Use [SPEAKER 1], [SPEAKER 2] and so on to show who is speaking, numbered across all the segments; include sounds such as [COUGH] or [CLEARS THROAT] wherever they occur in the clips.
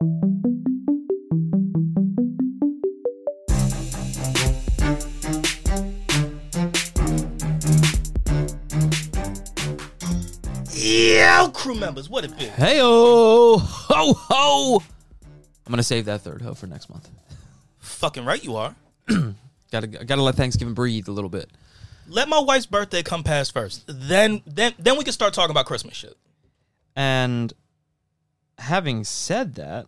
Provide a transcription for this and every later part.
[SPEAKER 1] Yeah, crew members, what it been?
[SPEAKER 2] Hey ho ho ho! I'm gonna save that third ho for next month.
[SPEAKER 1] Fucking right you are. [CLEARS THROAT]
[SPEAKER 2] Gotta gotta let Thanksgiving breathe a little bit.
[SPEAKER 1] Let my wife's birthday come past first. Then then then we can start talking about Christmas shit.
[SPEAKER 2] And having said that,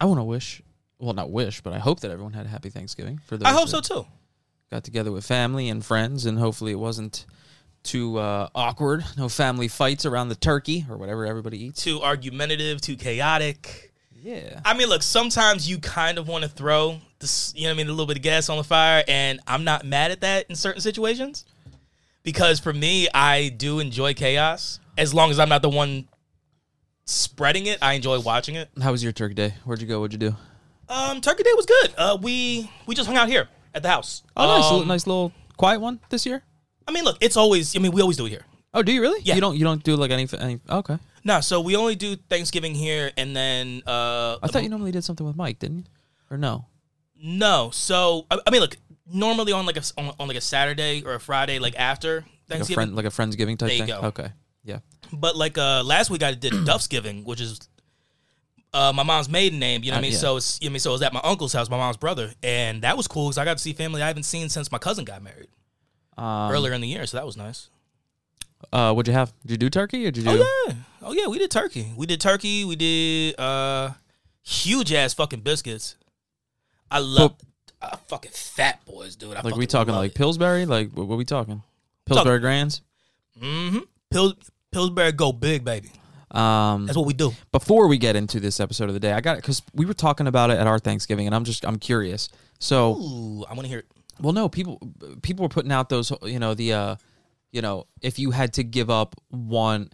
[SPEAKER 2] I want to wish, well, not wish, but I hope that everyone had a happy Thanksgiving. For those
[SPEAKER 1] I hope so too.
[SPEAKER 2] Got together with family and friends, and hopefully it wasn't too uh, awkward. No family fights around the turkey or whatever everybody eats.
[SPEAKER 1] Too argumentative, too chaotic.
[SPEAKER 2] Yeah.
[SPEAKER 1] I mean, look, sometimes you kind of want to throw this, you know what I mean, a little bit of gas on the fire, and I'm not mad at that in certain situations. Because for me, I do enjoy chaos. As long as I'm not the one spreading it, I enjoy watching it.
[SPEAKER 2] How was your turkey day? Where'd you go? What'd you do?
[SPEAKER 1] Um, Turkey Day was good. Uh, we we just hung out here at the house.
[SPEAKER 2] Oh, nice,
[SPEAKER 1] Um,
[SPEAKER 2] little, nice little quiet one this year.
[SPEAKER 1] I mean, look, it's always. I mean, we always do it here.
[SPEAKER 2] Oh, do you really?
[SPEAKER 1] Yeah.
[SPEAKER 2] You don't. You don't do like any. any okay.
[SPEAKER 1] No, so we only do Thanksgiving here, and then uh,
[SPEAKER 2] I thought you normally did something with Mike, didn't you? Or no?
[SPEAKER 1] no. So I, I mean, look, normally on like a on, on like a Saturday or a Friday, like after
[SPEAKER 2] Like a
[SPEAKER 1] Thanksgiving.
[SPEAKER 2] friend, like a friendsgiving type
[SPEAKER 1] There you
[SPEAKER 2] thing.
[SPEAKER 1] go.
[SPEAKER 2] Okay. Yeah.
[SPEAKER 1] But like uh last week, I did [CLEARS THROAT] Duffsgiving, which is uh my mom's maiden name. You know what I
[SPEAKER 2] Uh,
[SPEAKER 1] mean?
[SPEAKER 2] yeah.
[SPEAKER 1] So it's you know I mean. So it was at my uncle's house, my mom's brother, and that was cool because I got to see family I haven't seen since my cousin got married
[SPEAKER 2] Um,
[SPEAKER 1] earlier in the year. So that was nice.
[SPEAKER 2] Uh, what'd you have? Did you do turkey or did you do?
[SPEAKER 1] Oh yeah, oh yeah. We did turkey. We did turkey. We did uh huge ass fucking biscuits. I love fucking fat boys, dude. I
[SPEAKER 2] Like we talking like Pillsbury? Like what, what we talking?
[SPEAKER 1] Talking-
[SPEAKER 2] Pillsbury Grands.
[SPEAKER 1] mm-hmm. Pils- Pillsbury go big, baby.
[SPEAKER 2] Um,
[SPEAKER 1] That's what we do.
[SPEAKER 2] before we get into this episode of the day, I got it because we were talking about it at our Thanksgiving, and I'm just I'm curious. So,
[SPEAKER 1] Ooh, I want to hear it.
[SPEAKER 2] well, no, people people were putting out those, you know, the, uh, you know, if you had to give up one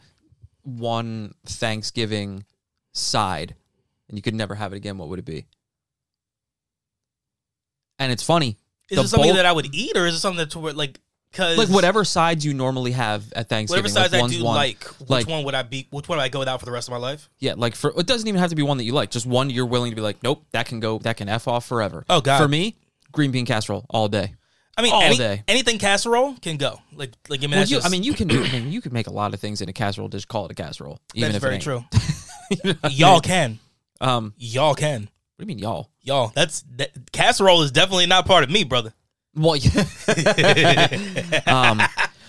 [SPEAKER 2] one Thanksgiving side, and you could never have it again, what would it be? And it's funny,
[SPEAKER 1] Is it something
[SPEAKER 2] bulk-
[SPEAKER 1] that I would eat, or is it something that's like, cause
[SPEAKER 2] like whatever sides you normally have at Thanksgiving.
[SPEAKER 1] whatever size
[SPEAKER 2] like
[SPEAKER 1] I do
[SPEAKER 2] one,
[SPEAKER 1] like, which
[SPEAKER 2] like-
[SPEAKER 1] one would I be? Which one would I go without for the rest of my life?
[SPEAKER 2] Yeah, like for it doesn't even have to be one that you like. Just one you're willing to be like, nope, that can go, that can f off forever.
[SPEAKER 1] Oh, God.
[SPEAKER 2] For me, green bean casserole all day.
[SPEAKER 1] I mean,
[SPEAKER 2] All
[SPEAKER 1] any-
[SPEAKER 2] day.
[SPEAKER 1] anything casserole can go. Like, like I mean,
[SPEAKER 2] Well, you,
[SPEAKER 1] just,
[SPEAKER 2] I mean, you can do. I mean, you can make a lot of things in a casserole. Just call it a casserole, even
[SPEAKER 1] that's
[SPEAKER 2] if
[SPEAKER 1] very true. [LAUGHS]
[SPEAKER 2] you know
[SPEAKER 1] Y'all
[SPEAKER 2] mean?
[SPEAKER 1] can,
[SPEAKER 2] Um,
[SPEAKER 1] y'all can,
[SPEAKER 2] what do you mean, y'all?
[SPEAKER 1] y'all. That's that, casserole is definitely not part of me, brother.
[SPEAKER 2] Well, yeah. [LAUGHS] um,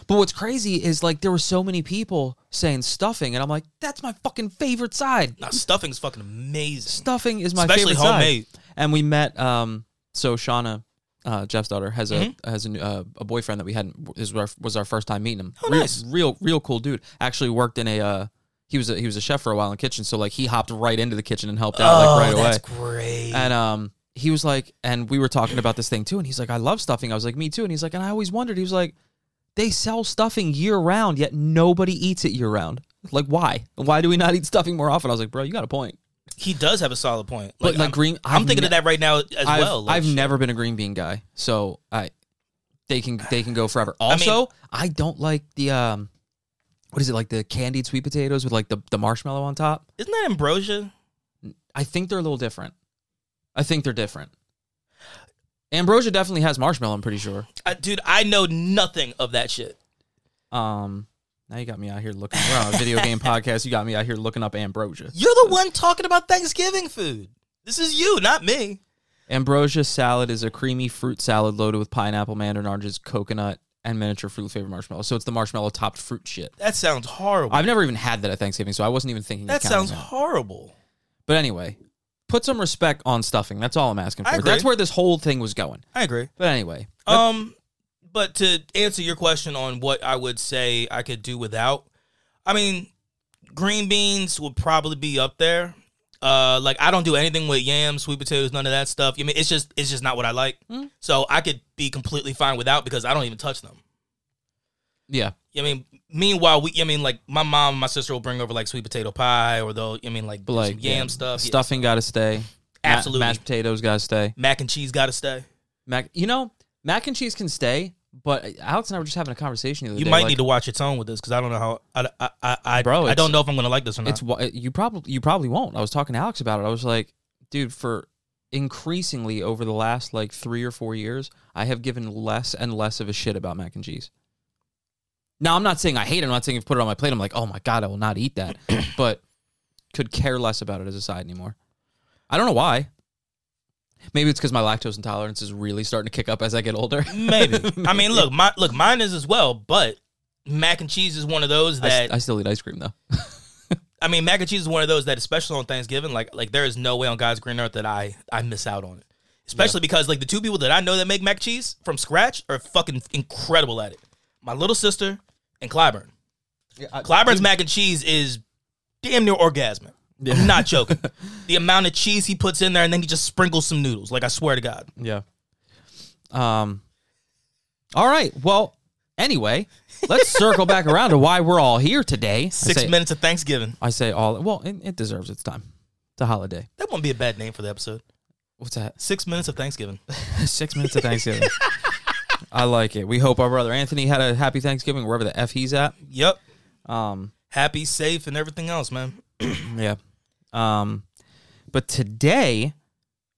[SPEAKER 2] but what's crazy is like there were so many people saying stuffing, and I'm like, that's my fucking favorite side.
[SPEAKER 1] Now stuffing's fucking amazing.
[SPEAKER 2] Stuffing is my
[SPEAKER 1] Especially
[SPEAKER 2] favorite side.
[SPEAKER 1] homemade.
[SPEAKER 2] And we met. Um, so Shauna, uh, Jeff's daughter, has a
[SPEAKER 1] Mm-hmm.
[SPEAKER 2] has a, uh, a boyfriend that we hadn't is our, was our first time meeting him.
[SPEAKER 1] Oh,
[SPEAKER 2] real,
[SPEAKER 1] nice.
[SPEAKER 2] real real cool dude. Actually worked in a. Uh, he was a, he was a chef for a while in the kitchen, so like he hopped right into the kitchen and helped out like right away.
[SPEAKER 1] Oh, that's great.
[SPEAKER 2] And um, he was like, and we were talking about this thing too, and he's like, I love stuffing. I was like, me too. And he's like, and I always wondered. He was like, they sell stuffing year round, yet nobody eats it year round. Like, why? Why do we not eat stuffing more often? I was like, bro, you got a point.
[SPEAKER 1] he does have a solid point.
[SPEAKER 2] But like
[SPEAKER 1] I'm,
[SPEAKER 2] green,
[SPEAKER 1] I'm
[SPEAKER 2] I've
[SPEAKER 1] thinking
[SPEAKER 2] ne-
[SPEAKER 1] of that right now as
[SPEAKER 2] I've,
[SPEAKER 1] well. like,
[SPEAKER 2] I've
[SPEAKER 1] shit.
[SPEAKER 2] never been a green bean guy, so I they can they can go forever. Also, I, don't like the um, what is it like the candied sweet potatoes with like the the marshmallow on top.
[SPEAKER 1] Isn't that ambrosia?
[SPEAKER 2] I think they're a little different. I think they're different. Ambrosia definitely has marshmallow. I'm pretty sure.
[SPEAKER 1] Dude, I know nothing of that shit.
[SPEAKER 2] Um, now you got me out here looking. We're on a video game [LAUGHS] podcast. You got me out here looking up ambrosia.
[SPEAKER 1] You're the one talking about Thanksgiving food. This is you, not me.
[SPEAKER 2] Ambrosia salad is a creamy fruit salad loaded with pineapple, mandarin oranges, coconut, and miniature fruit flavored marshmallow. So it's the marshmallow topped fruit shit.
[SPEAKER 1] That sounds horrible.
[SPEAKER 2] I've never even had that at Thanksgiving, so I wasn't even thinking.
[SPEAKER 1] that sounds horrible.
[SPEAKER 2] But anyway, put some respect on stuffing. That's all I'm asking
[SPEAKER 1] I
[SPEAKER 2] for.
[SPEAKER 1] agree.
[SPEAKER 2] That's where this whole thing was going.
[SPEAKER 1] I agree.
[SPEAKER 2] But anyway,
[SPEAKER 1] Um, but to answer your question on what I would say I could do without, I mean, green beans would probably be up there. Uh, like I don't do anything with yams, sweet potatoes, none of that stuff. I mean, it's just it's just not what I like.
[SPEAKER 2] Hmm.
[SPEAKER 1] So I could be completely fine without because I don't even touch them.
[SPEAKER 2] yeah,
[SPEAKER 1] I mean, meanwhile, we I mean, like my mom, and my sister will bring over like sweet potato pie, or they'll I mean, like,
[SPEAKER 2] like
[SPEAKER 1] some yam
[SPEAKER 2] yeah,
[SPEAKER 1] stuff. Yeah.
[SPEAKER 2] stuffing got to stay. Ma-
[SPEAKER 1] Absolutely.
[SPEAKER 2] mashed potatoes got to stay.
[SPEAKER 1] Mac and cheese got to stay.
[SPEAKER 2] Mac, you know, mac and cheese can stay, But Alex and I were just having a conversation the other
[SPEAKER 1] You
[SPEAKER 2] day.
[SPEAKER 1] might
[SPEAKER 2] like,
[SPEAKER 1] need to watch your tone with this because I don't know how. I, I, I, I,
[SPEAKER 2] Bro,
[SPEAKER 1] I don't know if I'm gonna like this or not.
[SPEAKER 2] It's you probably you probably won't. I was talking to Alex about it. I was like, dude, for increasingly over the last like three or four years, I have given less and less of a shit about mac and cheese. Now, I'm not saying I hate it. I'm not saying if you put it on my plate, I'm like, oh my god, I will not eat that. [COUGHS] but could care less about it as a side anymore. I don't know why. Maybe it's because my lactose intolerance is really starting to kick up as I get older. [LAUGHS]
[SPEAKER 1] Maybe. [LAUGHS] I mean, look, my look, mine is as well. But mac and cheese is one of those
[SPEAKER 2] I, s-
[SPEAKER 1] that
[SPEAKER 2] I still eat ice cream though. [LAUGHS]
[SPEAKER 1] I mean, mac and cheese is one of those that, especially on Thanksgiving, like like there is no way on God's green earth that I I miss out on it. Especially because like the two people that I know that make mac and cheese from scratch are fucking incredible at it. My little sister and Clyburn. Clyburn's mac and cheese is damn near orgasmic. I'm not joking. [LAUGHS] the amount of cheese he puts in there, and then he just sprinkles some noodles. Like I swear to God.
[SPEAKER 2] Yeah. Um. All right. Well. Anyway, let's circle back around to why we're all here today.
[SPEAKER 1] Six
[SPEAKER 2] say,
[SPEAKER 1] minutes of Thanksgiving.
[SPEAKER 2] I say all. Well, it, it deserves its time. It's a holiday.
[SPEAKER 1] That won't be a bad name for the episode.
[SPEAKER 2] What's that?
[SPEAKER 1] Six minutes of Thanksgiving. [LAUGHS] [LAUGHS]
[SPEAKER 2] Six minutes of Thanksgiving. I like it. We hope our brother Anthony had a happy Thanksgiving wherever the f he's at.
[SPEAKER 1] Yep.
[SPEAKER 2] Um.
[SPEAKER 1] Happy, safe, and everything else, man. [CLEARS THROAT]
[SPEAKER 2] Yeah. Um. But today.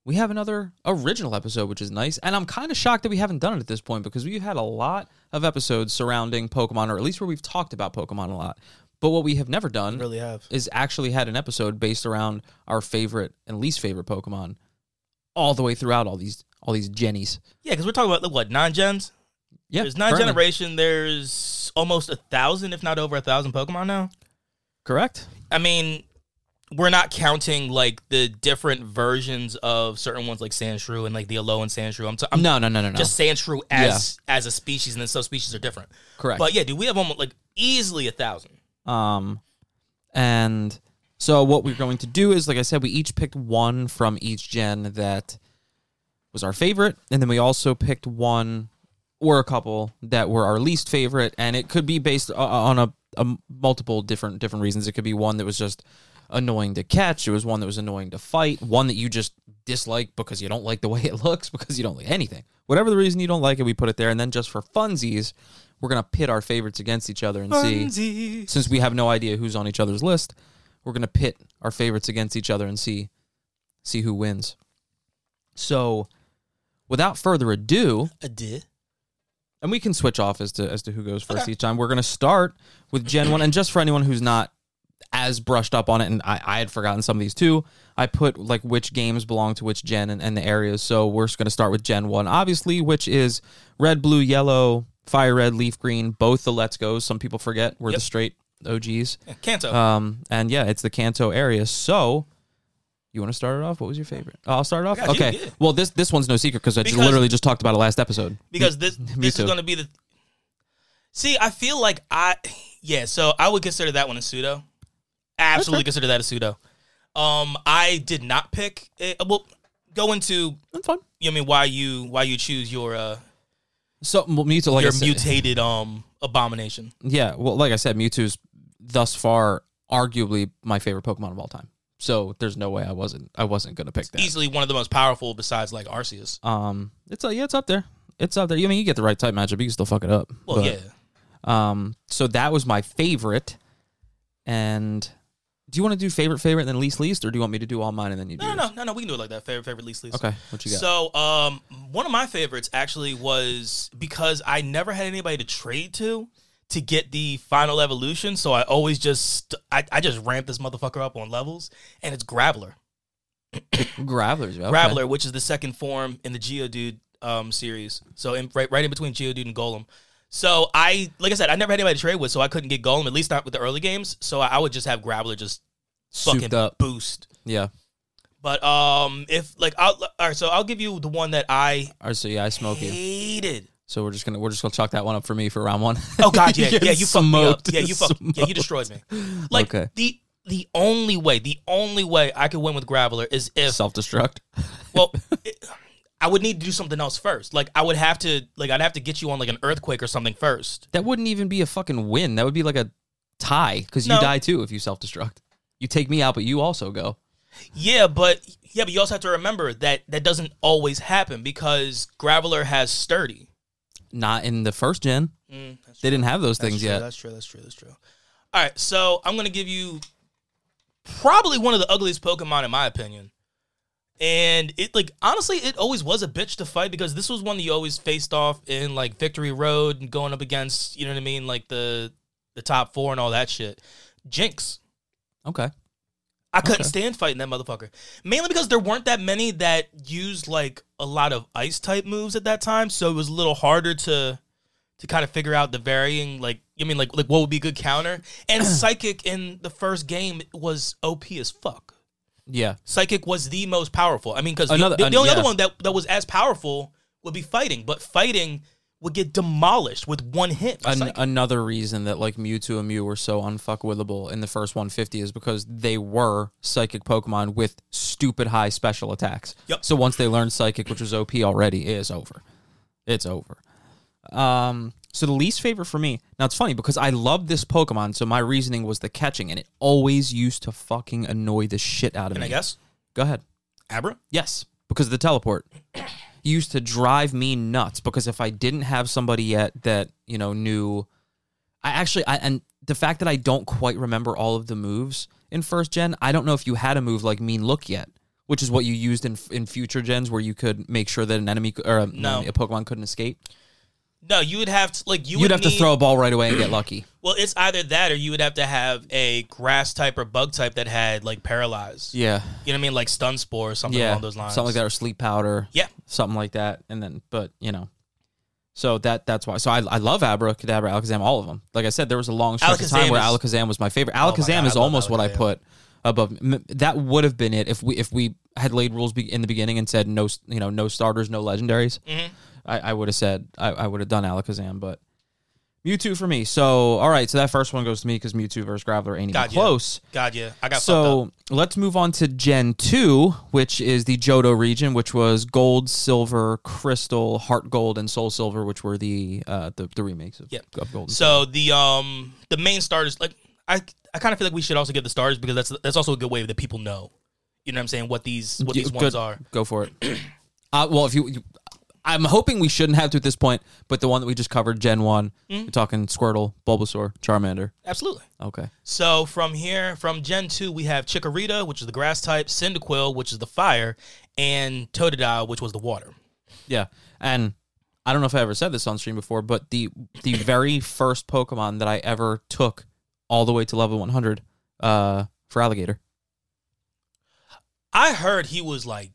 [SPEAKER 2] We have another original episode, which is nice. And I'm kind of shocked that we haven't done it at this point because we've had a lot of episodes surrounding Pokemon, or at least where we've talked about Pokemon a lot. But what we have never done
[SPEAKER 1] Really have.
[SPEAKER 2] is actually had an episode based around our favorite and least favorite Pokemon all the way throughout all these all these Jennies.
[SPEAKER 1] Yeah, because we're talking about like, what nine gens.
[SPEAKER 2] Yeah.
[SPEAKER 1] There's nine
[SPEAKER 2] currently.
[SPEAKER 1] generation. There's almost a thousand, if not over a thousand, Pokemon now.
[SPEAKER 2] Correct.
[SPEAKER 1] I mean, we're not counting like the different versions of certain ones, like Sandshrew and like the Alolan Sandshrew. I'm, t- I'm
[SPEAKER 2] No, no, no, no, no.
[SPEAKER 1] just Sandshrew as as a species, and then subspecies are different.
[SPEAKER 2] correct.
[SPEAKER 1] But yeah, dude, we have almost like easily a thousand.
[SPEAKER 2] Um, and so what we're going to do is, like I said, we each picked one from each gen that was our favorite, and then we also picked one or a couple that were our least favorite, and it could be based on a, a multiple different different reasons. It could be one that was just annoying to catch. It was one that was annoying to fight. One that you just dislike because you don't like the [LAUGHS] way it looks, because you don't like anything. Whatever the reason you don't like it, we put it there, and then just for funsies, we're gonna pit our favorites against each other and see since we have no idea who's on each other's list, we're gonna pit our favorites against each other and see see who wins. So, without further ado,
[SPEAKER 1] did.
[SPEAKER 2] and we can switch off as to as to who goes first
[SPEAKER 1] Okay.
[SPEAKER 2] each time. We're gonna start with Gen One, and just for anyone who's not as brushed up on it, and I, I had forgotten some of these too. I put like which games belong to which gen and, and the areas. So we're just gonna start with Gen One, obviously, which is red, blue, yellow, fire red, leaf green. Both the Let's Goes. Some people forget we're
[SPEAKER 1] Yep.
[SPEAKER 2] the straight OGs.
[SPEAKER 1] Yeah, Kanto.
[SPEAKER 2] Um, and yeah, it's the Kanto area. So, you want to start it off? What was your favorite? Oh, I'll start it off.
[SPEAKER 1] you,
[SPEAKER 2] Okay.
[SPEAKER 1] yeah.
[SPEAKER 2] Well, this this one's no secret because I just
[SPEAKER 1] Because-
[SPEAKER 2] literally just talked about it last episode.
[SPEAKER 1] because this [LAUGHS] this is going to be the. See, I feel like I yeah, so I would consider that one a pseudo. Absolutely consider that a pseudo. Um, I did not pick. A, well, go into
[SPEAKER 2] That's fine.
[SPEAKER 1] you know, I mean why you why you choose your uh
[SPEAKER 2] So well, Mewtwo, like
[SPEAKER 1] your
[SPEAKER 2] said,
[SPEAKER 1] mutated um abomination.
[SPEAKER 2] yeah. Well, like I said, Mewtwo's thus far arguably my favorite Pokemon of all time. So there's no way I wasn't I wasn't gonna pick that.
[SPEAKER 1] Easily one of the most powerful besides like Arceus.
[SPEAKER 2] Um, it's uh, yeah, it's up there. It's up there. I mean, you get the right type matchup, you can still fuck it up.
[SPEAKER 1] Well,
[SPEAKER 2] But,
[SPEAKER 1] yeah.
[SPEAKER 2] Um, so that was my favorite. And do you want to do favorite, favorite, and then least, least, or do you want me to do all mine and then you do?
[SPEAKER 1] No, no, no, no. We can do it like that. Favorite, favorite, least, least.
[SPEAKER 2] Okay, what you got?
[SPEAKER 1] So, um, one of my favorites actually was because I never had anybody to trade to to get the final evolution. So I always just I, I just ramp this motherfucker up on levels, and it's Graveler. [COUGHS]
[SPEAKER 2] Gravelers, okay.
[SPEAKER 1] Graveler, which is the second form in the Geodude um series. So in, right right in between Geodude and Golem. So I like I said, I never had anybody to trade with, so I couldn't get Golem at least not with the early games. So I, I would just have Graveler just fucking
[SPEAKER 2] up.
[SPEAKER 1] boost.
[SPEAKER 2] Yeah.
[SPEAKER 1] But um, if like I'll all right, so I'll give you the one that I
[SPEAKER 2] All right, so yeah, I smoke you.
[SPEAKER 1] hated.
[SPEAKER 2] So we're just gonna we're just gonna chalk that one up for me for round one.
[SPEAKER 1] Oh God, yeah, [LAUGHS] yeah, you fucked me up.
[SPEAKER 2] smoked.
[SPEAKER 1] Yeah, you fucked. Yeah, you destroyed me. Like
[SPEAKER 2] Okay.
[SPEAKER 1] the the only way, the only way I could win with Graveler is if
[SPEAKER 2] Self destruct.
[SPEAKER 1] well, [LAUGHS] it, I would need to do something else first. Like I would have to, like I'd have to get you on like an earthquake or something first.
[SPEAKER 2] That wouldn't even be a fucking win. That would be like a tie because you
[SPEAKER 1] No.
[SPEAKER 2] die too if you self destruct. You take me out, but you also go.
[SPEAKER 1] Yeah, but yeah, but you also have to remember that that doesn't always happen because Graveler has sturdy.
[SPEAKER 2] not in the first gen.
[SPEAKER 1] Mm,
[SPEAKER 2] They didn't have those
[SPEAKER 1] That's
[SPEAKER 2] things
[SPEAKER 1] true,
[SPEAKER 2] yet.
[SPEAKER 1] That's true. That's true. That's true. All right, so I'm gonna give you probably one of the ugliest Pokemon in my opinion, and it like honestly, it always was a bitch to fight because this was one that you always faced off in like Victory Road and going up against you know what I mean, like the the top four and all that shit. Jynx.
[SPEAKER 2] Okay.
[SPEAKER 1] I couldn't
[SPEAKER 2] Okay.
[SPEAKER 1] stand fighting that motherfucker. Mainly because there weren't that many that used like a lot of ice type moves at that time, so it was a little harder to to kind of figure out the varying like I mean like like what would be a good counter. And [CLEARS THROAT] psychic in the first game was OP as fuck.
[SPEAKER 2] Yeah.
[SPEAKER 1] Psychic was the most powerful. I mean, because the, the, the only
[SPEAKER 2] yeah.
[SPEAKER 1] other one that, that was as powerful would be fighting, but fighting would get demolished with one hit.
[SPEAKER 2] An- another reason that like Mewtwo and Mew were so unfuckwittable in the first 150 is because they were psychic Pokemon with stupid high special attacks.
[SPEAKER 1] Yep.
[SPEAKER 2] So once they learned psychic, which was OP already, it is over. It's over. Um. So the least favorite for me. Now it's funny because I love this Pokemon. So my reasoning was the catching, and it always used to fucking annoy the shit out of
[SPEAKER 1] Can
[SPEAKER 2] me.
[SPEAKER 1] I guess?
[SPEAKER 2] Go ahead.
[SPEAKER 1] Abra?
[SPEAKER 2] Yes, because of the teleport. Used to drive me nuts because if I didn't have somebody yet that, you know, knew I actually I and the fact that I don't quite remember all of the moves in first gen, I don't know if you had a move like mean look yet, which is what you used in in future gens where you could make sure that an enemy or a,
[SPEAKER 1] No.
[SPEAKER 2] a Pokemon couldn't escape.
[SPEAKER 1] No, you would have to like you
[SPEAKER 2] You
[SPEAKER 1] would
[SPEAKER 2] have to
[SPEAKER 1] need-
[SPEAKER 2] throw a ball right away and get lucky. [CLEARS THROAT]
[SPEAKER 1] Well, it's either that or you would have to have a grass type or bug type that had like paralyzed.
[SPEAKER 2] Yeah.
[SPEAKER 1] You know what I mean? Like stun spore or something
[SPEAKER 2] yeah.
[SPEAKER 1] along those lines.
[SPEAKER 2] Something like that or sleep powder.
[SPEAKER 1] Yeah.
[SPEAKER 2] something like that. And then, but you know, so that that's why. So I, I love Abra, Kadabra, Alakazam, all of them. Like I said, there was a long stretch of time
[SPEAKER 1] Alakazam
[SPEAKER 2] where
[SPEAKER 1] is-
[SPEAKER 2] Alakazam was my favorite.
[SPEAKER 1] Oh my
[SPEAKER 2] Alakazam
[SPEAKER 1] God,
[SPEAKER 2] is
[SPEAKER 1] love
[SPEAKER 2] almost what I
[SPEAKER 1] Alakazam.
[SPEAKER 2] put above. m- That would have been it if we if we had laid rules be, in the beginning and said no, s- you know, no starters, no legendaries.
[SPEAKER 1] Mm-hmm.
[SPEAKER 2] I, I would have said I, I would have done Alakazam, but Mewtwo for me. So all right, so that first one goes to me because Mewtwo versus Graveler ain't even
[SPEAKER 1] God, yeah.
[SPEAKER 2] close.
[SPEAKER 1] God, yeah, I got.
[SPEAKER 2] So let's move on to Gen 2, which is the Johto region, which was Gold, Silver, Crystal, Heart Gold, and Soul Silver, which were the uh, the, the remakes of,
[SPEAKER 1] Yep.
[SPEAKER 2] of Gold.
[SPEAKER 1] So the um the main starters like I I kind of feel like we should also give the starters because that's that's also a good way that people know. You know what I'm saying? What these what these
[SPEAKER 2] good.
[SPEAKER 1] ones are.
[SPEAKER 2] Go for it. [CLEARS THROAT] uh, well, if you, you, I'm hoping we shouldn't have to at this point, but the one that we just covered, Gen 1,
[SPEAKER 1] Mm-hmm.
[SPEAKER 2] we're talking Squirtle, Bulbasaur, Charmander.
[SPEAKER 1] Absolutely.
[SPEAKER 2] Okay.
[SPEAKER 1] So from here, from Gen 2, we have Chikorita, which is the grass type, Cyndaquil, which is the fire, and Totodile, which was the water.
[SPEAKER 2] Yeah, and I don't know if I ever said this on stream before, but the the [COUGHS] very first Pokemon that I ever took all the way to level 100 uh, Feraligatr.
[SPEAKER 1] I heard he was like,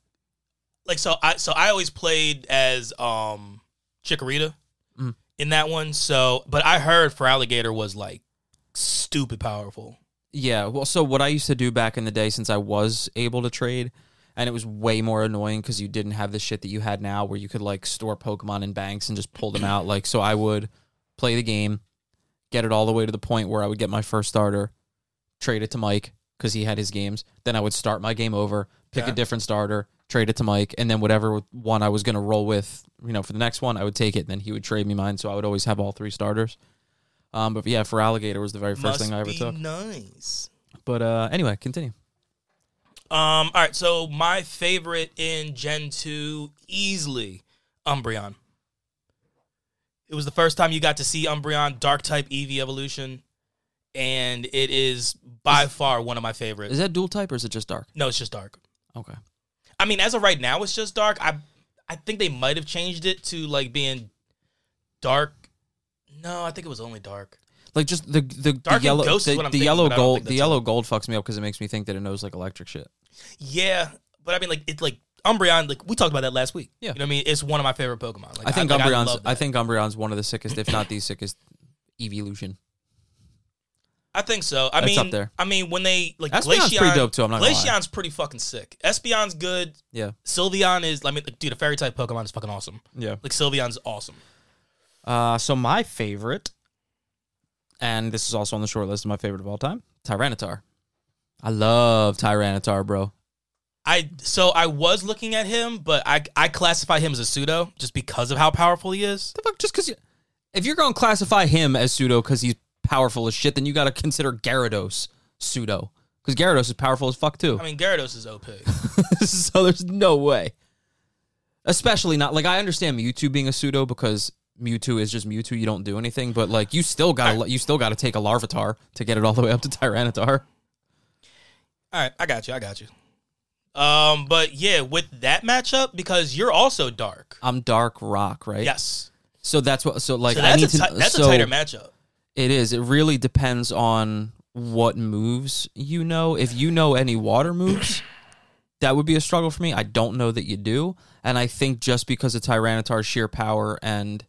[SPEAKER 1] like so. I so I always played as um Chikorita
[SPEAKER 2] Mm.
[SPEAKER 1] in that one. So, but I heard Feraligatr was like stupid powerful.
[SPEAKER 2] Yeah, well, so what I used to do back in the day, since I was able to trade, and it was way more annoying because you didn't have the shit that you had now, where you could like store Pokemon in banks and just pull them out. Like, so I would play the game, get it all the way to the point where I would get my first starter, trade it to Mike because he had his games. Then I would start my game over, pick
[SPEAKER 1] Okay.
[SPEAKER 2] a different starter, trade it to Mike, and then whatever one I was gonna roll with, you know, for the next one, I would take it. And then he would trade me mine, so I would always have all three starters. Um, but yeah, Feraligatr was the very first
[SPEAKER 1] Must
[SPEAKER 2] thing I ever
[SPEAKER 1] be
[SPEAKER 2] took.
[SPEAKER 1] nice.
[SPEAKER 2] But uh, anyway, continue.
[SPEAKER 1] Um. All right. So my favorite in Gen two easily Umbreon. It was the first time you got to see Umbreon Dark type Eevee evolution, and it is by far one of my favorites.
[SPEAKER 2] Is that dual type or is it just dark?
[SPEAKER 1] no, it's just dark.
[SPEAKER 2] Okay.
[SPEAKER 1] I mean, as of right now, it's just dark. I I think they might have changed it to like being dark. No, I think it was only dark.
[SPEAKER 2] Like just the the, the yellow
[SPEAKER 1] Ghost is
[SPEAKER 2] the,
[SPEAKER 1] what I'm
[SPEAKER 2] the
[SPEAKER 1] thinking,
[SPEAKER 2] yellow gold the yellow gold fucks me up because it makes me think that it knows like electric shit.
[SPEAKER 1] Yeah, but I mean, like it's like Umbreon. Like we talked about that last week.
[SPEAKER 2] Yeah.
[SPEAKER 1] you know what I mean. It's one of my favorite Pokemon. Like,
[SPEAKER 2] I think
[SPEAKER 1] like,
[SPEAKER 2] Umbreon's I,
[SPEAKER 1] that.
[SPEAKER 2] think Umbreon's one of the sickest, if not the sickest, evolution.
[SPEAKER 1] I think so. I
[SPEAKER 2] That's
[SPEAKER 1] mean,
[SPEAKER 2] up there.
[SPEAKER 1] I mean, when they like
[SPEAKER 2] Espeon's
[SPEAKER 1] Glaceon,
[SPEAKER 2] pretty dope, too, I'm not.
[SPEAKER 1] Glaceon's pretty fucking sick. Espeon's good.
[SPEAKER 2] Yeah.
[SPEAKER 1] Sylveon is. I mean, like, dude, a fairy type Pokemon is fucking awesome.
[SPEAKER 2] Yeah.
[SPEAKER 1] Like Sylveon's awesome.
[SPEAKER 2] Uh, so my favorite, and this is also on the short list of my favorite of all time, Tyranitar. I love Tyranitar, bro.
[SPEAKER 1] I so I was looking at him, but I I classify him as a pseudo just because of how powerful he is.
[SPEAKER 2] The fuck, just because if you're going to classify him as pseudo because he's powerful as shit, then you got to consider Gyarados pseudo because Gyarados is powerful as fuck too.
[SPEAKER 1] I mean, Gyarados is OP. [LAUGHS]
[SPEAKER 2] so there's no way. Especially not like I understand Mewtwo being a pseudo because Mewtwo is just Mewtwo. You don't do anything, but like you still got to you still got to take a Larvitar to get it all the way up to Tyranitar.
[SPEAKER 1] All right, I got you. I got you. Um, but yeah, with that matchup, because you're also dark.
[SPEAKER 2] I'm Dark Rock, right?
[SPEAKER 1] Yes.
[SPEAKER 2] So that's what. So like
[SPEAKER 1] So
[SPEAKER 2] I need to.
[SPEAKER 1] that's
[SPEAKER 2] so
[SPEAKER 1] a tighter matchup.
[SPEAKER 2] It is. It really depends on what moves you know. If you know any water moves, [COUGHS] that would be a struggle for me. I don't know that you do, and I think just because of Tyranitar's sheer power and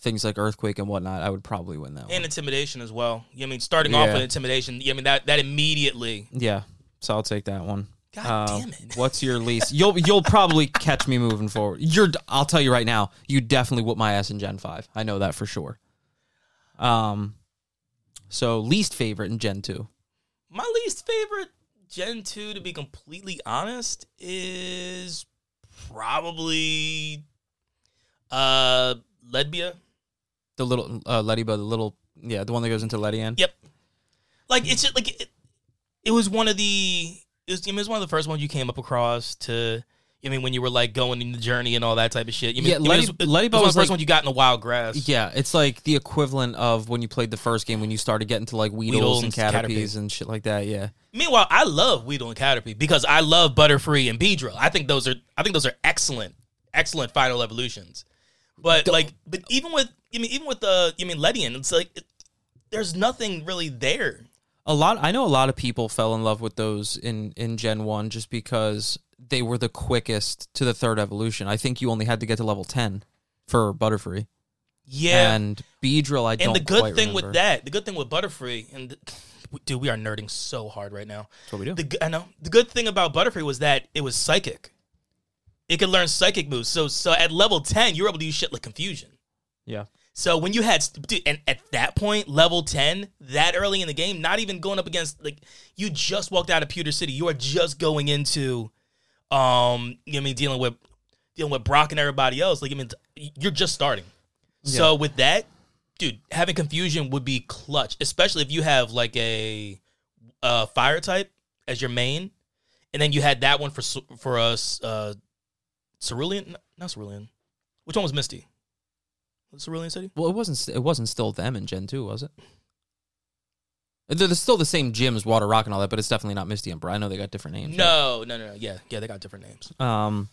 [SPEAKER 2] things like earthquake and whatnot, I would probably win that one.
[SPEAKER 1] And intimidation as well. You know what I mean starting off
[SPEAKER 2] Yeah.
[SPEAKER 1] with intimidation, you know what I mean that that immediately
[SPEAKER 2] Yeah, so I'll take that one.
[SPEAKER 1] God
[SPEAKER 2] Uh,
[SPEAKER 1] damn it.
[SPEAKER 2] What's your least? You'll you'll probably catch me moving forward. You're. I'll tell you right now. You definitely whoop my ass in Gen Five. I know that for sure. Um, so least favorite in Gen Two.
[SPEAKER 1] My least favorite Gen 2, to be completely honest, is probably uh Ledyba.
[SPEAKER 2] The little uh, but the little yeah, the one that goes into Ledian.
[SPEAKER 1] Yep. Like it's just like it, it was one of the it was, I mean, it was one of the first ones you came up across to I mean when you were like going in the journey and all that type of shit. You mean,
[SPEAKER 2] Yeah,
[SPEAKER 1] I mean,
[SPEAKER 2] Letty-
[SPEAKER 1] was,
[SPEAKER 2] Letty
[SPEAKER 1] was
[SPEAKER 2] Bo
[SPEAKER 1] one
[SPEAKER 2] was
[SPEAKER 1] the first
[SPEAKER 2] like-
[SPEAKER 1] one you got in the wild grass.
[SPEAKER 2] Yeah, it's like the equivalent of when you played the first game when you started getting to like Weedles,
[SPEAKER 1] Weedle
[SPEAKER 2] and Caterpies
[SPEAKER 1] Caterpie.
[SPEAKER 2] and shit like that. Yeah,
[SPEAKER 1] Meanwhile, I love Weedle and Caterpie because I love Butterfree and Beedrill. I think those are I think those are excellent, excellent final evolutions. But like, but even with I mean, even with the you mean Ledian, it's like it, there's nothing really there.
[SPEAKER 2] a lot. I know a lot of people fell in love with those in in Gen One just because they were the quickest to the third evolution. I think you only had to get to level ten for Butterfree
[SPEAKER 1] Yeah,
[SPEAKER 2] and Beedrill. I don't.
[SPEAKER 1] and the good
[SPEAKER 2] quite
[SPEAKER 1] thing
[SPEAKER 2] remember.
[SPEAKER 1] with that, the good thing with Butterfree, and dude, we are nerding so hard right now.
[SPEAKER 2] That's what we do.
[SPEAKER 1] The g- I know the good thing about Butterfree was that it was psychic. It could learn psychic moves. So so at level ten, you were able to use shit like confusion.
[SPEAKER 2] yeah,
[SPEAKER 1] So when you had, dude, and at that point, level ten, that early in the game, not even going up against like you just walked out of Pewter City. You are just going into, um, you know what I mean, dealing with dealing with Brock and everybody else. Like I mean, you're just starting. So with that, dude, having confusion would be clutch, especially if you have like a, uh fire type as your main, and then you had that one for for us, uh, Cerulean, not Cerulean. Which one was Misty? Was Cerulean City?
[SPEAKER 2] Well, it wasn't. It wasn't still them in Gen Two, was it? They're still the same gyms, Water Rock and all that, but it's definitely not Misty Ember. I know they got different names.
[SPEAKER 1] No, no, no, no. Yeah, yeah, they got different names.
[SPEAKER 2] Um,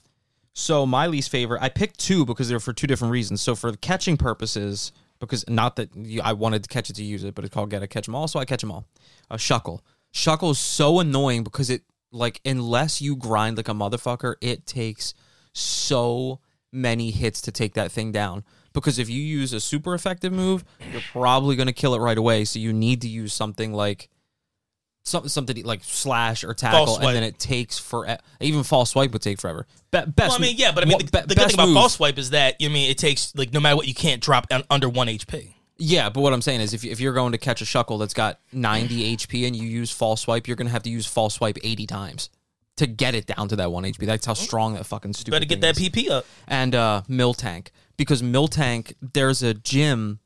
[SPEAKER 2] so my least favorite, I picked two because they're for two different reasons. So for catching purposes, because not that you, I wanted to catch it to use it, but it's called Gotta Catch 'em All, so I catch 'em all. A Shuckle. Shuckle is so annoying because it like unless you grind like a motherfucker, it takes so many hits to take that thing down. Because if you use a super effective move, you're probably gonna kill it right away. So you need to use something like something something like slash or tackle, and then it takes forever. Even false swipe would take forever. Be- best.
[SPEAKER 1] Well, I mean, yeah, but I mean, the, the good thing about
[SPEAKER 2] move-
[SPEAKER 1] false swipe is that you mean it takes like no matter what, you can't drop un- under one HP.
[SPEAKER 2] Yeah, but what I'm saying is, if, if you're going to catch a shuckle that's got 90 HP and you use false swipe, you're going to have to use false swipe 80 times to get it down to that one HP. That's how strong that fucking stupid.
[SPEAKER 1] Better get that
[SPEAKER 2] is.
[SPEAKER 1] PP up.
[SPEAKER 2] and uh, Miltank because Miltank, there's a gym.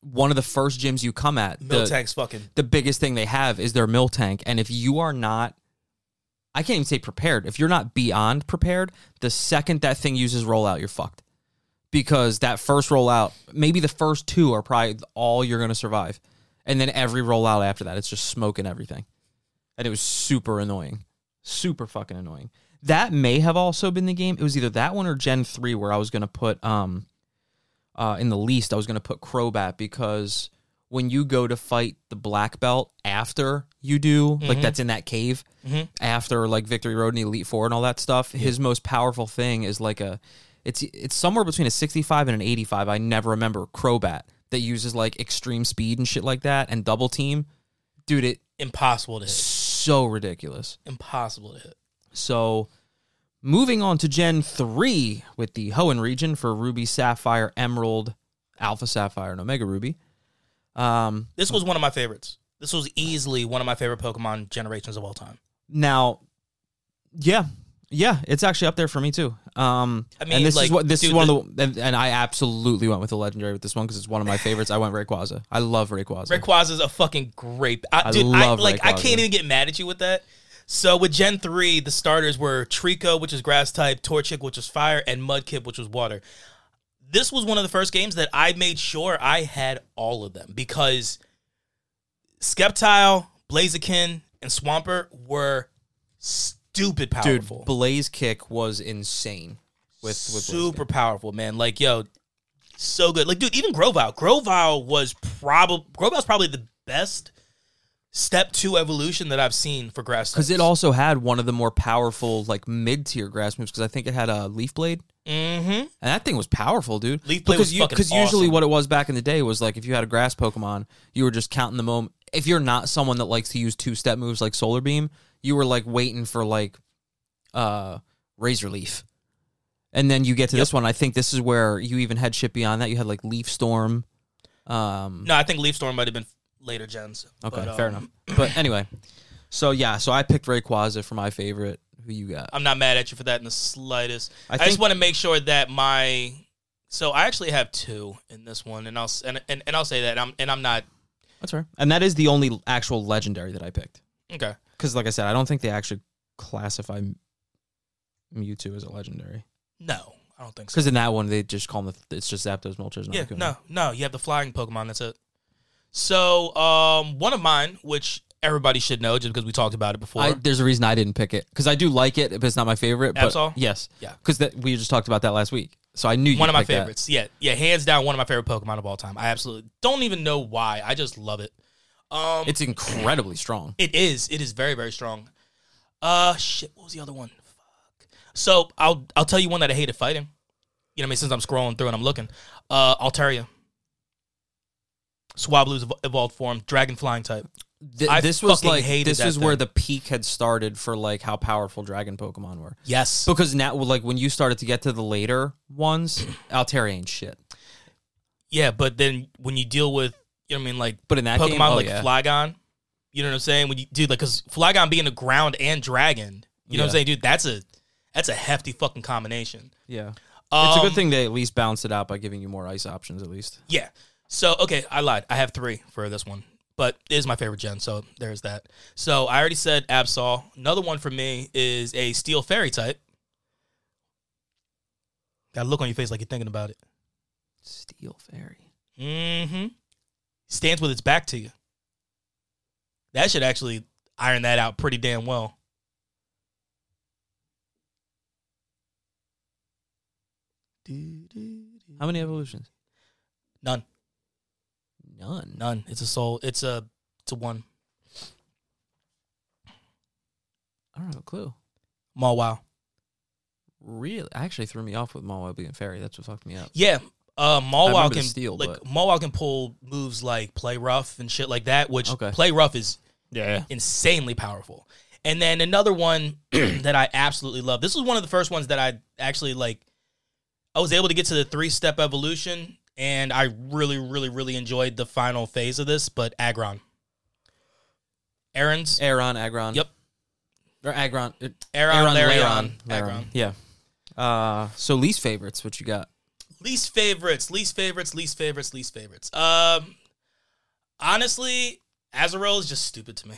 [SPEAKER 2] One of the first gyms you come at, the,
[SPEAKER 1] Miltank's fucking.
[SPEAKER 2] the biggest thing they have is their Mill Tank, and if you are not, I can't even say prepared. If you're not beyond prepared, the second that thing uses rollout, you're fucked because that first rollout, maybe the first two are probably all you're going to survive. And then every rollout after that, it's just smoking everything. And it was super annoying. Super fucking annoying. That may have also been the game. It was either that one or Gen 3 where I was going to put, um, uh, in the least, I was going to put Crobat because when you go to fight the black belt after you do, like that's in that cave,
[SPEAKER 1] Mhm.
[SPEAKER 2] after like Victory Road and Elite Four and all that stuff, his most powerful thing is like a it's it's somewhere between a 65 and an 85. I never remember Crobat that uses like extreme speed and shit like that and double team. Dude, it
[SPEAKER 1] Impossible to hit.
[SPEAKER 2] So ridiculous.
[SPEAKER 1] Impossible to hit.
[SPEAKER 2] So moving on to Gen 3 with the Hoenn region for Ruby, Sapphire, Emerald, Alpha Sapphire, and Omega Ruby. Um
[SPEAKER 1] This was one of my favorites. This was easily one of my favorite Pokemon generations of all time.
[SPEAKER 2] now yeah. Yeah, it's actually up there for me too. Um,
[SPEAKER 1] I mean,
[SPEAKER 2] and this
[SPEAKER 1] like,
[SPEAKER 2] is what this is
[SPEAKER 1] dude,
[SPEAKER 2] one of the and, and I absolutely went with the legendary with this one because it's one of my favorites. I went Rayquaza. I love Rayquaza.
[SPEAKER 1] Rayquaza's a fucking great. I,
[SPEAKER 2] I
[SPEAKER 1] dude,
[SPEAKER 2] love
[SPEAKER 1] I, like I can't even get mad at you with that. So with Gen three, the starters were Treecko, which is grass type, Torchic, which was fire, and Mudkip, which was water. this was one of the first games that I made sure I had all of them because Sceptile, Blaziken, and Swampert were stupid powerful. Dude.
[SPEAKER 2] Blaze Kick was insane. With with
[SPEAKER 1] super powerful, man. Like, yo, so good. Like, dude, even Grovyle. Grovyle was probably Grovyle's probably the best step two evolution that I've seen for grass.
[SPEAKER 2] because it also had one of the more powerful like mid tier grass moves. Because I think it had a Leaf Blade,
[SPEAKER 1] Mm-hmm.
[SPEAKER 2] and that thing was powerful, dude.
[SPEAKER 1] Leaf Blade
[SPEAKER 2] because you,
[SPEAKER 1] fucking
[SPEAKER 2] because usually what it was back in the day was like if you had a grass Pokemon, you were just counting the moment. If you're not someone that likes to use two step moves like Solar Beam, you were like waiting for like uh Razor Leaf. And then you get to this one. I think this is where you even had shit beyond that. You had like Leaf Storm. Um,
[SPEAKER 1] No, I think Leaf Storm might have been later gens.
[SPEAKER 2] okay,
[SPEAKER 1] but,
[SPEAKER 2] fair
[SPEAKER 1] um,
[SPEAKER 2] enough. But anyway, so yeah, so I picked Rayquaza for my favorite. Who you got?
[SPEAKER 1] I'm not mad at you for that in the slightest.
[SPEAKER 2] I
[SPEAKER 1] I, just want to make sure that my so I actually have two in this one, and I'll and and, and I'll say that I'm and I'm not
[SPEAKER 2] That's right. And that is the only actual legendary that I picked.
[SPEAKER 1] okay.
[SPEAKER 2] Because, like I said, I don't think they actually classify Mewtwo as a legendary.
[SPEAKER 1] No, I don't think so.
[SPEAKER 2] Because in that one, they just call them. The, it's just Zapdos, Moltres, and
[SPEAKER 1] Yeah,
[SPEAKER 2] Articuno.
[SPEAKER 1] no, no, you have the flying Pokemon. That's it. So, um, one of mine, which everybody should know, just because we talked about it before.
[SPEAKER 2] I, there's a reason I didn't pick it because I do like it, but it's not my favorite. But
[SPEAKER 1] Absol?
[SPEAKER 2] yes,
[SPEAKER 1] Yeah.
[SPEAKER 2] because we just talked about that last week, so I knew you
[SPEAKER 1] one of my
[SPEAKER 2] picked that.
[SPEAKER 1] favorites. Yeah, yeah, hands down, one of my favorite Pokemon of all time. I absolutely don't even know why. I just love it. Um,
[SPEAKER 2] It's incredibly strong.
[SPEAKER 1] It is. It is very, very strong. Uh, shit. What was the other one? Fuck. So I'll I'll tell you one that I hated fighting. You know what I mean? Since I'm scrolling through and I'm looking, uh, Altaria. Swablu's evolved form, dragon flying type.
[SPEAKER 2] Th-
[SPEAKER 1] I
[SPEAKER 2] this was like this is where the peak had started for like how powerful dragon Pokemon were.
[SPEAKER 1] Yes.
[SPEAKER 2] Because now, like when you started to get to the later ones, [CLEARS THROAT] Altaria ain't shit.
[SPEAKER 1] Yeah, but then when you deal with, you know what I mean, like
[SPEAKER 2] But in that
[SPEAKER 1] Pokemon
[SPEAKER 2] game, oh,
[SPEAKER 1] like
[SPEAKER 2] yeah.
[SPEAKER 1] Flygon, you know what I'm saying? When you dude, like, cause Flygon being a ground and dragon, you know what I'm saying, dude? That's a that's a hefty fucking combination.
[SPEAKER 2] yeah, it's a good
[SPEAKER 1] Um,
[SPEAKER 2] thing they at least balance it out by giving you more ice options at least.
[SPEAKER 1] Yeah. So okay, I lied. I have three for this one, but it is my favorite gen. So there's that. So I already said Absol. Another one for me is a Steel Fairy type. Got a look on your face like you're thinking about it.
[SPEAKER 2] Steel Fairy.
[SPEAKER 1] Mm-hmm. Stands with its back to you. That should actually iron that out pretty damn well.
[SPEAKER 2] How many evolutions?
[SPEAKER 1] None.
[SPEAKER 2] None.
[SPEAKER 1] None. It's a soul. It's a. It's a one.
[SPEAKER 2] I don't have a clue.
[SPEAKER 1] Mawile.
[SPEAKER 2] Really, actually threw me off with Mawile being fairy. That's what fucked me up.
[SPEAKER 1] Yeah. Uh,
[SPEAKER 2] Mawile
[SPEAKER 1] can
[SPEAKER 2] steel,
[SPEAKER 1] like
[SPEAKER 2] but-
[SPEAKER 1] can pull moves like play rough and shit like that, which
[SPEAKER 2] Okay.
[SPEAKER 1] play rough is
[SPEAKER 2] Yeah.
[SPEAKER 1] insanely powerful. And then another one [CLEARS THROAT] that I absolutely love. This was one of the first ones that I actually like. I was able to get to the three step evolution, and I really, really, really enjoyed the final phase of this. But Aggron, Aron's
[SPEAKER 2] Aron Aggron.
[SPEAKER 1] Yep.
[SPEAKER 2] Or Aggron. Aaron,
[SPEAKER 1] Aron, Lairon,
[SPEAKER 2] Lairon,
[SPEAKER 1] Aggron.
[SPEAKER 2] Yeah. Uh, so least favorites, what you got?
[SPEAKER 1] Least favorites, least favorites, least favorites, least favorites. Um, honestly, Azurill is just stupid to me.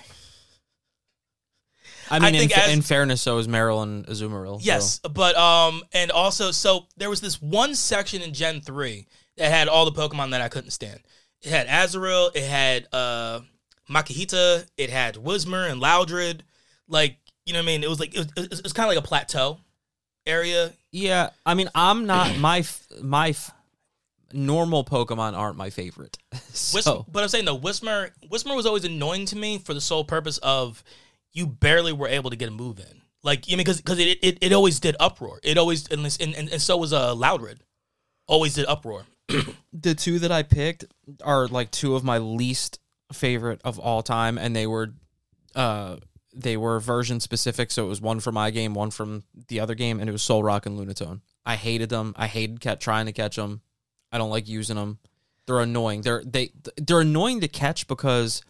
[SPEAKER 2] I mean, in,
[SPEAKER 1] as-
[SPEAKER 2] in fairness, so is Marill and Azumarill. so-
[SPEAKER 1] Yes, but um, and also, so there was this one section in Gen three that had all the Pokemon that I couldn't stand. It had Azurill, it had uh Makuhita, it had Whismur and Loudred. Like, you know what I mean? It was like it was, it was kind of like a plateau area.
[SPEAKER 2] Yeah, I mean, I'm not [CLEARS THROAT] my my f- normal Pokemon aren't my favorite. [LAUGHS]
[SPEAKER 1] Whis-
[SPEAKER 2] so
[SPEAKER 1] but I'm saying though, Whismur, Whismur was always annoying to me for the sole purpose of you barely were able to get a move in. Like, you know, because because it, it it always did uproar. It always and and, and, and so was a uh, Loudred. Always did uproar. [CLEARS THROAT]
[SPEAKER 2] the two that I picked are like two of my least favorite of all time, and they were uh they were version specific. So it was one from my game, one from the other game, and it was Solrock and Lunatone. I hated them. I hated ca- trying to catch them. I don't like using them. They're annoying. They're they they're annoying to catch because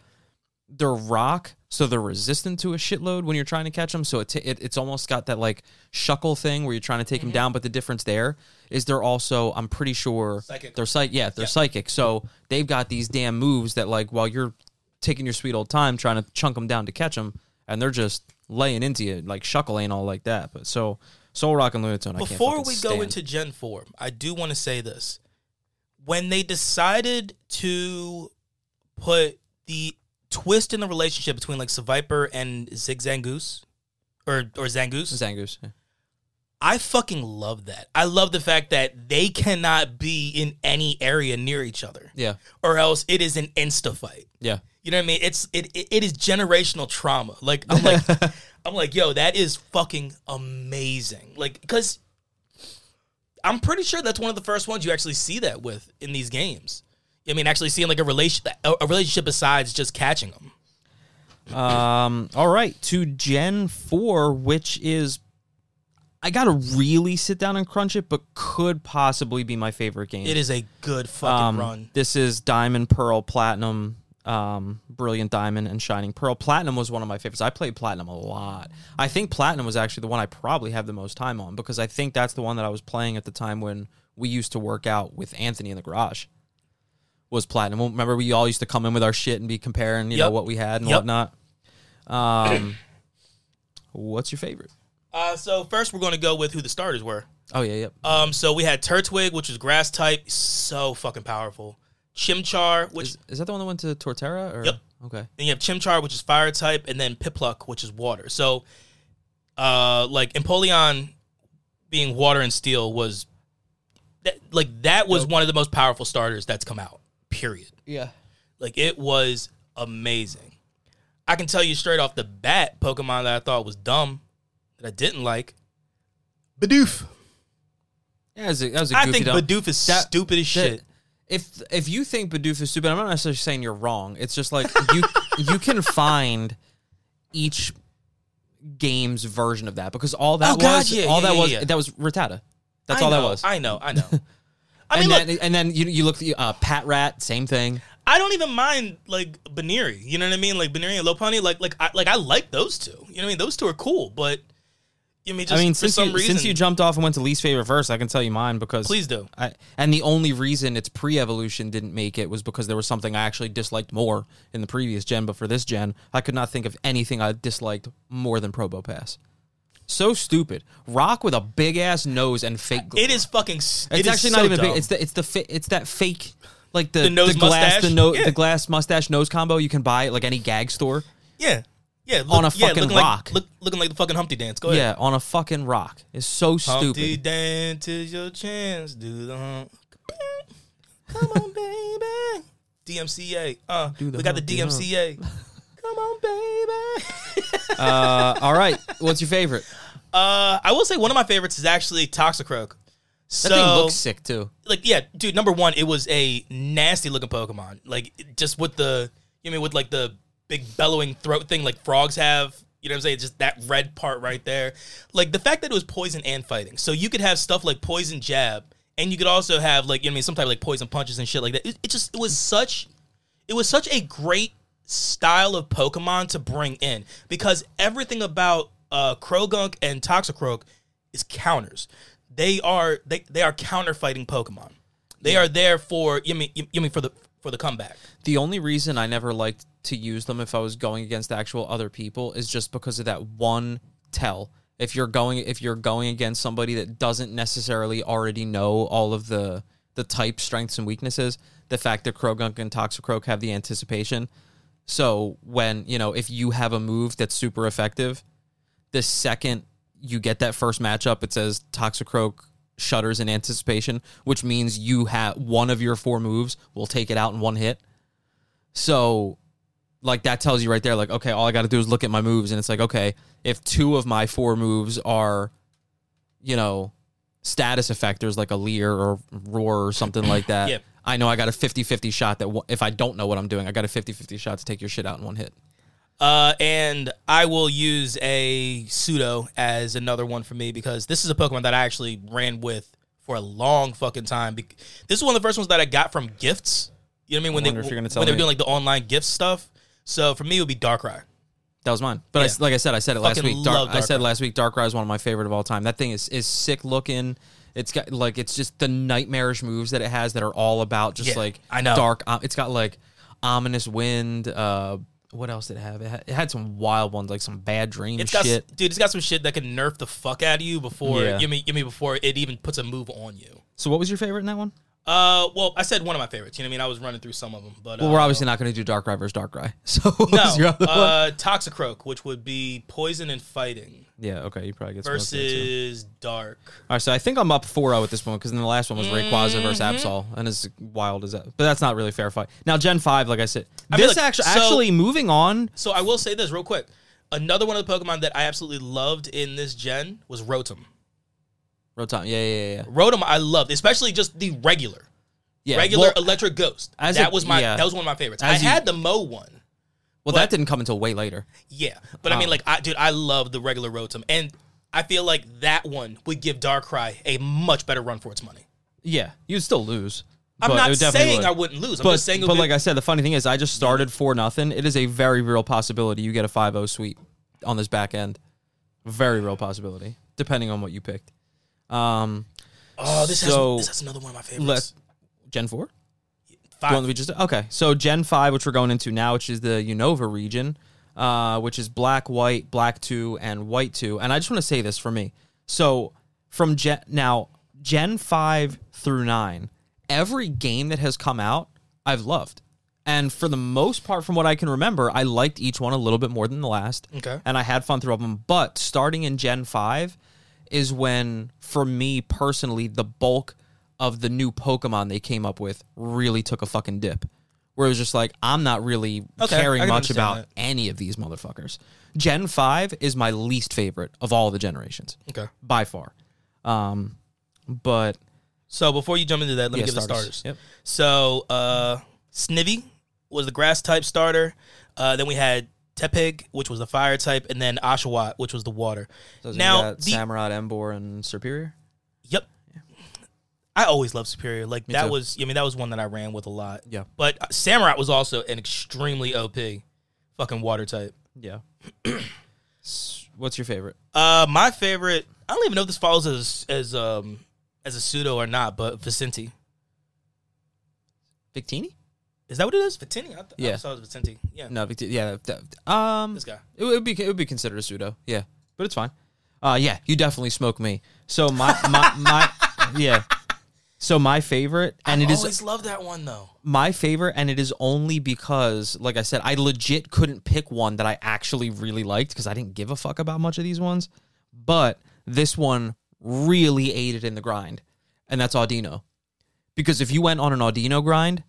[SPEAKER 2] they're rock, so they're resistant to a shitload when you're trying to catch them. So it, t- it it's almost got that like shuckle thing where you're trying to take them mm-hmm. down. But the difference there is they're also I'm pretty sure
[SPEAKER 1] Psychic.
[SPEAKER 2] they're psych. Yeah, they're
[SPEAKER 1] Yeah.
[SPEAKER 2] psychic. So they've got these damn moves that like while you're taking your sweet old time trying to chunk them down to catch them, and they're just laying into you like shuckle ain't all like that. But so Solrock and Lunatone. I can't
[SPEAKER 1] Before we go
[SPEAKER 2] stand.
[SPEAKER 1] into Gen 4, I do want to say this. When they decided to put the twist in the relationship between like Viper and Zig Zangoose or or Zangoose,
[SPEAKER 2] Zangoose. yeah.
[SPEAKER 1] I fucking love that. I love the fact that they cannot be in any area near each other,
[SPEAKER 2] Yeah,
[SPEAKER 1] or else it is an insta fight.
[SPEAKER 2] yeah.
[SPEAKER 1] You know what I mean? It's it it, it is generational trauma. Like I'm like [LAUGHS] I'm like, yo, that is fucking amazing. Like because I'm pretty sure that's one of the first ones you actually see that with in these games. I mean, actually seeing like a relation a, relationship besides just catching them.
[SPEAKER 2] Um. All right, to Gen Four, which is, I gotta really sit down and crunch it, but could possibly be my favorite game.
[SPEAKER 1] It is a good fucking
[SPEAKER 2] Um,
[SPEAKER 1] run.
[SPEAKER 2] This is Diamond, Pearl, Platinum, um, Brilliant Diamond, and Shining Pearl. Platinum was one of my favorites. I played Platinum a lot. I think Platinum was actually the one I probably have the most time on because I think that's the one that I was playing at the time when we used to work out with Anthony in the garage. Was Platinum? Remember, we all used to come in with our shit and be comparing, you know, what we had and
[SPEAKER 1] Yep.
[SPEAKER 2] whatnot. Um, what's your favorite?
[SPEAKER 1] Uh, so first we're going to go with who the starters were.
[SPEAKER 2] Oh yeah, yep.
[SPEAKER 1] Um, so we had Turtwig, which was grass type, so fucking powerful. Chimchar, which
[SPEAKER 2] Is, is that the one that went to Torterra? Or?
[SPEAKER 1] Yep.
[SPEAKER 2] Okay.
[SPEAKER 1] And you have Chimchar, which is fire type, and then Piplup, which is water. So, uh, like Empoleon being water and steel was that like that was one of the most powerful starters that's come out. Period.
[SPEAKER 2] Yeah.
[SPEAKER 1] Like it was amazing. I can tell you straight off the bat, Pokemon that I thought was dumb, that I didn't like. Bidoof.
[SPEAKER 2] Yeah, that was a, that was a
[SPEAKER 1] I
[SPEAKER 2] goofy
[SPEAKER 1] think
[SPEAKER 2] dumb-
[SPEAKER 1] Bidoof is
[SPEAKER 2] That-
[SPEAKER 1] stupid as
[SPEAKER 2] that-
[SPEAKER 1] shit.
[SPEAKER 2] If if you think Bidoof is stupid, I'm not necessarily saying you're wrong. It's just like you [LAUGHS] you can find each game's version of that because all that
[SPEAKER 1] Oh, God,
[SPEAKER 2] was
[SPEAKER 1] yeah,
[SPEAKER 2] all
[SPEAKER 1] yeah,
[SPEAKER 2] that
[SPEAKER 1] yeah,
[SPEAKER 2] was that was Rattata. That's
[SPEAKER 1] I
[SPEAKER 2] all that was.
[SPEAKER 1] I know, I know. [LAUGHS] I
[SPEAKER 2] and
[SPEAKER 1] mean, look,
[SPEAKER 2] then and then you you look at uh, Patrat, same thing.
[SPEAKER 1] I don't even mind like Buneary. You know what I mean? Like Buneary and Lopunny. Like like I like I like those two. You know what I mean? Those two are cool, but I mean, just
[SPEAKER 2] I mean, since you,
[SPEAKER 1] reason,
[SPEAKER 2] since you jumped off and went to least favorite verse, I can tell you mine because
[SPEAKER 1] please do.
[SPEAKER 2] I, and the only reason its pre-evolution didn't make it was because there was something I actually disliked more in the previous gen. But for this gen, I could not think of anything I disliked more than Probopass. So stupid. Rock with a big ass nose and fake.
[SPEAKER 1] It is fucking.
[SPEAKER 2] It's
[SPEAKER 1] it
[SPEAKER 2] actually
[SPEAKER 1] so
[SPEAKER 2] not even
[SPEAKER 1] dumb.
[SPEAKER 2] big. It's the it's the fa- it's that fake like the
[SPEAKER 1] The nose
[SPEAKER 2] glass
[SPEAKER 1] mustache?
[SPEAKER 2] the no,
[SPEAKER 1] Yeah.
[SPEAKER 2] the glass mustache nose combo you can buy at like any gag store.
[SPEAKER 1] yeah, yeah. Look,
[SPEAKER 2] On a
[SPEAKER 1] yeah,
[SPEAKER 2] fucking
[SPEAKER 1] looking
[SPEAKER 2] rock.
[SPEAKER 1] Like, look, looking like the fucking Humpty dance. Go ahead.
[SPEAKER 2] Yeah, on a fucking rock. It's so stupid.
[SPEAKER 1] Humpty dance is your chance. Do the hump. Come on, [LAUGHS] baby. DMCA. Uh, we got the DMCA. [LAUGHS] Come on, baby.
[SPEAKER 2] uh, all right, what's your favorite?
[SPEAKER 1] Uh, I will say one of my favorites is actually Toxicroak. So,
[SPEAKER 2] That thing looks sick too.
[SPEAKER 1] like, yeah, dude. Number one, it was a nasty looking Pokemon. Like, just with the, you know, I mean, with like the big bellowing throat thing, like frogs have. You know what I'm saying? Just that red part right there. Like the fact that it was poison and fighting. So you could have stuff like poison jab, and you could also have like, you know, what I mean, some type of like poison punches and shit like that. It, it just, it was such, it was such a great style of Pokemon to bring in because everything about uh Croagunk and Toxicroak is counters. They are they they are counter fighting Pokemon. They are there for you mean you mean for the for the comeback.
[SPEAKER 2] The only reason I never liked to use them if I was going against actual other people is just because of that one tell. If you're going if you're going against somebody that doesn't necessarily already know all of the the type strengths and weaknesses, the fact that Croagunk and Toxicroak have the anticipation. So when, you know, if you have a move that's super effective, the second you get that first matchup, it says Toxicroak shudders in anticipation, which means you have one of your four moves will take it out in one hit. So, like that tells you right there, like okay, all I got to do is look at my moves, and it's like okay, if two of my four moves are, you know, status effectors like a Leer or Roar or something like that, [COUGHS]
[SPEAKER 1] Yeah.
[SPEAKER 2] I know I got a 50-50 shot that if I don't know what I'm doing, I got a 50-50 shot to take your shit out in one hit.
[SPEAKER 1] Uh, and I will use a pseudo as another one for me because this is a Pokemon that I actually ran with for a long fucking time. This is one of the first ones that I got from gifts. You know what I mean? When
[SPEAKER 2] wonder
[SPEAKER 1] they
[SPEAKER 2] if you're gonna
[SPEAKER 1] when they were
[SPEAKER 2] me.
[SPEAKER 1] doing like the online gift stuff. So for me, it would be Darkrai.
[SPEAKER 2] That was mine. But I
[SPEAKER 1] Yeah.
[SPEAKER 2] like I said, I said it last
[SPEAKER 1] Fucking
[SPEAKER 2] week. Dark,
[SPEAKER 1] love
[SPEAKER 2] I said last week, Darkrai is one of my favorite of all time. That thing is is sick looking. It's got like it's just the nightmarish moves that it has that are all about just
[SPEAKER 1] Yeah,
[SPEAKER 2] like
[SPEAKER 1] I know.
[SPEAKER 2] dark. Um, it's got like ominous wind, uh, what else did it have? It had, it had some wild ones, like some bad dream
[SPEAKER 1] It's got,
[SPEAKER 2] shit.
[SPEAKER 1] dude. It's got some shit that can nerf the fuck out of you before.
[SPEAKER 2] Yeah.
[SPEAKER 1] Give me, give me before it even puts a move on you.
[SPEAKER 2] So, what was your favorite in that one?
[SPEAKER 1] Uh, well, I said one of my favorites. You know what I mean? I was running through some of them, but
[SPEAKER 2] Well,
[SPEAKER 1] uh,
[SPEAKER 2] we're obviously not going to do Darkrai versus Darkrai. [LAUGHS] So, what
[SPEAKER 1] no.
[SPEAKER 2] was your other one?
[SPEAKER 1] Uh, Toxicroak, which would be poison and fighting
[SPEAKER 2] Yeah, okay, you probably get some of those too.
[SPEAKER 1] versus dark.
[SPEAKER 2] All right, so I think I'm up 4-0 at this point because then the last one was Rayquaza versus
[SPEAKER 1] Mm-hmm.
[SPEAKER 2] Absol, and as wild as that, but that's not really a fair fight. Now Gen Five, like I said,
[SPEAKER 1] I mean,
[SPEAKER 2] this
[SPEAKER 1] look,
[SPEAKER 2] actually
[SPEAKER 1] so-
[SPEAKER 2] actually moving on.
[SPEAKER 1] So I will say this real quick. Another one of the Pokemon that I absolutely loved in this gen was Rotom.
[SPEAKER 2] Rotom, yeah, yeah, yeah, yeah.
[SPEAKER 1] Rotom I loved, especially just the regular.
[SPEAKER 2] yeah
[SPEAKER 1] regular
[SPEAKER 2] well,
[SPEAKER 1] electric ghost.
[SPEAKER 2] as
[SPEAKER 1] that
[SPEAKER 2] a-
[SPEAKER 1] was my
[SPEAKER 2] yeah.
[SPEAKER 1] that was one of my favorites.
[SPEAKER 2] As
[SPEAKER 1] I
[SPEAKER 2] you-
[SPEAKER 1] had the Mo one.
[SPEAKER 2] Well,
[SPEAKER 1] but-
[SPEAKER 2] that didn't come until way later.
[SPEAKER 1] Yeah. But I mean
[SPEAKER 2] Oh.
[SPEAKER 1] like I dude, I love the regular Rotom. And I feel like that one would give Darkrai a much better run for its money.
[SPEAKER 2] Yeah, you'd still lose.
[SPEAKER 1] I'm not saying
[SPEAKER 2] would.
[SPEAKER 1] I wouldn't lose. I'm
[SPEAKER 2] but,
[SPEAKER 1] just saying
[SPEAKER 2] but
[SPEAKER 1] would
[SPEAKER 2] like I said, the funny thing is, I just started for nothing. It is a very real possibility you get a 5-0 sweep on this back end. Very real possibility, depending on what you picked. Um,
[SPEAKER 1] Oh, this
[SPEAKER 2] so-
[SPEAKER 1] has this has another one of my favorites.
[SPEAKER 2] let Gen Four.
[SPEAKER 1] Five.
[SPEAKER 2] The one that we just okay. So Gen five, which we're going into now, which is the Unova region, uh, which is black, white, black two, and white two. And I just want to say this for me. So from Gen now Gen five through nine, every game that has come out, I've loved. And for the most part, from what I can remember, I liked each one a little bit more than the last.
[SPEAKER 1] Okay.
[SPEAKER 2] And I had fun through them. But starting in Gen 5 is when, for me personally, the bulk of the new Pokemon they came up with really took a fucking dip. Where it was just like, I'm not really
[SPEAKER 1] Okay, I
[SPEAKER 2] caring
[SPEAKER 1] can
[SPEAKER 2] much
[SPEAKER 1] understand
[SPEAKER 2] about
[SPEAKER 1] that.
[SPEAKER 2] any of these motherfuckers. Gen 5 is my least favorite of all the generations,
[SPEAKER 1] Okay.
[SPEAKER 2] by far. Um, but
[SPEAKER 1] So before you jump into that, let me
[SPEAKER 2] Yeah,
[SPEAKER 1] give the
[SPEAKER 2] starters.
[SPEAKER 1] starters.
[SPEAKER 2] Yep.
[SPEAKER 1] So uh Snivy was the grass type starter. Uh, then we had Tepig, which was the fire type, and then Oshawott, which was the water. now,
[SPEAKER 2] got
[SPEAKER 1] the,
[SPEAKER 2] Samurott, Emboar, and
[SPEAKER 1] Serperior. I always loved Serperior. Like that
[SPEAKER 2] too.
[SPEAKER 1] was, I mean, that was one that I ran with a lot.
[SPEAKER 2] Yeah.
[SPEAKER 1] But uh, Samurai was also an extremely OP, fucking water type.
[SPEAKER 2] Yeah. [CLEARS THROAT] What's your favorite?
[SPEAKER 1] Uh, my favorite. I don't even know if this follows as as um as a pseudo or not, but Vicenti.
[SPEAKER 2] Victini?
[SPEAKER 1] Is that what it is? Vicenti? I, th- I
[SPEAKER 2] Yeah.
[SPEAKER 1] always thought it was Vicenti. Yeah.
[SPEAKER 2] No, Victini. Yeah. that- um,
[SPEAKER 1] This guy.
[SPEAKER 2] It would be it would be considered a pseudo, yeah, but it's fine. Uh, yeah, you definitely smoke me. So my my my [LAUGHS] yeah. So my favorite, and it is
[SPEAKER 1] I
[SPEAKER 2] it is
[SPEAKER 1] always loved that one though.
[SPEAKER 2] my favorite, and it is only because, like I said, I legit couldn't pick one that I actually really liked because I didn't give a fuck about much of these ones. But this one really aided in the grind, and that's Audino. Because if you went on an Audino grind,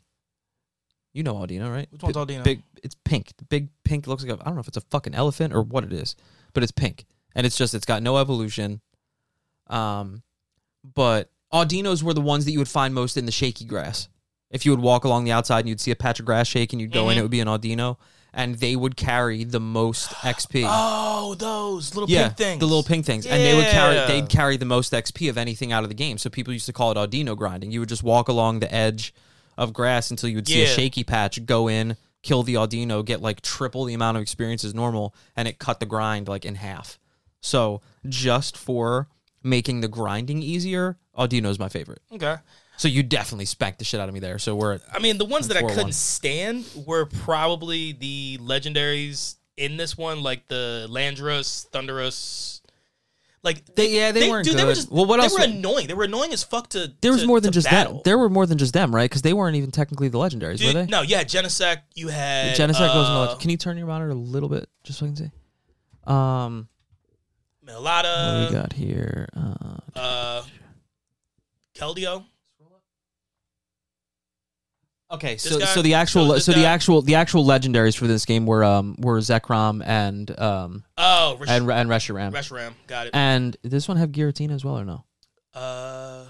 [SPEAKER 2] you know Audino, right?
[SPEAKER 1] Which one's Audino?
[SPEAKER 2] Big, it's pink. The big pink looks like a, I don't know if it's a fucking elephant or what it is, but it's pink, and it's just it's got no evolution. Um, but Audinos were the ones that you would find most in the shaky grass. If you would walk along the outside and you'd see a patch of grass shake and you'd go in,
[SPEAKER 1] Mhm.
[SPEAKER 2] it would be an Audino, and they would carry the most XP. [GASPS]
[SPEAKER 1] Oh, those little
[SPEAKER 2] yeah,
[SPEAKER 1] pink things.
[SPEAKER 2] the little pink things, and they would carry they'd carry the most XP of anything out of the game. So people used to call it Audino grinding. You would just walk along the edge of grass until you would see a shaky patch, go in, kill the Audino, get like triple the amount of experience as normal, and it cut the grind like in half. So just for making the grinding easier, Audino's my favorite.
[SPEAKER 1] Okay.
[SPEAKER 2] So you definitely spanked the shit out of me there. So we're
[SPEAKER 1] I mean, the ones that I couldn't stand were probably the legendaries in this one, like the Landorus, Thundurus. Like
[SPEAKER 2] They- yeah, they weren't
[SPEAKER 1] dude, They were
[SPEAKER 2] good.
[SPEAKER 1] just,
[SPEAKER 2] Well, what
[SPEAKER 1] they
[SPEAKER 2] else They
[SPEAKER 1] were
[SPEAKER 2] wa-
[SPEAKER 1] annoying. They were annoying as fuck to.
[SPEAKER 2] there was
[SPEAKER 1] to-
[SPEAKER 2] more than just
[SPEAKER 1] battle.
[SPEAKER 2] that. There were more than just them, right? Because they weren't even technically the legendaries, were they?
[SPEAKER 1] no, yeah, had Genesect. You had
[SPEAKER 2] Genesect
[SPEAKER 1] uh.
[SPEAKER 2] Leg- Can you turn your monitor a little bit just so I can see? Um, what do we got here? Uh,
[SPEAKER 1] uh, Keldeo.
[SPEAKER 2] okay, so
[SPEAKER 1] guy-
[SPEAKER 2] so the actual
[SPEAKER 1] so
[SPEAKER 2] so, the
[SPEAKER 1] guy-
[SPEAKER 2] actual the actual legendaries for this game were um were Zekrom and um
[SPEAKER 1] Oh, Resh-
[SPEAKER 2] and and Reshiram.
[SPEAKER 1] Reshiram. Got it.
[SPEAKER 2] And this one have Giratina as well or no?
[SPEAKER 1] Uh,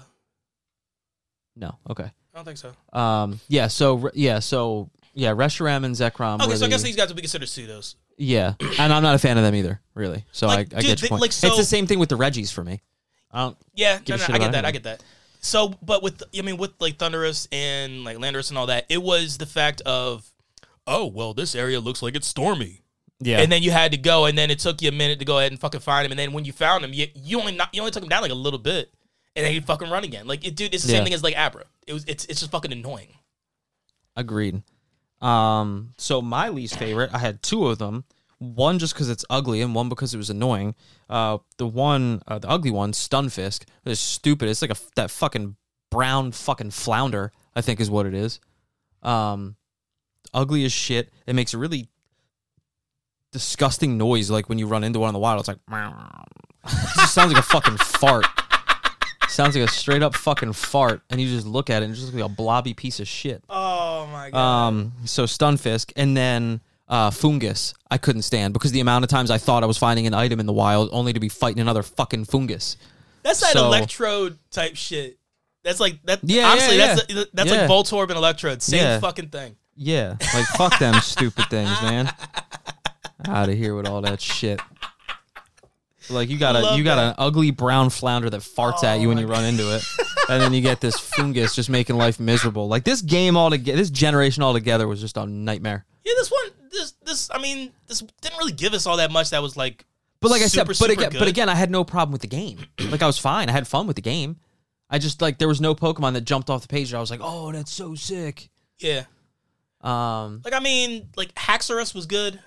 [SPEAKER 2] No. Okay.
[SPEAKER 1] I don't think so.
[SPEAKER 2] Um. Yeah. So yeah. So yeah. Reshiram and Zekrom.
[SPEAKER 1] Okay, so I guess these guys would be considered pseudos.
[SPEAKER 2] Yeah, and I'm not a fan of them either, really. So
[SPEAKER 1] Like,
[SPEAKER 2] I, I
[SPEAKER 1] dude,
[SPEAKER 2] get
[SPEAKER 1] they-
[SPEAKER 2] your point.
[SPEAKER 1] like, so-
[SPEAKER 2] it's the same thing with the Reggies for me. I don't.
[SPEAKER 1] Yeah,
[SPEAKER 2] Give
[SPEAKER 1] no,
[SPEAKER 2] a
[SPEAKER 1] no,
[SPEAKER 2] shit
[SPEAKER 1] I get
[SPEAKER 2] about
[SPEAKER 1] that. I get that. So, but with I mean, with like Thundurus and like Landorus and all that, it was the fact of, oh well, this area looks like it's stormy,
[SPEAKER 2] Yeah.
[SPEAKER 1] and then you had to go, and then it took you a minute to go ahead and fucking find him, and then when you found him, you, you only not, you only took him down like a little bit, and then you fucking run again. Like, it, dude, it's the
[SPEAKER 2] Yeah.
[SPEAKER 1] same thing as like Abra. It was it's it's just fucking annoying.
[SPEAKER 2] Agreed. Um, so my least favorite, I had two of them. One just because it's ugly, and one because it was annoying. Uh, the one, uh, the ugly one, Stunfisk, is stupid. It's like a that fucking brown fucking flounder. I think is what it is. Um, ugly as shit. It makes a really disgusting noise, like when you run into one in the wild. It's like, [LAUGHS] it sounds like a fucking fart. Sounds like a straight up fucking fart, and you just look at it and just like a blobby piece of shit.
[SPEAKER 1] Oh my god.
[SPEAKER 2] Um, so Stunfisk, and then uh, Foongus. I couldn't stand because the amount of times I thought I was finding an item in the wild, only to be fighting another fucking Foongus.
[SPEAKER 1] that's that
[SPEAKER 2] so-
[SPEAKER 1] electrode type shit. That's like that.
[SPEAKER 2] Yeah,
[SPEAKER 1] honestly,
[SPEAKER 2] yeah,
[SPEAKER 1] that's
[SPEAKER 2] yeah.
[SPEAKER 1] that's
[SPEAKER 2] Yeah.
[SPEAKER 1] like Voltorb and Electrode. Same
[SPEAKER 2] Yeah.
[SPEAKER 1] fucking thing.
[SPEAKER 2] Yeah, like fuck them [LAUGHS] stupid things, man. Out of here with all that shit. Like you got a
[SPEAKER 1] Love
[SPEAKER 2] you got
[SPEAKER 1] that.
[SPEAKER 2] an ugly brown flounder that farts at you when you run into it, [LAUGHS] and then you get this fungus just making life miserable. Like this game altogether, this generation altogether was just a nightmare.
[SPEAKER 1] Yeah, this one, this this. I mean, this didn't really give us all that much. That was like.
[SPEAKER 2] But like I said, but
[SPEAKER 1] super
[SPEAKER 2] again,
[SPEAKER 1] good.
[SPEAKER 2] but again, I had no problem with the game. [CLEARS THROAT] like I was fine. I had fun with the game. I just like there was no Pokemon that jumped off the page. And I was like, oh, that's so sick.
[SPEAKER 1] Yeah,
[SPEAKER 2] Um,
[SPEAKER 1] like I mean, like Haxorus was good.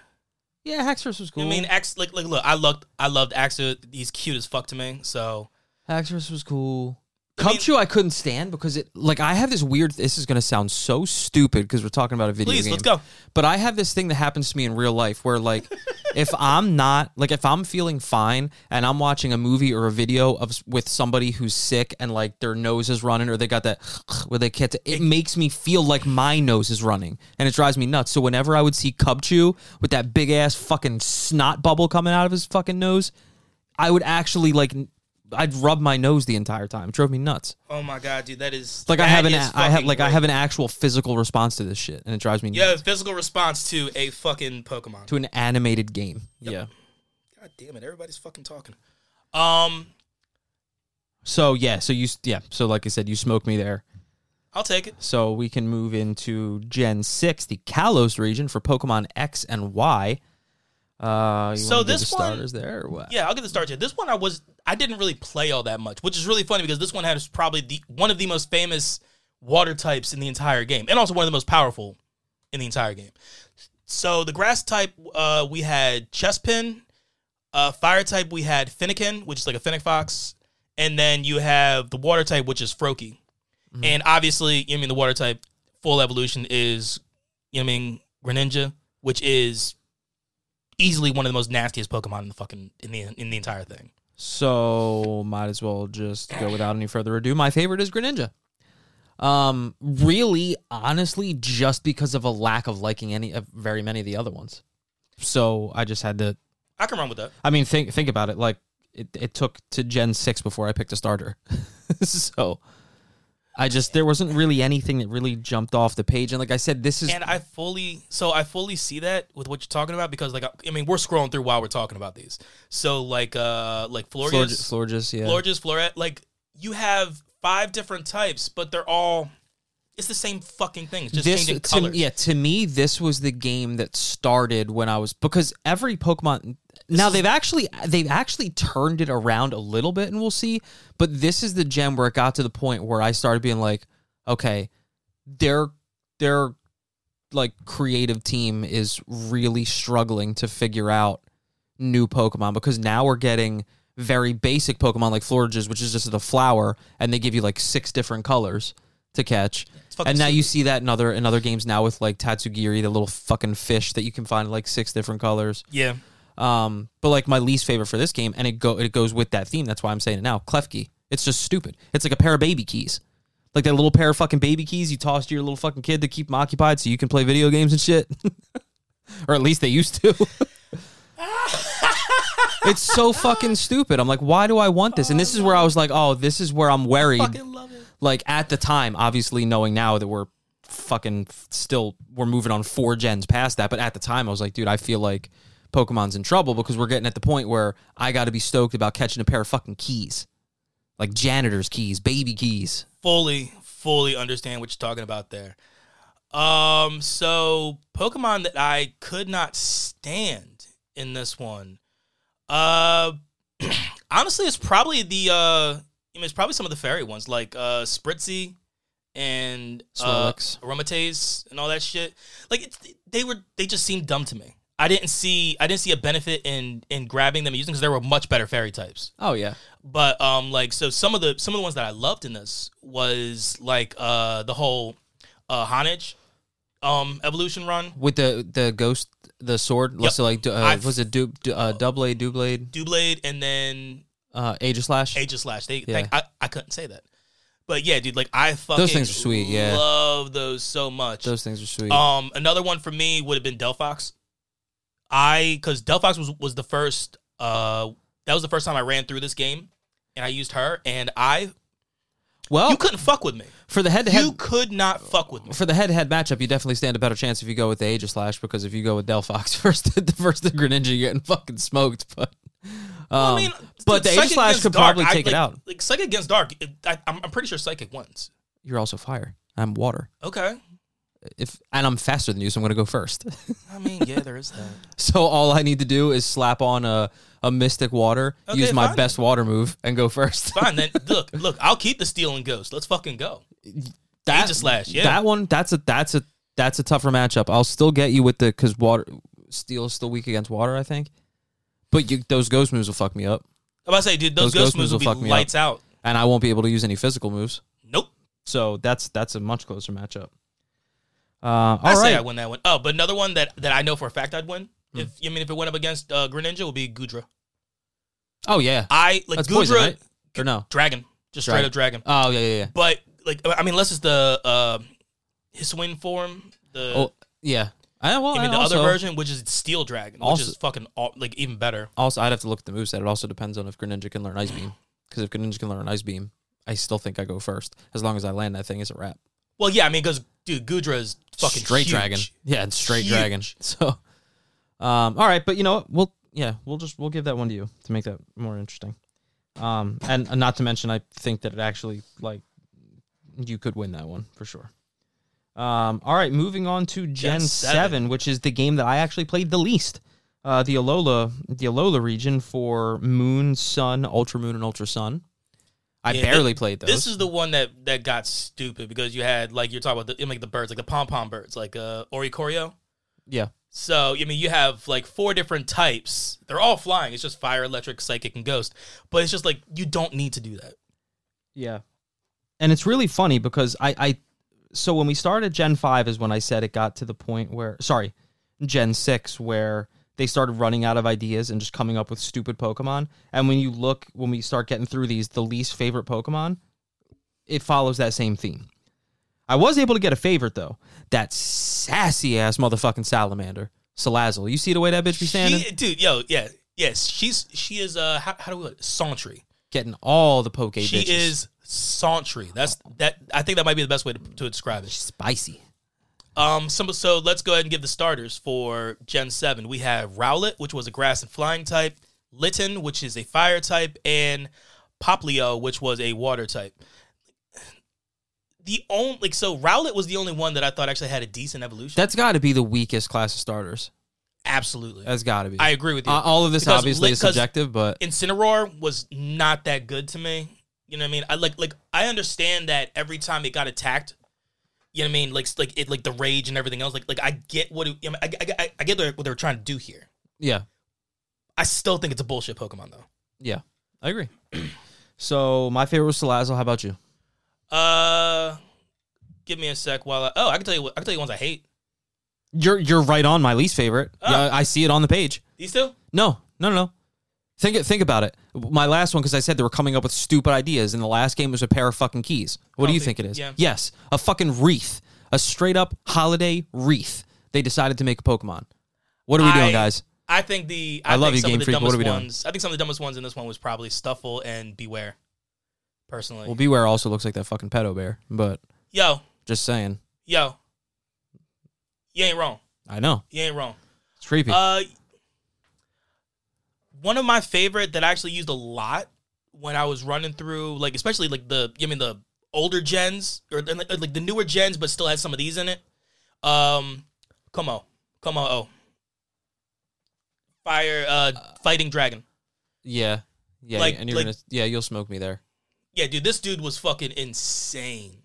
[SPEAKER 2] Yeah, Haxorus was cool.
[SPEAKER 1] I mean, Ax, like like look, I loved I loved Axew. He's cute as fuck to me. So
[SPEAKER 2] Haxorus was cool.
[SPEAKER 1] I mean-
[SPEAKER 2] I couldn't stand because it like I have this weird. This is gonna sound so stupid because we're talking about a video
[SPEAKER 1] please,
[SPEAKER 2] game.
[SPEAKER 1] let's go.
[SPEAKER 2] But I have this thing that happens to me in real life where like [LAUGHS] if I'm not like if I'm feeling fine and I'm watching a movie or a video of with somebody who's sick and like their nose is running or they got that [SNIFFS] where they can't it makes me feel like my nose is running and it drives me nuts. So whenever I would see Cubchoo with that big ass fucking snot bubble coming out of his fucking nose, I would actually like I'd rub my nose the entire time. It drove me nuts.
[SPEAKER 1] Oh my god, dude, that is
[SPEAKER 2] Like I have an I have like I have an actual physical response to this shit and it drives me
[SPEAKER 1] Yeah,
[SPEAKER 2] nuts.
[SPEAKER 1] a physical response to a fucking Pokemon.
[SPEAKER 2] To an animated game. Yeah.
[SPEAKER 1] God damn it, everybody's fucking talking. Um,
[SPEAKER 2] So yeah, so you yeah, so like I said, you smoked me there.
[SPEAKER 1] I'll take it.
[SPEAKER 2] So we can move into Gen six, the Kalos region for Pokemon X and Y. Uh, you
[SPEAKER 1] So this
[SPEAKER 2] the
[SPEAKER 1] one-
[SPEAKER 2] starters there or what?
[SPEAKER 1] Yeah, I'll get the start here. This one I was I didn't really play all that much, which is really funny because this one has probably the one of the most famous water types in the entire game, and also one of the most powerful in the entire game. So the grass type, uh, we had Chespin. Uh, fire type, we had Fennekin, which is like a Fennec Fox, and then you have the water type, which is Froakie. And obviously, I mean the water type full evolution is, you know, what I mean Greninja, which is easily one of the most nastiest Pokemon in the fucking in the in the entire thing.
[SPEAKER 2] So might as well just go without any further ado. My favorite is Greninja. Um, really, honestly, just because of a lack of liking any of very many of the other ones. So I just had to.
[SPEAKER 1] I can run with that.
[SPEAKER 2] I mean, think think about it. Like it, it took to Gen six before I picked a starter. [LAUGHS] so I just there wasn't really anything that really jumped off the page. And like I said, this is
[SPEAKER 1] And I fully, so I fully see that with what you're talking about because, like, I, I mean, we're scrolling through while we're talking about these. So, like, uh, like Florges,
[SPEAKER 2] Florges, yeah.
[SPEAKER 1] Florges, Floette, like, you have five different types, but they're all, it's the same fucking thing. It's just
[SPEAKER 2] this
[SPEAKER 1] changing
[SPEAKER 2] to,
[SPEAKER 1] colors.
[SPEAKER 2] yeah to me this was the game that started when I was because every Pokemon now
[SPEAKER 1] is-
[SPEAKER 2] they've actually they've actually turned it around a little bit and we'll see but this is the gem where it got to the point where I started being like okay their their like creative team is really struggling to figure out new Pokemon because now we're getting very basic Pokemon like Florges which is just the flower and they give you like six different colors to catch and now you see that in other in other games now with like Tatsugiri, the little fucking fish that you can find like six different colors.
[SPEAKER 1] Yeah.
[SPEAKER 2] Um, but like my least favorite for this game, and it go it goes with that theme. That's why I'm saying it now. Klefki. It's just stupid. It's like a pair of baby keys, like that little pair of fucking baby keys you toss to your little fucking kid to keep them occupied so you can play video games and shit. [LAUGHS] or at least they used to. [LAUGHS] it's so fucking stupid. I'm like, why do I want this? And this is where I was like, oh, this is where I'm worried
[SPEAKER 1] Fucking love it.
[SPEAKER 2] like at the time, obviously knowing now that we're fucking still we're moving on four gens past that, but at the time I was like, dude, I feel like Pokemon's in trouble because we're getting at the point where I got to be stoked about catching a pair of fucking keys, like janitor's keys, baby keys.
[SPEAKER 1] fully fully understand what you're talking about there. Um, so Pokemon that I could not stand in this one, uh, [CLEARS THROAT] honestly, it's probably the uh, I mean, it's probably some of the fairy ones like uh, Spritzee and uh, Aromatisse and all that shit. Like it's, they were, they just seemed dumb to me. I didn't see, I didn't see a benefit in in grabbing them and using because there were much better fairy types.
[SPEAKER 2] Oh yeah.
[SPEAKER 1] But um, like so, some of the some of the ones that I loved in this was like uh the whole uh Honedge um evolution run,
[SPEAKER 2] With the the ghost the sword. Let's say like uh, was it du, du, uh, double double blade
[SPEAKER 1] Doublade, and then
[SPEAKER 2] uh Aegislash?
[SPEAKER 1] Aegis Slash. They,
[SPEAKER 2] Yeah.
[SPEAKER 1] thank, I, I couldn't say that. But yeah, dude, like I fucking those
[SPEAKER 2] things are sweet, yeah.
[SPEAKER 1] love those so much.
[SPEAKER 2] Those things are sweet.
[SPEAKER 1] Um, another one for me would have been Delphox. I because Delphox was was the first. Uh, that was the first time I ran through this game, and I used her, and I
[SPEAKER 2] well,
[SPEAKER 1] you couldn't fuck with me.
[SPEAKER 2] for the head to head
[SPEAKER 1] You could not fuck with me.
[SPEAKER 2] for the head to head matchup, you definitely stand a better chance if you go with the Aegislash because if you go with Delphox [LAUGHS] first, the first the Greninja, you're getting fucking smoked. But um,
[SPEAKER 1] I mean,
[SPEAKER 2] but the Aegis
[SPEAKER 1] Psychic
[SPEAKER 2] Slash could
[SPEAKER 1] Dark,
[SPEAKER 2] probably
[SPEAKER 1] I-
[SPEAKER 2] take it
[SPEAKER 1] like-
[SPEAKER 2] out.
[SPEAKER 1] Like Psychic against Dark, it, I, I'm, I'm pretty sure Psychic wins.
[SPEAKER 2] You're also fire. I'm water.
[SPEAKER 1] Okay,
[SPEAKER 2] If and I'm faster than you, so I'm gonna go first.
[SPEAKER 1] I mean, yeah, there is that. [LAUGHS]
[SPEAKER 2] so all I need to do is slap on a a Mystic Water,
[SPEAKER 1] Okay,
[SPEAKER 2] use my
[SPEAKER 1] fine.
[SPEAKER 2] best water move, and go first.
[SPEAKER 1] Fine, then [LAUGHS] look, look, I'll keep the Steel and Ghost. Let's fucking go.
[SPEAKER 2] that,
[SPEAKER 1] Aegislash, yeah.
[SPEAKER 2] That one, that's a that's a that's a tougher matchup. I'll still get you with the because water steel is still weak against water, I think. But you, those ghost moves will fuck me up,
[SPEAKER 1] I'm about to say, dude, those,
[SPEAKER 2] Those
[SPEAKER 1] Ghost moves will
[SPEAKER 2] fuck me
[SPEAKER 1] lights out.
[SPEAKER 2] and I won't be able to use any physical moves.
[SPEAKER 1] Nope.
[SPEAKER 2] So that's that's a much closer matchup. Uh, all
[SPEAKER 1] I say I win that one. Oh, but another one that, that I know for a fact I'd win.
[SPEAKER 2] Hmm.
[SPEAKER 1] If I mean, if it went up against uh, Greninja, would be Goodra.
[SPEAKER 2] Oh yeah,
[SPEAKER 1] I like
[SPEAKER 2] that's
[SPEAKER 1] Goodra
[SPEAKER 2] poison, right? Or no?
[SPEAKER 1] dragon, just straight up dragon.
[SPEAKER 2] Oh yeah, yeah, yeah.
[SPEAKER 1] But like, I mean, unless it's the uh, Hisuian form, the
[SPEAKER 2] Oh yeah. I well,
[SPEAKER 1] I mean the
[SPEAKER 2] also,
[SPEAKER 1] other version, which is Steel Dragon, which is fucking like even better.
[SPEAKER 2] Also, I'd have to look at the moveset. It also depends on if Greninja can learn Ice Beam. Because if Greninja can learn Ice Beam, I still think I go first. As long as I land that thing, it's a wrap.
[SPEAKER 1] Well, yeah, I mean, because dude, Goodra is fucking
[SPEAKER 2] straight
[SPEAKER 1] huge.
[SPEAKER 2] dragon. Yeah, it's straight
[SPEAKER 1] Huge.
[SPEAKER 2] dragon. [LAUGHS] So, um, all right, but you know what? We'll yeah, we'll just we'll give that one to you to make that more interesting. Um, and, and not to mention, I think that it actually like you could win that one for sure. Um, all right, moving on to Gen,
[SPEAKER 1] Gen
[SPEAKER 2] 7.
[SPEAKER 1] 7.
[SPEAKER 2] which is the game that I actually played the least. Uh, the Alola, the Alola region for Moon, Sun, Ultra Moon, and Ultra Sun. I
[SPEAKER 1] Yeah,
[SPEAKER 2] barely played those.
[SPEAKER 1] This is the one that that got stupid because you had like you're talking about the like the birds, like the pom pom birds, like uh Oricorio.
[SPEAKER 2] yeah,
[SPEAKER 1] So I mean, you have like four different types. They're all flying. It's just fire, electric, psychic, and ghost. But it's just like you don't need to do that.
[SPEAKER 2] Yeah. And it's really funny because I, I so when we started Gen 5 is when I said it got to the point where sorry, Gen 6 where they started running out of ideas and just coming up with stupid Pokemon. And when you look when we start getting through these the least favorite Pokemon, it follows that same theme. I was able to get a favorite though. That sassy ass motherfucking salamander. Salazzle. You see the way that bitch be standing?
[SPEAKER 1] She, dude, yo, yeah, yes, she's she is uh how, how do we put it?
[SPEAKER 2] Getting all the Poke
[SPEAKER 1] She
[SPEAKER 2] bitches.
[SPEAKER 1] is Sentry. That's that. I think that might be the best way to, to describe it.
[SPEAKER 2] spicy.
[SPEAKER 1] Um, some, so let's go ahead and give the starters for Gen 7. We have Rowlet, which was a grass and flying type, Litten, which is a fire type, and Popplio, which was a water type. The only like so Rowlet was the only one that I thought actually had a decent evolution.
[SPEAKER 2] That's got to be the weakest class of starters.
[SPEAKER 1] Absolutely.
[SPEAKER 2] That's got to be.
[SPEAKER 1] I agree with you.
[SPEAKER 2] Uh, all of this
[SPEAKER 1] Because
[SPEAKER 2] obviously
[SPEAKER 1] li-
[SPEAKER 2] is subjective, but
[SPEAKER 1] Incineroar was not that good to me. You know what I mean? I like like I understand that every time it got attacked, you know what I mean? Like like it like the rage and everything else. Like like I get what it, I, mean, I, I, I get what they're trying to do here.
[SPEAKER 2] yeah,
[SPEAKER 1] I still think it's a bullshit Pokemon though.
[SPEAKER 2] yeah, I agree. [CLEARS THROAT] so my favorite was Salazzle. How about you?
[SPEAKER 1] Uh, give me a sec while I. Oh, I can tell you. What, I can tell you ones I hate.
[SPEAKER 2] You're you're right on my least favorite.
[SPEAKER 1] Oh.
[SPEAKER 2] Yeah, I see it on the page.
[SPEAKER 1] These two.
[SPEAKER 2] No, no, no, no. Think it. Think about it. My last one because I said they were coming up with stupid ideas, and the last game was a pair of fucking keys. What do you think it is?
[SPEAKER 1] yeah.
[SPEAKER 2] Yes, a fucking wreath, a straight up holiday wreath. They decided to make a Pokemon. What are we doing, guys?
[SPEAKER 1] I think the.
[SPEAKER 2] I
[SPEAKER 1] I,
[SPEAKER 2] love
[SPEAKER 1] think
[SPEAKER 2] you,
[SPEAKER 1] some
[SPEAKER 2] Game
[SPEAKER 1] of the
[SPEAKER 2] Freak, but what
[SPEAKER 1] dumbest
[SPEAKER 2] are we doing?
[SPEAKER 1] ones. I think some of the dumbest ones in this one was probably Stufful and Bewear. Personally,
[SPEAKER 2] Well, Bewear also looks like that fucking pedo bear, but
[SPEAKER 1] yo,
[SPEAKER 2] just saying.
[SPEAKER 1] yo, you ain't wrong.
[SPEAKER 2] I know
[SPEAKER 1] You ain't wrong.
[SPEAKER 2] it's creepy.
[SPEAKER 1] Uh, one of my favorite that I actually used a lot when I was running through, like especially like the, I mean the older gens or the- like, like the newer gens, but still has some of these in it. Um, come on, come on, oh, fire, uh, fighting dragon.
[SPEAKER 2] yeah, yeah,
[SPEAKER 1] like-
[SPEAKER 2] and you're
[SPEAKER 1] like-
[SPEAKER 2] gonna, yeah, you'll smoke me there.
[SPEAKER 1] Yeah, dude, this dude was fucking insane.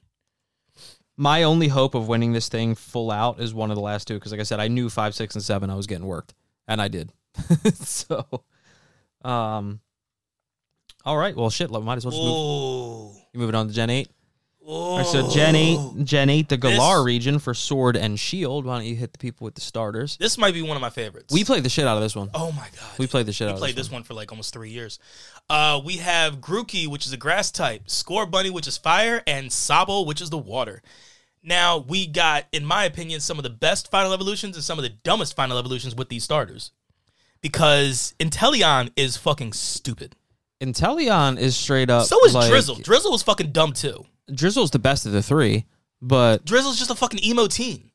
[SPEAKER 2] My only hope of winning this thing full out is one of the last two because, like I said, I knew five, six, and seven I was getting worked, and I did. [LAUGHS] so, um, all right. Well, shit. Might as well just move.
[SPEAKER 1] Ooh.
[SPEAKER 2] You moving on to Gen eight.
[SPEAKER 1] Ooh.
[SPEAKER 2] All right, so Gen eight, Gen eight, the Galar
[SPEAKER 1] This-
[SPEAKER 2] region for sword and shield. Why don't you hit the people with the starters?
[SPEAKER 1] This might be one of my favorites.
[SPEAKER 2] We played the shit out of this one.
[SPEAKER 1] Oh my god.
[SPEAKER 2] We played the shit
[SPEAKER 1] We
[SPEAKER 2] out of
[SPEAKER 1] played
[SPEAKER 2] this
[SPEAKER 1] this one for like almost three years. Uh, we have Grookey, which is a grass type, Scorbunny, which is fire, and Sobble, which is the water. Now we got, in my opinion, some of the best final evolutions and some of the dumbest final evolutions with these starters. Because Inteleon is fucking stupid.
[SPEAKER 2] Inteleon is straight up.
[SPEAKER 1] So is
[SPEAKER 2] like-
[SPEAKER 1] Drizzile. Drizzile was fucking dumb too.
[SPEAKER 2] Drizzile's the best of the three, but
[SPEAKER 1] Drizzile's just a fucking emo teen.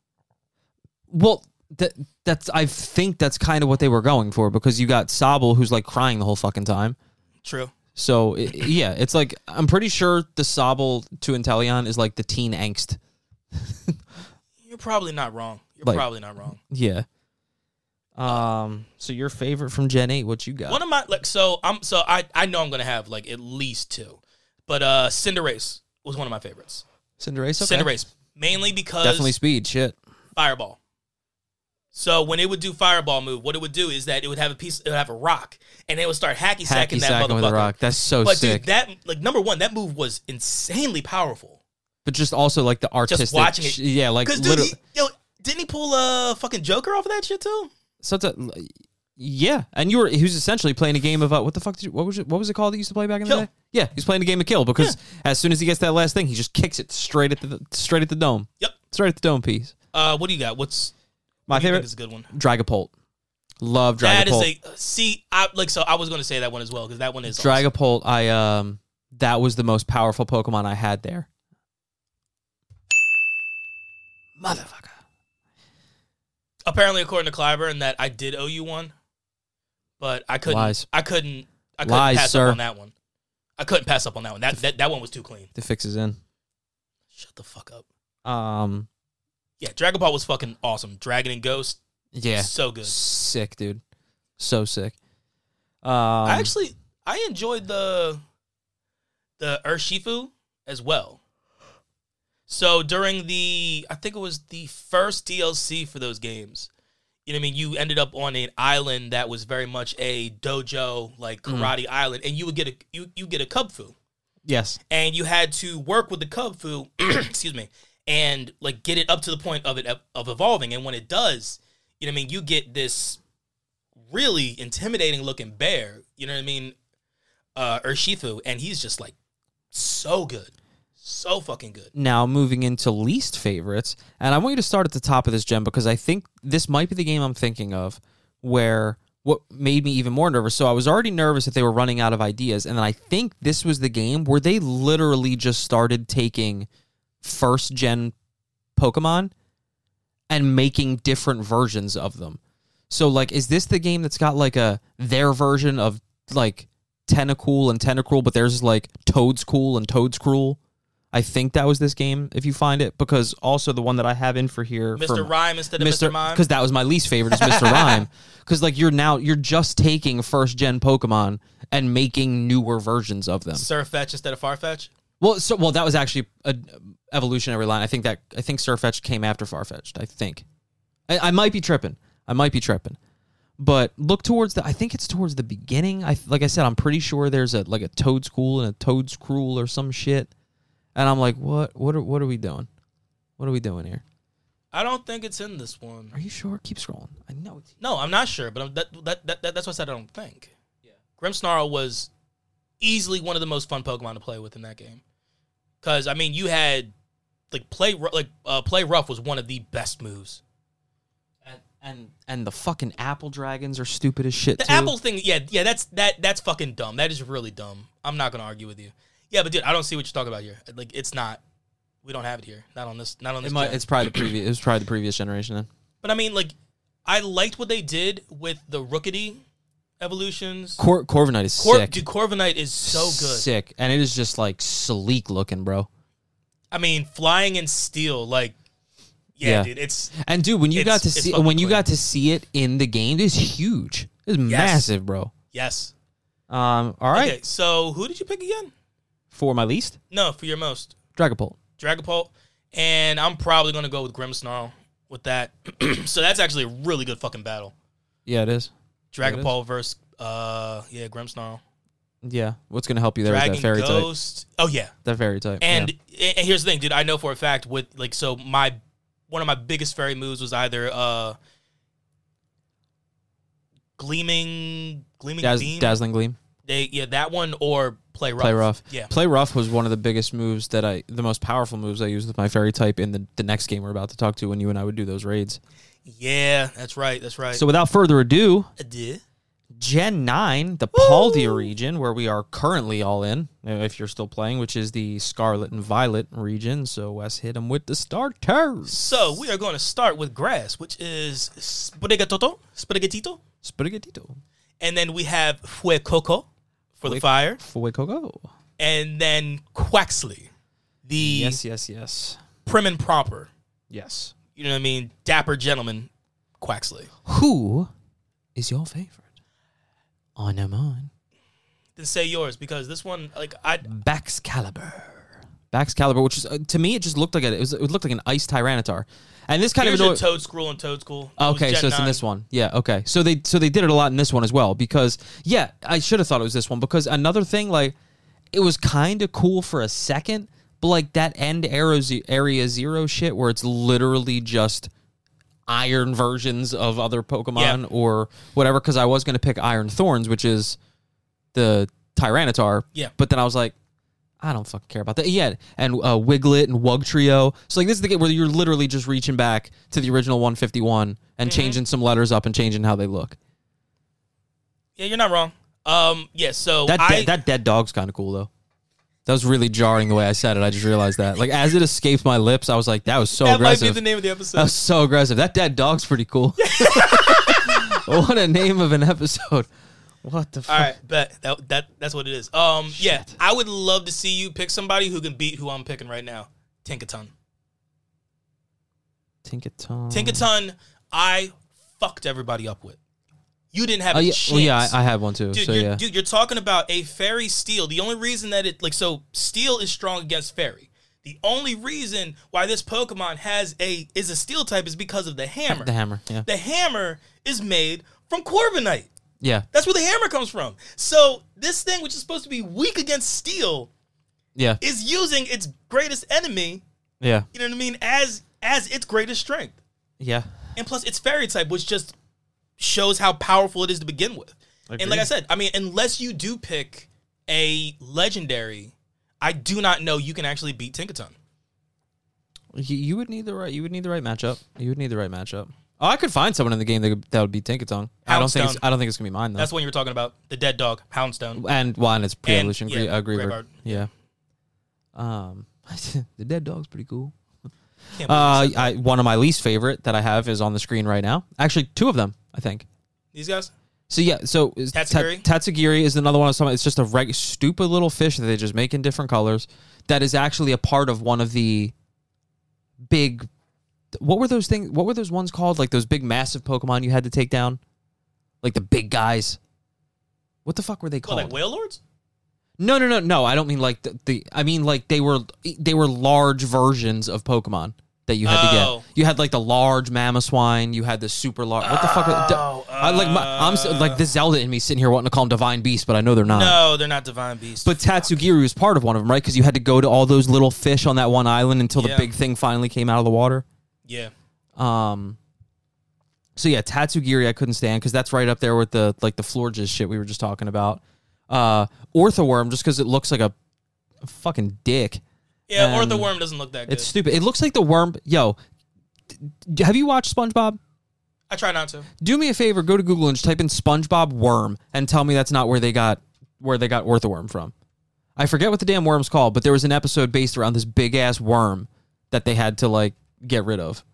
[SPEAKER 2] well, that that's I think that's kind of what they were going for because you got Sobble who's like crying the whole fucking time.
[SPEAKER 1] True.
[SPEAKER 2] So i yeah, it's like I'm pretty sure the Sobble to Inteleon is like the teen angst.
[SPEAKER 1] You're probably not wrong. You're
[SPEAKER 2] Like-
[SPEAKER 1] probably not wrong.
[SPEAKER 2] Yeah. Um. So your favorite from Gen Eight? What you got?
[SPEAKER 1] One of my like so I'm so I I know I'm gonna have like at least two, but uh Cinderace was one of my favorites.
[SPEAKER 2] Cinderace. Okay.
[SPEAKER 1] Cinderace mainly because
[SPEAKER 2] Definitely speed. Shit.
[SPEAKER 1] Fireball. So when it would do Fireball move, what it would do is that it would have a piece, it would have a rock, and it would start hacky sacking
[SPEAKER 2] Hacky
[SPEAKER 1] that motherfucker.
[SPEAKER 2] rock. That's so
[SPEAKER 1] but
[SPEAKER 2] sick.
[SPEAKER 1] dude, that like number one, that move was insanely powerful.
[SPEAKER 2] but just also like the artistic.
[SPEAKER 1] just watching it-
[SPEAKER 2] yeah, like
[SPEAKER 1] Because dude, he, yo, didn't he pull a fucking Joker off of that shit too?
[SPEAKER 2] So it's a, yeah, and you were he was essentially playing a game of uh, what the fuck did you, what was it, what was it called that you used to play back in
[SPEAKER 1] Kill.
[SPEAKER 2] the day? Yeah, he's playing a game of kill because as soon as he gets that last thing, he just kicks it straight at the straight at the dome.
[SPEAKER 1] Yep.
[SPEAKER 2] Straight at the dome piece.
[SPEAKER 1] Uh, what do you got? What's
[SPEAKER 2] My
[SPEAKER 1] what do you think
[SPEAKER 2] favorite
[SPEAKER 1] is a good one?
[SPEAKER 2] Dragapult. Love
[SPEAKER 1] That is
[SPEAKER 2] Dragapult.
[SPEAKER 1] a see. I like so. I was going to say that one as well because that one is awesome.
[SPEAKER 2] Dragapult. I um that was the most powerful Pokemon I had there. Motherfucker.
[SPEAKER 1] Apparently, according to Clyburn, that I did owe you one, but I couldn't.
[SPEAKER 2] Lies.
[SPEAKER 1] I couldn't. I couldn't
[SPEAKER 2] Lies,
[SPEAKER 1] pass
[SPEAKER 2] sir.
[SPEAKER 1] up on that one. I couldn't pass up on that one. That that, that one was too clean.
[SPEAKER 2] The fix is in.
[SPEAKER 1] Shut the fuck up.
[SPEAKER 2] Um
[SPEAKER 1] Yeah, Dragon Ball was fucking awesome. Dragon and Ghost,
[SPEAKER 2] yeah.
[SPEAKER 1] so good.
[SPEAKER 2] Sick, dude. So sick. Um
[SPEAKER 1] I actually I enjoyed the the Urshifu as well. So during the I think it was the first DLC for those games, you know what I mean, you ended up on an island that was very much a dojo like
[SPEAKER 2] Mm.
[SPEAKER 1] karate island and you would get a you you get a Kubfu
[SPEAKER 2] Yes.
[SPEAKER 1] and you had to work with the Kubfu, [CLEARS THROAT] excuse me, and like get it up to the point of it of evolving and when it does, you know what I mean, you get this really intimidating looking bear, you know what I mean, uh Urshifu and he's just like so good. So fucking good.
[SPEAKER 2] now moving into least favorites and i want you to start at the top of this gem because i think this might be the game i'm thinking of where what made me even more nervous so i was already nervous that they were running out of ideas and then i think this was the game where they literally just started taking first gen pokemon and making different versions of them so like is this the game that's got like a their version of like Tentacool and Tentacruel, but there's like Toedscool and Toedscruel. I think that was this game if you find it, because also the one that I have in for here,
[SPEAKER 1] Mr. Rime instead of Mr.
[SPEAKER 2] Mr.
[SPEAKER 1] Mime.
[SPEAKER 2] because that was my least favorite is Mr. [LAUGHS] Rhyme, because like you're now you're just taking first gen Pokemon and making newer versions of them.
[SPEAKER 1] Surfetch instead of Farfetch.
[SPEAKER 2] Well, so well that was actually a evolutionary line. I think that I think Surfetch came after Farfetch'd. I think I, I might be tripping. I might be tripping. But look towards the. I think it's towards the beginning. I like I said. I'm pretty sure there's a like a Toedscool and a Toedscruel or some shit. And I'm like, what? What are what are we doing? What are we doing here?
[SPEAKER 1] I don't think it's in this one.
[SPEAKER 2] Are you sure? Keep scrolling. I know it's.
[SPEAKER 1] No, I'm not sure, but I'm, that, that, that, that- that's what I said I don't think. Yeah. Grimmsnarl was easily one of the most fun Pokemon to play with in that game. Because, I mean, you had, like, play Ru- like uh, play rough was one of the best moves.
[SPEAKER 2] And, and and the fucking apple dragons are stupid as shit
[SPEAKER 1] The
[SPEAKER 2] too.
[SPEAKER 1] apple thing, yeah, yeah, that's that that's fucking dumb. That is really dumb. I'm not gonna argue with you. Yeah, but dude, I don't see what you're talking about here. Like, it's not. We don't have it here. Not on this. Not on this.
[SPEAKER 2] It might,
[SPEAKER 1] gen.
[SPEAKER 2] it's probably the previous. It was probably the previous generation then.
[SPEAKER 1] But I mean, like, I liked what they did with the Rookidee evolutions.
[SPEAKER 2] Cor- Corviknight is
[SPEAKER 1] Cor-
[SPEAKER 2] sick.
[SPEAKER 1] Dude, Corviknight is so good.
[SPEAKER 2] Sick, and it is just like sleek looking, bro.
[SPEAKER 1] I mean, flying in steel, like, yeah,
[SPEAKER 2] Yeah.
[SPEAKER 1] dude, it's
[SPEAKER 2] And dude, when you got to see when you
[SPEAKER 1] clean.
[SPEAKER 2] got to see it in the game, it's huge. It's massive, bro.
[SPEAKER 1] yes.
[SPEAKER 2] Um, all right,
[SPEAKER 1] Okay, so who did you pick again?
[SPEAKER 2] For my least,
[SPEAKER 1] No, for your most
[SPEAKER 2] Dragapult.
[SPEAKER 1] Dragapult. and I'm probably gonna go with Grimmsnarl with that. [CLEARS THROAT] so that's actually a really good fucking battle.
[SPEAKER 2] Yeah, it is.
[SPEAKER 1] Dragon
[SPEAKER 2] is.
[SPEAKER 1] Versus uh yeah Grimmsnarl.
[SPEAKER 2] Yeah. What's gonna help you there
[SPEAKER 1] Dragon
[SPEAKER 2] is that fairy type.
[SPEAKER 1] Oh yeah.
[SPEAKER 2] That fairy type.
[SPEAKER 1] And,
[SPEAKER 2] yeah.
[SPEAKER 1] and here's the thing, dude. I know for a fact with like so my one of my biggest fairy moves was either uh gleaming gleaming
[SPEAKER 2] Daz- dazzling gleam.
[SPEAKER 1] They yeah that one or play rough.
[SPEAKER 2] Play rough.
[SPEAKER 1] Yeah.
[SPEAKER 2] Play rough was one of the biggest moves that I, the most powerful moves I used with my fairy type in the, the next game we're about to talk to when you and I would do those raids.
[SPEAKER 1] Yeah, that's right. That's right.
[SPEAKER 2] So without further ado. Gen 9, the Paldea region, where we are currently all in, uh, if you're still playing, which is the Scarlet and Violet region. So Wes hit them with the starters.
[SPEAKER 1] So we are going to start with grass, which is Sprigatito, Sprigatito,
[SPEAKER 2] Sprigatito.
[SPEAKER 1] and then we have Fuecoco for the fire,
[SPEAKER 2] Fuecoco.
[SPEAKER 1] and then Quaxley, the
[SPEAKER 2] Yes, yes, yes.
[SPEAKER 1] prim and proper.
[SPEAKER 2] Yes.
[SPEAKER 1] You know what I mean? Dapper gentleman, Quaxley.
[SPEAKER 2] Who is your favorite? I know mine.
[SPEAKER 1] Then say yours because this one, like I,
[SPEAKER 2] Baxcalibur. Baxcalibur, which is uh, to me, it just looked like a, it was. It looked like an ice Tyranitar, and this kind
[SPEAKER 1] here's
[SPEAKER 2] of annoyed.
[SPEAKER 1] Toedscool and Toedscool.
[SPEAKER 2] Okay, so it's in this one. Yeah, okay. So they so they did it a lot in this one as well because yeah, I should have thought it was this one because another thing like it was kind of cool for a second, but like that end area ze- area 0 shit where it's literally just iron versions of other Pokemon
[SPEAKER 1] Yeah.
[SPEAKER 2] or whatever cuz I was going to pick Iron Thorns, which is the Tyranitar.
[SPEAKER 1] Yeah.
[SPEAKER 2] But then I was like I don't fucking care about that. Yeah, and uh, Wiglett and Wugtrio. So like this is the game where you're literally just reaching back to the original 151 and
[SPEAKER 1] Mm-hmm.
[SPEAKER 2] changing some letters up and changing how they look.
[SPEAKER 1] Yeah, you're not wrong. Um, yeah. So
[SPEAKER 2] That
[SPEAKER 1] I,
[SPEAKER 2] de- that dead dog's kind of cool though. That was really jarring the way I said it. I just realized that. Like as it escaped my lips, I was like, "That was so aggressive.
[SPEAKER 1] that might be the name of the
[SPEAKER 2] that
[SPEAKER 1] episode.
[SPEAKER 2] was so aggressive. That dead dog's pretty cool. [LAUGHS] [LAUGHS] what a name of an episode. What the fuck?
[SPEAKER 1] All right, bet that that that's what it is. Um, yeah, I would love to see you pick somebody who can beat who I'm picking right now. Tinkaton.
[SPEAKER 2] Tinkaton.
[SPEAKER 1] Tinkaton, I fucked everybody up with. You didn't have
[SPEAKER 2] Oh
[SPEAKER 1] a
[SPEAKER 2] yeah, well, yeah, I, I had one too.
[SPEAKER 1] dude,
[SPEAKER 2] so
[SPEAKER 1] you're,
[SPEAKER 2] yeah,
[SPEAKER 1] dude, you're talking about a fairy steel. The only reason that it like so steel is strong against fairy. The only reason why this Pokemon has a is a steel type is because of the hammer.
[SPEAKER 2] the hammer. Yeah,
[SPEAKER 1] The hammer is made from Corviknight.
[SPEAKER 2] Yeah,
[SPEAKER 1] That's where the hammer comes from. So this thing, which is supposed to be weak against steel,
[SPEAKER 2] yeah,
[SPEAKER 1] is using its greatest enemy.
[SPEAKER 2] yeah,
[SPEAKER 1] You know what I mean? As as its greatest strength,
[SPEAKER 2] yeah.
[SPEAKER 1] and plus its fairy type, which just shows how powerful it is to begin with. And like I said, I mean, unless you do pick a legendary, I do not know you can actually beat Tinkaton.
[SPEAKER 2] You, you would need the right. You would need the right matchup. You would need the right matchup. Oh, I could find someone in the game that, could- that would be Tinkaton. I don't think. It's, I don't think it's gonna be mine though.
[SPEAKER 1] That's what you were talking about. The dead dog, Houndstone.
[SPEAKER 2] and one, it's pre-evolution.
[SPEAKER 1] yeah,
[SPEAKER 2] Gre- uh. Greavard. Yeah. Um, [LAUGHS] the dead dog's pretty cool.
[SPEAKER 1] Can't believe
[SPEAKER 2] Uh,
[SPEAKER 1] I
[SPEAKER 2] I one of my least favorite that I have is on the screen right now. Actually, two of them, I think.
[SPEAKER 1] these guys.
[SPEAKER 2] So yeah, so is Ta-
[SPEAKER 1] Tatsugiri?
[SPEAKER 2] Tatsugiri is another one of some. It's just a reg- stupid little fish that they just make in different colors. That is actually a part of one of the big. What were those things? What were those ones called? Like those big, massive Pokemon you had to take down, like the big guys. What the fuck were they
[SPEAKER 1] What,
[SPEAKER 2] called?
[SPEAKER 1] like whale lords?
[SPEAKER 2] no, no, no, no. I don't mean like the, the. I mean like they were they were large versions of Pokemon that you had to
[SPEAKER 1] Oh.
[SPEAKER 2] get. You had like the large Mamoswine. You had the super large. What the fuck? Are,
[SPEAKER 1] Oh,
[SPEAKER 2] I like my, I'm like this Zelda in me sitting here wanting to call them divine beasts, but I know they're not.
[SPEAKER 1] No, they're not divine beasts.
[SPEAKER 2] But Tatsugiri was part of one of them, right? Because you had to go to all those little fish on that one island until the big thing finally came out of the water.
[SPEAKER 1] Yeah,
[SPEAKER 2] Um. So yeah, Tatsugiri I couldn't stand because that's right up there with the like the Florges shit we were just talking about. Uh, Orthoworm just because it looks like a, a fucking dick.
[SPEAKER 1] yeah. Or
[SPEAKER 2] And
[SPEAKER 1] the worm doesn't look that good.
[SPEAKER 2] It's stupid. It looks like the worm. Yo, d- have you watched SpongeBob?
[SPEAKER 1] I try not to.
[SPEAKER 2] Do me a favor, go to Google and just type in SpongeBob worm and tell me that's not where they got where they got orthoworm from. I forget what the damn worm's called, but there was an episode based around this big ass worm that they had to like get rid of.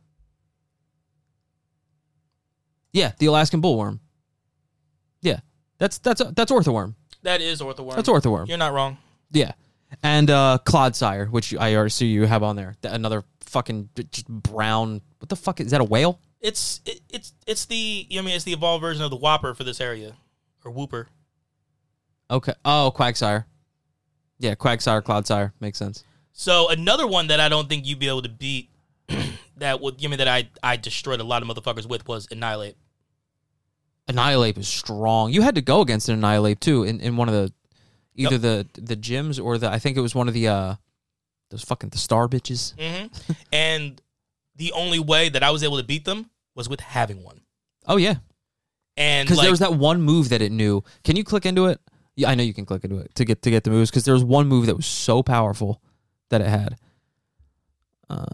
[SPEAKER 2] Yeah, the Alaskan bullworm. Yeah, that's that's that's orthoworm.
[SPEAKER 1] That is orthoworm.
[SPEAKER 2] That's orthoworm.
[SPEAKER 1] You're not wrong.
[SPEAKER 2] Yeah, and uh, Clodsire, which I already see you have on there. Another fucking just brown. What the fuck is that? A whale?
[SPEAKER 1] It's it, it's it's the I mean it's the evolved version of the Whopper for this area, or Wooper.
[SPEAKER 2] Okay. Oh, Quagsire. Yeah, Quagsire, Clodsire makes sense.
[SPEAKER 1] So another one that I don't think you'd be able to beat [CLEARS THROAT] that would give me that I I destroyed a lot of motherfuckers with was Annihilape.
[SPEAKER 2] Annihilape is strong. You had to go against an Annihilape too in, in one of the either the the gyms or the I think it was one of the uh those fucking the star bitches.
[SPEAKER 1] hmm and the only way that I was able to beat them was with having one.
[SPEAKER 2] Oh yeah,
[SPEAKER 1] And
[SPEAKER 2] because
[SPEAKER 1] like,
[SPEAKER 2] there was that one move that it knew. Can you click into it? Yeah, I know you can click into it to get to get the moves because there was one move that was so powerful that it had. Uh,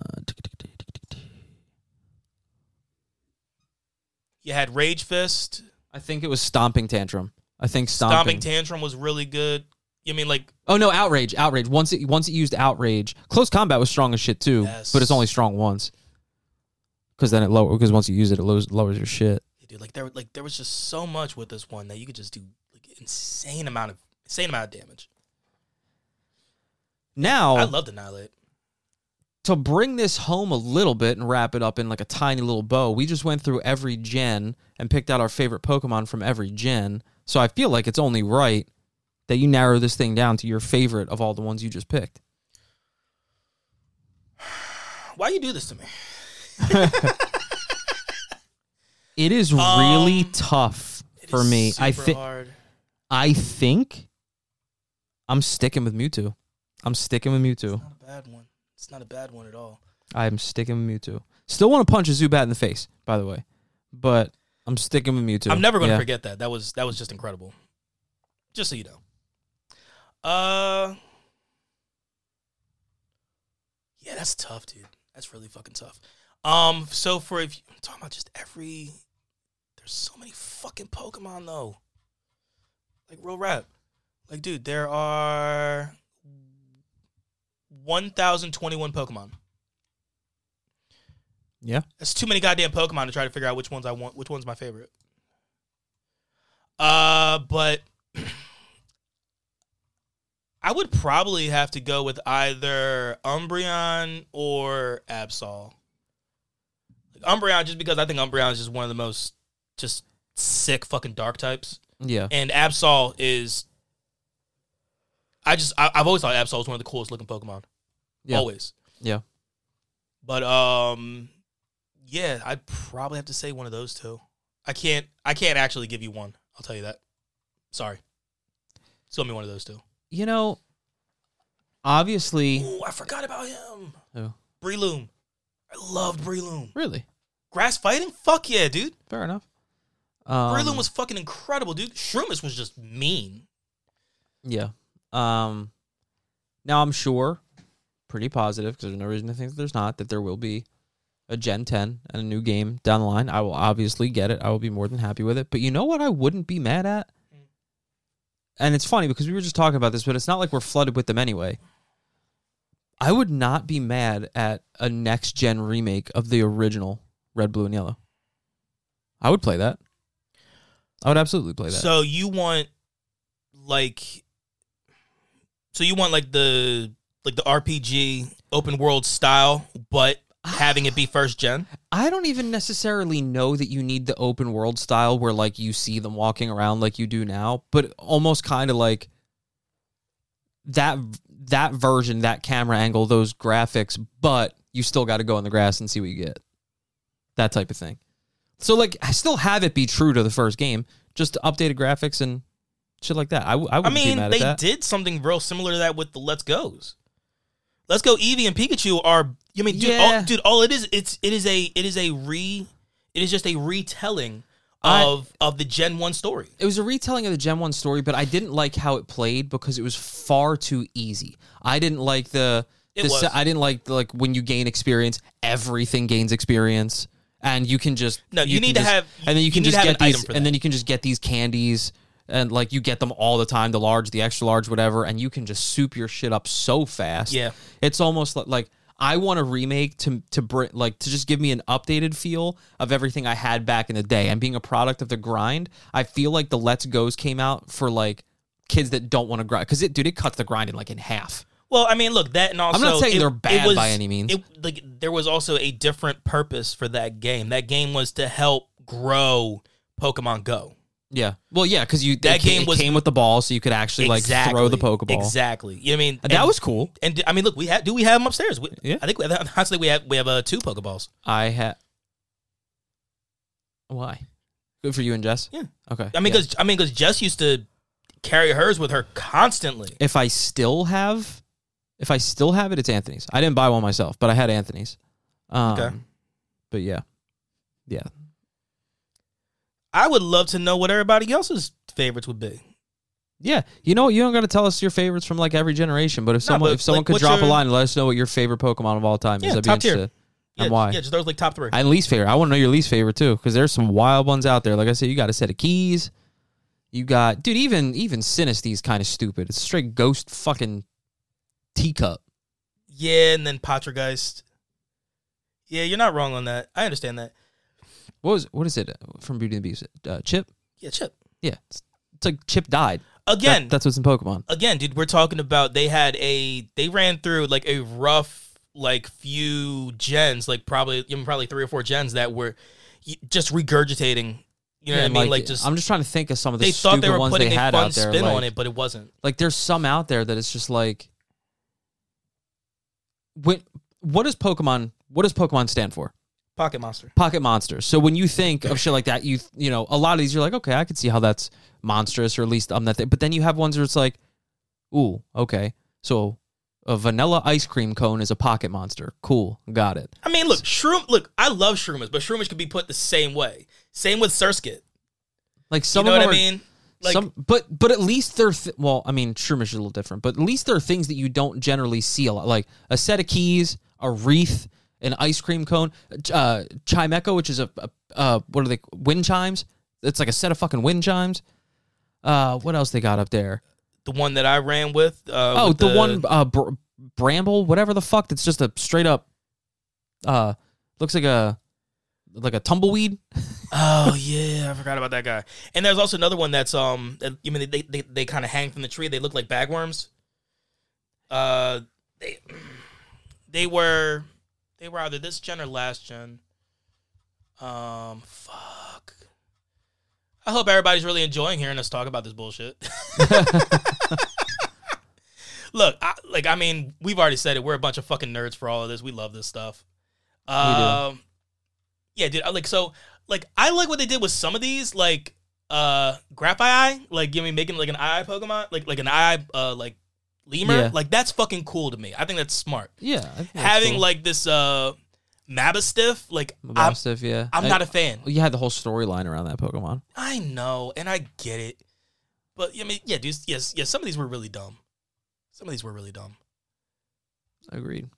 [SPEAKER 1] you had Rage Fist,
[SPEAKER 2] I think it was stomping tantrum. I think stomping.
[SPEAKER 1] Stomping Tantrum was really good. You mean like
[SPEAKER 2] oh no, outrage, outrage. Once it once it used outrage, close combat was strong as shit too,
[SPEAKER 1] Yes.
[SPEAKER 2] but it's only strong once. Because then it lower because once you use it, it lowers, lowers your shit.
[SPEAKER 1] dude, like there like there was just so much with this one that you could just do like insane amount of insane amount of damage.
[SPEAKER 2] Now
[SPEAKER 1] I loved Annihilape.
[SPEAKER 2] To bring this home a little bit and wrap it up in like a tiny little bow, we just went through every gen and picked out our favorite Pokemon from every gen. So I feel like it's only right that you narrow this thing down to your favorite of all the ones you just picked. [SIGHS]
[SPEAKER 1] Why you do this to me? [LAUGHS]
[SPEAKER 2] It is really
[SPEAKER 1] Um,
[SPEAKER 2] tough for me. I think. I think I'm sticking with Mewtwo. I'm sticking with Mewtwo.
[SPEAKER 1] Not a bad one. It's not a bad one at all.
[SPEAKER 2] I'm sticking with Mewtwo. Still want to punch a Zubat in the face, by the way, but I'm sticking with Mewtwo.
[SPEAKER 1] I'm never going to
[SPEAKER 2] Yeah.
[SPEAKER 1] forget that. That was that was just incredible. Just so you know. Uh Yeah, that's tough, dude. That's really fucking tough. Um so for if you, I'm talking about just every there's so many fucking Pokemon though. Like real rap. Like dude, there are 1021 Pokemon.
[SPEAKER 2] Yeah.
[SPEAKER 1] That's too many goddamn Pokemon to try to figure out which ones I want, which one's my favorite. Uh, but [CLEARS THROAT] I would probably have to go with either Umbreon or Absol. Like Umbreon, just because I think Umbreon is just one of the most just sick fucking dark types,
[SPEAKER 2] Yeah.
[SPEAKER 1] and Absol is. I just I, I've always thought Absol was one of the coolest looking Pokemon.
[SPEAKER 2] Yeah.
[SPEAKER 1] Always.
[SPEAKER 2] Yeah.
[SPEAKER 1] But um yeah, I'd probably have to say one of those two. I can't I can't actually give you one. I'll tell you that. Sorry. It's gonna be one of those two.
[SPEAKER 2] You know, obviously,
[SPEAKER 1] Ooh, I forgot about him.
[SPEAKER 2] Who?
[SPEAKER 1] Breloom. I loved Breloom.
[SPEAKER 2] really
[SPEAKER 1] Grass fighting? Fuck yeah, dude.
[SPEAKER 2] fair enough. Um,
[SPEAKER 1] Breloom was fucking incredible, dude. Shroomish was just mean.
[SPEAKER 2] yeah. Um, now I'm sure, pretty positive because there's no reason to think that there's not that there will be a Gen 10 and a new game down the line. I will obviously get it. I will be more than happy with it. But you know what? I wouldn't be mad at. And it's funny because we were just talking about this, but it's not like we're flooded with them anyway. I would not be mad at a next gen remake of the original Red, Blue, and Yellow. I would play that. I would absolutely play that.
[SPEAKER 1] So you want like so you want like the like the RPG open world style, but having it be first gen?
[SPEAKER 2] I don't even necessarily know that you need the open world style where like you see them walking around like you do now, but almost kind of like that that version, that camera angle, those graphics, but you still got to go in the grass and see what you get. That type of thing. So like I still have it be true to the first game, just updated graphics and shit like that. I, w- I
[SPEAKER 1] I
[SPEAKER 2] wouldn't be
[SPEAKER 1] mean, they did something real similar to that with the Let's Go's. Let's Go Eevee and Pikachu are I mean, dude,
[SPEAKER 2] Yeah.
[SPEAKER 1] all, dude, all it is it's it is a it is a re it is just a retelling
[SPEAKER 2] I-
[SPEAKER 1] of of the Gen 1 story.
[SPEAKER 2] it was a retelling of the Gen 1 story, but I didn't like how it played because it was far too easy. I didn't like the,
[SPEAKER 1] It
[SPEAKER 2] the
[SPEAKER 1] was.
[SPEAKER 2] se- I didn't like the, like when you gain experience, everything gains experience and you can just
[SPEAKER 1] No, you
[SPEAKER 2] can
[SPEAKER 1] need to
[SPEAKER 2] just-
[SPEAKER 1] have-
[SPEAKER 2] and then you
[SPEAKER 1] you
[SPEAKER 2] can just get these and then you can just get these candies and like you get them all the time, the large, the extra large, whatever, and you can just soup your shit up so fast.
[SPEAKER 1] Yeah.
[SPEAKER 2] It's almost like, like I want a remake to to bring like to just give me an updated feel of everything I had back in the day. And being a product of the grind, I feel like the Let's Go's came out for like kids that don't want to grind because it dude it cuts the grinding like in half.
[SPEAKER 1] Well, I mean, look, that and also I'm
[SPEAKER 2] not saying
[SPEAKER 1] it-
[SPEAKER 2] they're bad
[SPEAKER 1] was-
[SPEAKER 2] by any means.
[SPEAKER 1] It, like there was also a different purpose for that game. That game was to help grow Pokemon Go.
[SPEAKER 2] Yeah. Well, yeah, because you
[SPEAKER 1] That
[SPEAKER 2] that game
[SPEAKER 1] game was-
[SPEAKER 2] came with the ball, so you could actually like throw the Pokeball.
[SPEAKER 1] Exactly. You know what I mean?
[SPEAKER 2] And that was cool.
[SPEAKER 1] And I mean, look, we have. Do we have them upstairs? We,
[SPEAKER 2] Yeah.
[SPEAKER 1] I think. We, [LAUGHS] honestly, we have. We have uh, two Pokeballs.
[SPEAKER 2] I have. Why? Good for you and Jess.
[SPEAKER 1] Yeah.
[SPEAKER 2] Okay.
[SPEAKER 1] I mean,
[SPEAKER 2] yeah.
[SPEAKER 1] because I mean, because Jess used to carry hers with her constantly.
[SPEAKER 2] if I still have, if I still have it, it's Anthony's. I didn't buy one myself, but I had Anthony's. Um,
[SPEAKER 1] Okay.
[SPEAKER 2] But yeah, yeah.
[SPEAKER 1] I would love to know what everybody else's favorites would be.
[SPEAKER 2] Yeah, you know, you don't got to tell us your favorites from like every generation, but if someone
[SPEAKER 1] but,
[SPEAKER 2] if someone
[SPEAKER 1] like,
[SPEAKER 2] could
[SPEAKER 1] what's
[SPEAKER 2] drop a line and let us know what your favorite Pokemon of all time
[SPEAKER 1] Yeah,
[SPEAKER 2] is, I'd be
[SPEAKER 1] top tier.
[SPEAKER 2] interested.
[SPEAKER 1] Yeah,
[SPEAKER 2] and why?
[SPEAKER 1] Yeah, just those like top three.
[SPEAKER 2] And least favorite. I want to know your least favorite too, because there's some wild ones out there. Like I said, you got a set of keys. You got, dude. Even even Sinistea's kind of stupid. It's straight ghost fucking teacup.
[SPEAKER 1] yeah, and then Polteageist. Yeah, you're not wrong on that. I understand that.
[SPEAKER 2] What was what is it from Beauty and the Beast? Uh, Chip.
[SPEAKER 1] Yeah, Chip.
[SPEAKER 2] Yeah, it's, it's like Chip died.
[SPEAKER 1] Again,
[SPEAKER 2] That- that's what's in Pokemon.
[SPEAKER 1] again, dude, we're talking about they had a they ran through like a rough like few gens, like probably even probably three or four gens that were just regurgitating. You know what I mean? Like, just
[SPEAKER 2] I'm just trying to think of some of the
[SPEAKER 1] they thought
[SPEAKER 2] stupid
[SPEAKER 1] they were
[SPEAKER 2] ones
[SPEAKER 1] putting
[SPEAKER 2] they
[SPEAKER 1] a
[SPEAKER 2] had
[SPEAKER 1] fun
[SPEAKER 2] out there.
[SPEAKER 1] spin
[SPEAKER 2] like,
[SPEAKER 1] on it, but it wasn't.
[SPEAKER 2] like there's some out there that it's just like, when what does Pokemon? What does Pokemon stand for?
[SPEAKER 1] Pocket Monster.
[SPEAKER 2] Pocket monsters. So when you think of shit like that, you you know a lot of these you're like, okay, I can see how that's monstrous, or at least I'm that thing. But then you have ones where it's like, ooh, okay, so a vanilla ice cream cone is a pocket monster. Cool, got it.
[SPEAKER 1] I mean, look, Shroom. Look, I love Shroomish, but Shroomish could be put the same way. Same with Surskit.
[SPEAKER 2] Like
[SPEAKER 1] You
[SPEAKER 2] some
[SPEAKER 1] know
[SPEAKER 2] of
[SPEAKER 1] what I
[SPEAKER 2] are-
[SPEAKER 1] mean? Like,
[SPEAKER 2] some, but but at least they're th- well. I mean, Shroomish is a little different, but at least there are things that you don't generally see a lot, like a set of keys, a wreath, an ice cream cone, uh, Chimecho, which is a, a uh, what are they? Wind chimes. It's like a set of fucking wind chimes. Uh, what else they got up there?
[SPEAKER 1] the one that I ran with. Uh,
[SPEAKER 2] oh,
[SPEAKER 1] with
[SPEAKER 2] the, one uh, br- bramble, whatever the fuck. That's just a straight up. Uh, looks like a like a tumbleweed. [LAUGHS]
[SPEAKER 1] Oh yeah, I forgot about that guy. And there's also another one that's um, you mean they they, they kind of hang from the tree. They look like bagworms. Uh, they they were they were either this gen or last gen. Um, fuck. I hope everybody's really enjoying hearing us talk about this bullshit. [LAUGHS] [LAUGHS] Look, I, like I mean, we've already said it. We're a bunch of fucking nerds for all of this. We love this stuff. Um, yeah, dude. I Like so, like I like what they did with some of these, like uh, Grafaiai, like give me making like an eye Pokemon, like like an eye uh like lemur.
[SPEAKER 2] Yeah.
[SPEAKER 1] Like that's fucking cool to me. I think that's smart.
[SPEAKER 2] Yeah, think that's
[SPEAKER 1] Having
[SPEAKER 2] cool.
[SPEAKER 1] like this uh Mabosstiff, like I'm,
[SPEAKER 2] yeah.
[SPEAKER 1] I'm
[SPEAKER 2] I-
[SPEAKER 1] not a fan.
[SPEAKER 2] You had the whole storyline around that Pokemon.
[SPEAKER 1] I know, and I get it, but I mean, yeah, dude. Yes, yes. Some of these were really dumb. Some of these were really dumb.
[SPEAKER 2] Agreed.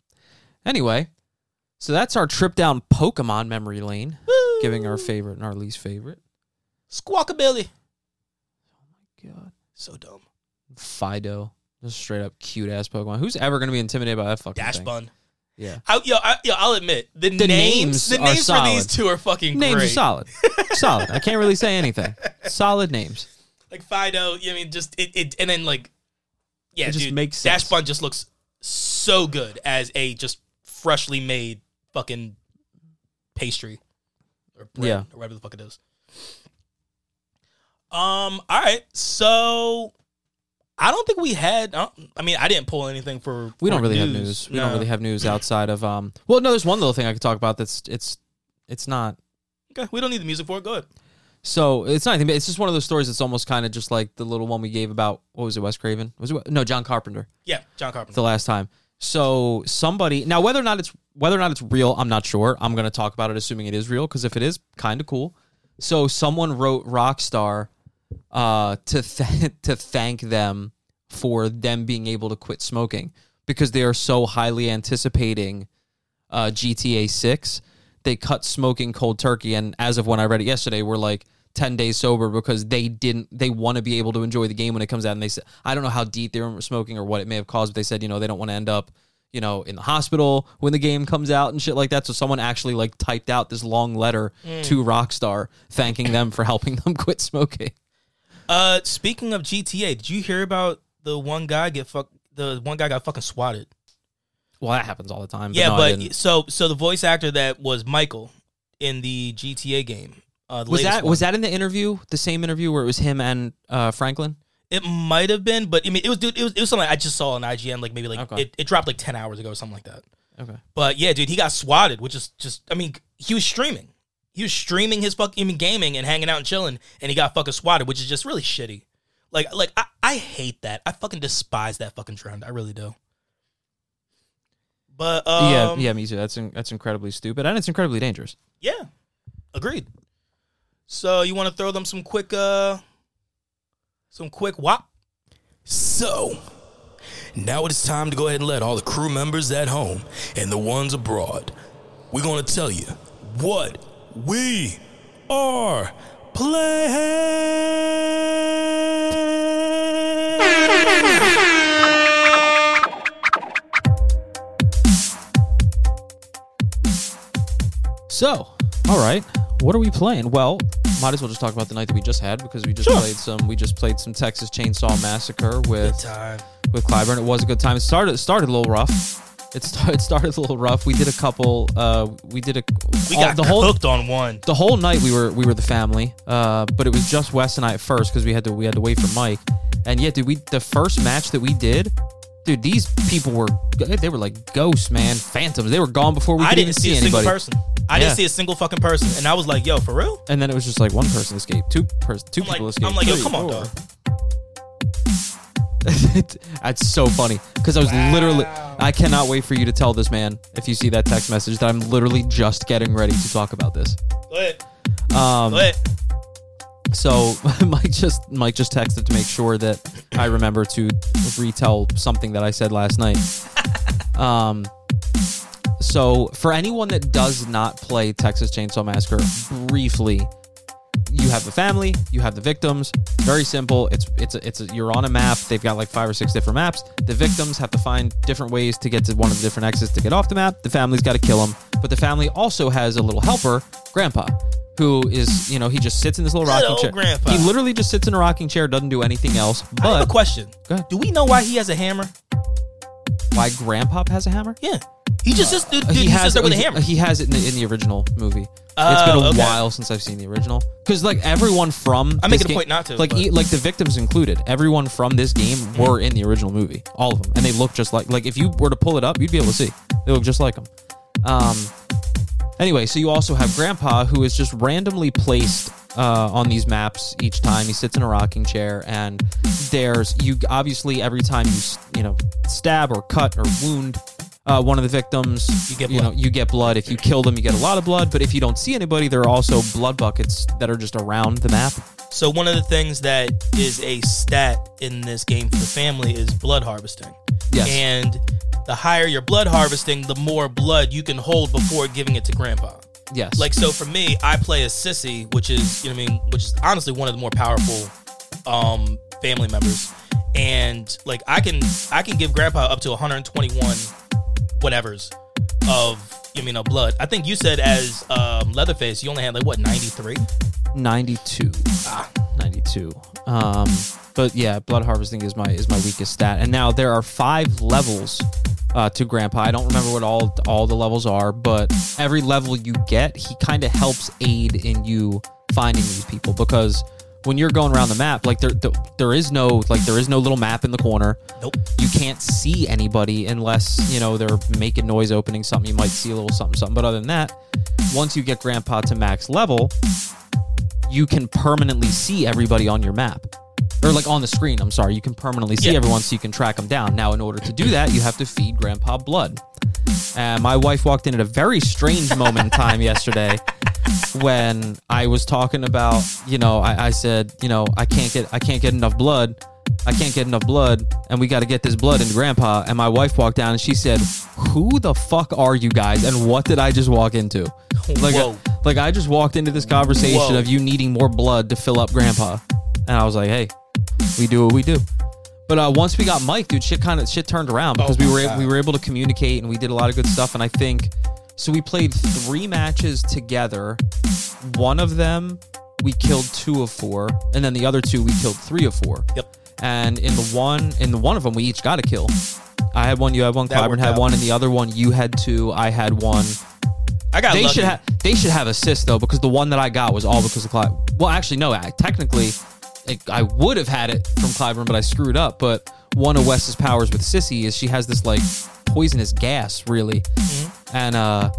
[SPEAKER 2] Anyway, so that's our trip down Pokemon memory lane, giving our favorite and our least favorite.
[SPEAKER 1] Squawkabilly.
[SPEAKER 2] Oh my god.
[SPEAKER 1] So dumb.
[SPEAKER 2] Fidough, just straight up cute ass Pokemon. Who's ever going to be intimidated by that fucking
[SPEAKER 1] Dash
[SPEAKER 2] thing?
[SPEAKER 1] bun.
[SPEAKER 2] Yeah.
[SPEAKER 1] I, yo, I, yo, I'll admit the,
[SPEAKER 2] The
[SPEAKER 1] names,
[SPEAKER 2] names
[SPEAKER 1] the names for these two are fucking
[SPEAKER 2] Names
[SPEAKER 1] great.
[SPEAKER 2] are solid. [LAUGHS] solid. I can't really say anything. [LAUGHS] Solid names.
[SPEAKER 1] Like Fidough, you know, I mean, just it, it, and then like, yeah,
[SPEAKER 2] It just
[SPEAKER 1] dude,
[SPEAKER 2] makes
[SPEAKER 1] Dash. Bun just looks so good as a just freshly made fucking pastry or bread
[SPEAKER 2] Yeah.
[SPEAKER 1] or whatever the fuck it is. Um. All right. So I don't think we had. I, I mean, I didn't pull anything for.
[SPEAKER 2] We don't really have news. We don't really have news outside of um. Well, no, there's one little thing I could talk about. That's it's it's not
[SPEAKER 1] Okay, we don't need the music for it. Go ahead.
[SPEAKER 2] So it's not anything. but It's just one of those stories. that's almost kind of just like the little one we gave about what was it? Wes Craven? Was it no John Carpenter?
[SPEAKER 1] Yeah, John Carpenter.
[SPEAKER 2] The last time. So somebody now whether or not it's whether or not it's real, I'm not sure. I'm gonna talk about it assuming it is real because if it is, kind of cool. So someone wrote Rockstar uh, to th- [LAUGHS] to thank them for them being able to quit smoking because they are so highly anticipating uh, GTA Six. They cut smoking cold turkey, and as of when I read it yesterday, we're like ten days sober because they didn't. They want to be able to enjoy the game when it comes out, and they said I don't know how deep they were smoking or what it may have caused, but they said you know they don't want to end up you know in the hospital when the game comes out and shit like that. So someone actually like typed out this long letter to Rockstar thanking them for helping [LAUGHS] them quit smoking.
[SPEAKER 1] Uh, speaking of GTA, did you hear about the one guy get fuck? The one guy got fucking swatted.
[SPEAKER 2] Well, that happens all the time.
[SPEAKER 1] yeah,
[SPEAKER 2] no,
[SPEAKER 1] but so so the voice actor that was Michael in the GTA game Uh, the
[SPEAKER 2] Was that
[SPEAKER 1] one.
[SPEAKER 2] was that in the interview? The same interview where it was him and uh, Franklin?
[SPEAKER 1] It might have been, but I mean, it was dude. It was, it was something I just saw on IGN, like maybe like
[SPEAKER 2] Okay.
[SPEAKER 1] it, it dropped like ten hours ago or something like that.
[SPEAKER 2] Okay.
[SPEAKER 1] But yeah, dude, he got swatted, which is just. I mean, he was streaming. He was streaming his fucking I gaming and hanging out and chilling, and he got fucking swatted, which is just really shitty. Like, like I, I hate that. I fucking despise that fucking trend. I really do. But um,
[SPEAKER 2] yeah, yeah, me too. That's in, that's incredibly stupid and it's incredibly dangerous.
[SPEAKER 1] Yeah. Agreed. So you want to throw them some quick uh some quick whop?
[SPEAKER 3] So, now it is time to go ahead and let all the crew members at home and the ones abroad, we're going to tell you what we are playing.
[SPEAKER 2] So, all right, what are we playing? Well, might as well just talk about the night that we just had because we just
[SPEAKER 1] Sure.
[SPEAKER 2] played some. We just played some Texas Chainsaw Massacre with with Clyburn. It was a good time. It started it started a little rough. It started, it started a little rough. We did a couple. Uh, we did a
[SPEAKER 1] We
[SPEAKER 2] all-
[SPEAKER 1] got
[SPEAKER 2] the whole
[SPEAKER 1] cooked on one.
[SPEAKER 2] the whole night. We were we were the family. Uh, but it was just Wes and I at first because we had to we had to wait for Mike. And yeah, dude, we the first match that we did. Dude, these people were they were like ghosts, man, phantoms. They were gone before we
[SPEAKER 1] I
[SPEAKER 2] could
[SPEAKER 1] didn't
[SPEAKER 2] even
[SPEAKER 1] see,
[SPEAKER 2] see
[SPEAKER 1] a single person. I
[SPEAKER 2] Yeah.
[SPEAKER 1] didn't see a single fucking person, and I was like, "Yo, for real?"
[SPEAKER 2] And then it was just like one person escaped, two pers- two
[SPEAKER 1] I'm like,
[SPEAKER 2] people escaped.
[SPEAKER 1] I'm like, "Yo, come on, dog." [LAUGHS]
[SPEAKER 2] That's so funny because I was literally. I cannot wait for you to tell this man if you see that text message that I'm literally just getting ready to talk about this.
[SPEAKER 1] Ahead.
[SPEAKER 2] Um,
[SPEAKER 1] ahead.
[SPEAKER 2] so [LAUGHS] Mike just Mike just texted to make sure that I remember to retell something that I said last night. [LAUGHS] Um, so for anyone that does not play Texas Chainsaw Massacre, briefly, you have the family, you have the victims. Very simple. It's it's a, it's a, you're on a map. They've got like five or six different maps. The victims have to find different ways to get to one of the different exits to get off the map. The family's got to kill them, but the family also has a little helper, Grandpa, who is you know he just sits in this little rocking
[SPEAKER 1] old
[SPEAKER 2] chair.
[SPEAKER 1] grandpa.
[SPEAKER 2] He literally just sits in a rocking chair, doesn't do anything else.
[SPEAKER 1] I have a question. Do we know why he has a hammer?
[SPEAKER 2] why Grandpa has a hammer?
[SPEAKER 1] Yeah, he just sits. Dude,
[SPEAKER 2] he
[SPEAKER 1] he
[SPEAKER 2] has
[SPEAKER 1] sits there with a hammer.
[SPEAKER 2] He has it in the, in the original movie. it's been a
[SPEAKER 1] okay.
[SPEAKER 2] while since I've seen the original. Because like everyone from
[SPEAKER 1] I'm
[SPEAKER 2] this
[SPEAKER 1] making a point not to,
[SPEAKER 2] Like
[SPEAKER 1] but-
[SPEAKER 2] e- like the victims included, everyone from this game were in the original movie, all of them, and they look just like like if you were to pull it up, you'd be able to see they look just like them. Um. Anyway, so you also have Grandpa, who is just randomly placed uh, on these maps each time. He sits in a rocking chair, and there's you obviously every time you s- you know stab or cut or wound uh, one of the victims,
[SPEAKER 1] You get
[SPEAKER 2] you know
[SPEAKER 1] blood.
[SPEAKER 2] you get blood. If you kill them, you get a lot of blood. But if you don't see anybody, there are also blood buckets that are just around the map.
[SPEAKER 1] So one of the things that is a stat in this game for the family is blood harvesting.
[SPEAKER 2] Yes.
[SPEAKER 1] And the higher your blood harvesting, the more blood you can hold before giving it to grandpa.
[SPEAKER 2] Yes,
[SPEAKER 1] Like so for me, I play a Sissy, which is you know what I mean, which is honestly one of the more powerful um family members. And like I can I can give grandpa up to 121 whatevers of you mean of blood. I think you said as um Leatherface you only had like what 93?
[SPEAKER 2] 92.
[SPEAKER 1] Ah.
[SPEAKER 2] 92. Um, but yeah, blood harvesting is my is my weakest stat. And now there are five levels uh, to Grandpa. I don't remember what all all the levels are, but every level you get, he kind of helps aid in you finding these people because when you're going around the map, like there, there there is no like there is no little map in the corner.
[SPEAKER 1] Nope.
[SPEAKER 2] You can't see anybody unless you know they're making noise opening something. You might see a little something something, but other than that, once you get Grandpa to max level, you can permanently see everybody on your map or like on the screen i'm sorry you can permanently see
[SPEAKER 1] Yeah.
[SPEAKER 2] everyone so you can track them down now in order to do that you have to feed grandpa blood and my wife walked in at a very strange moment in time [LAUGHS] yesterday when i was talking about you know I, I said you know i can't get i can't get enough blood i can't get enough blood and we got to get this blood into grandpa and my wife walked down and she said who the fuck are you guys and what did i just walk into like
[SPEAKER 1] Whoa.
[SPEAKER 2] like I just walked into this conversation
[SPEAKER 1] Whoa.
[SPEAKER 2] of you needing more blood to fill up grandpa. And I was like, hey, we do what we do. But uh, once we got Mike, dude, shit kind of shit turned around because we
[SPEAKER 1] Oh my
[SPEAKER 2] were
[SPEAKER 1] God.
[SPEAKER 2] we were able to communicate and we did a lot of good stuff. And I think so. We played three matches together. One of them we killed two of four, and then the other two we killed three of four.
[SPEAKER 1] Yep.
[SPEAKER 2] And in the one in the one of them we each got a kill. I had one, you had one,
[SPEAKER 1] That
[SPEAKER 2] Clyburn
[SPEAKER 1] worked
[SPEAKER 2] had
[SPEAKER 1] out.
[SPEAKER 2] one, and the other one you had two, I had one.
[SPEAKER 1] I got
[SPEAKER 2] they
[SPEAKER 1] lucky.
[SPEAKER 2] should have they should have assists though because the one that I got was all because of Clyde. Well, actually, no. I, technically, it, I would have had it from Clyburn, but I screwed up. But one of Wes's powers with Sissy is she has this like poisonous gas, really,
[SPEAKER 1] Mm-hmm.
[SPEAKER 2] and uh,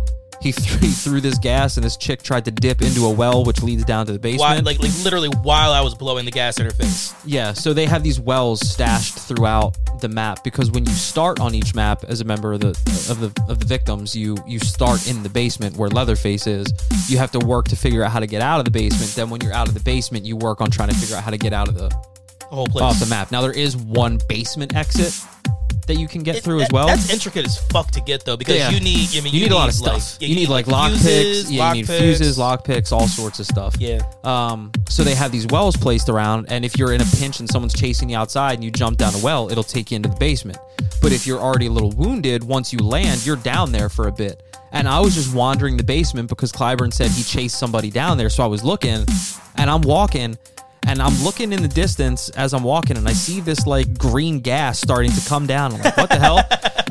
[SPEAKER 2] he, [LAUGHS] threw he threw this gas, and this chick tried to dip into a well, which leads down to the basement.
[SPEAKER 1] Why, like, like literally while I was blowing the gas in her face.
[SPEAKER 2] Yeah, so they have these wells stashed throughout the map because when you start on each map as a member of the of the of the victims, you you start in the basement where Leatherface is. You have to work to figure out how to get out of the basement. Then when you're out of the basement, you work on trying to figure out how to get out of the
[SPEAKER 1] The whole place.
[SPEAKER 2] off the map. Now there is one basement exit that you can get
[SPEAKER 1] It-
[SPEAKER 2] through as well.
[SPEAKER 1] That's intricate as fuck to get though, because
[SPEAKER 2] Yeah.
[SPEAKER 1] you need. I mean,
[SPEAKER 2] you, need, a lot of
[SPEAKER 1] like-
[SPEAKER 2] stuff.
[SPEAKER 1] yeah,
[SPEAKER 2] you, need like lock
[SPEAKER 1] fuses,
[SPEAKER 2] picks. Yeah, you need
[SPEAKER 1] lock
[SPEAKER 2] fuses,
[SPEAKER 1] picks.
[SPEAKER 2] lock picks, all sorts of stuff.
[SPEAKER 1] Yeah.
[SPEAKER 2] Um, so they have these wells placed around, and if you're in a pinch and someone's chasing you outside and you jump down a well, it'll take you into the basement. But if you're already a little wounded, once you land, you're down there for a bit. And I was just wandering the basement because Clyburn said he chased somebody down there. So I was looking, and I'm walking, and I'm looking in the distance as I'm walking, and I see this like green gas starting to come down. I'm like, what the hell?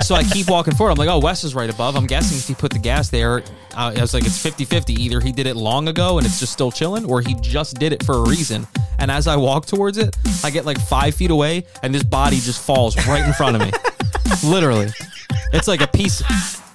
[SPEAKER 2] So I keep walking forward. I'm like, oh, Wes is right above. I'm guessing if he put the gas there, uh, I was like, it's 50 50. Either he did it long ago and it's just still chilling, or he just did it for a reason. And as I walk towards it, I get like five feet away, and this body just falls right in front of me. [LAUGHS] Literally. It's like a piece.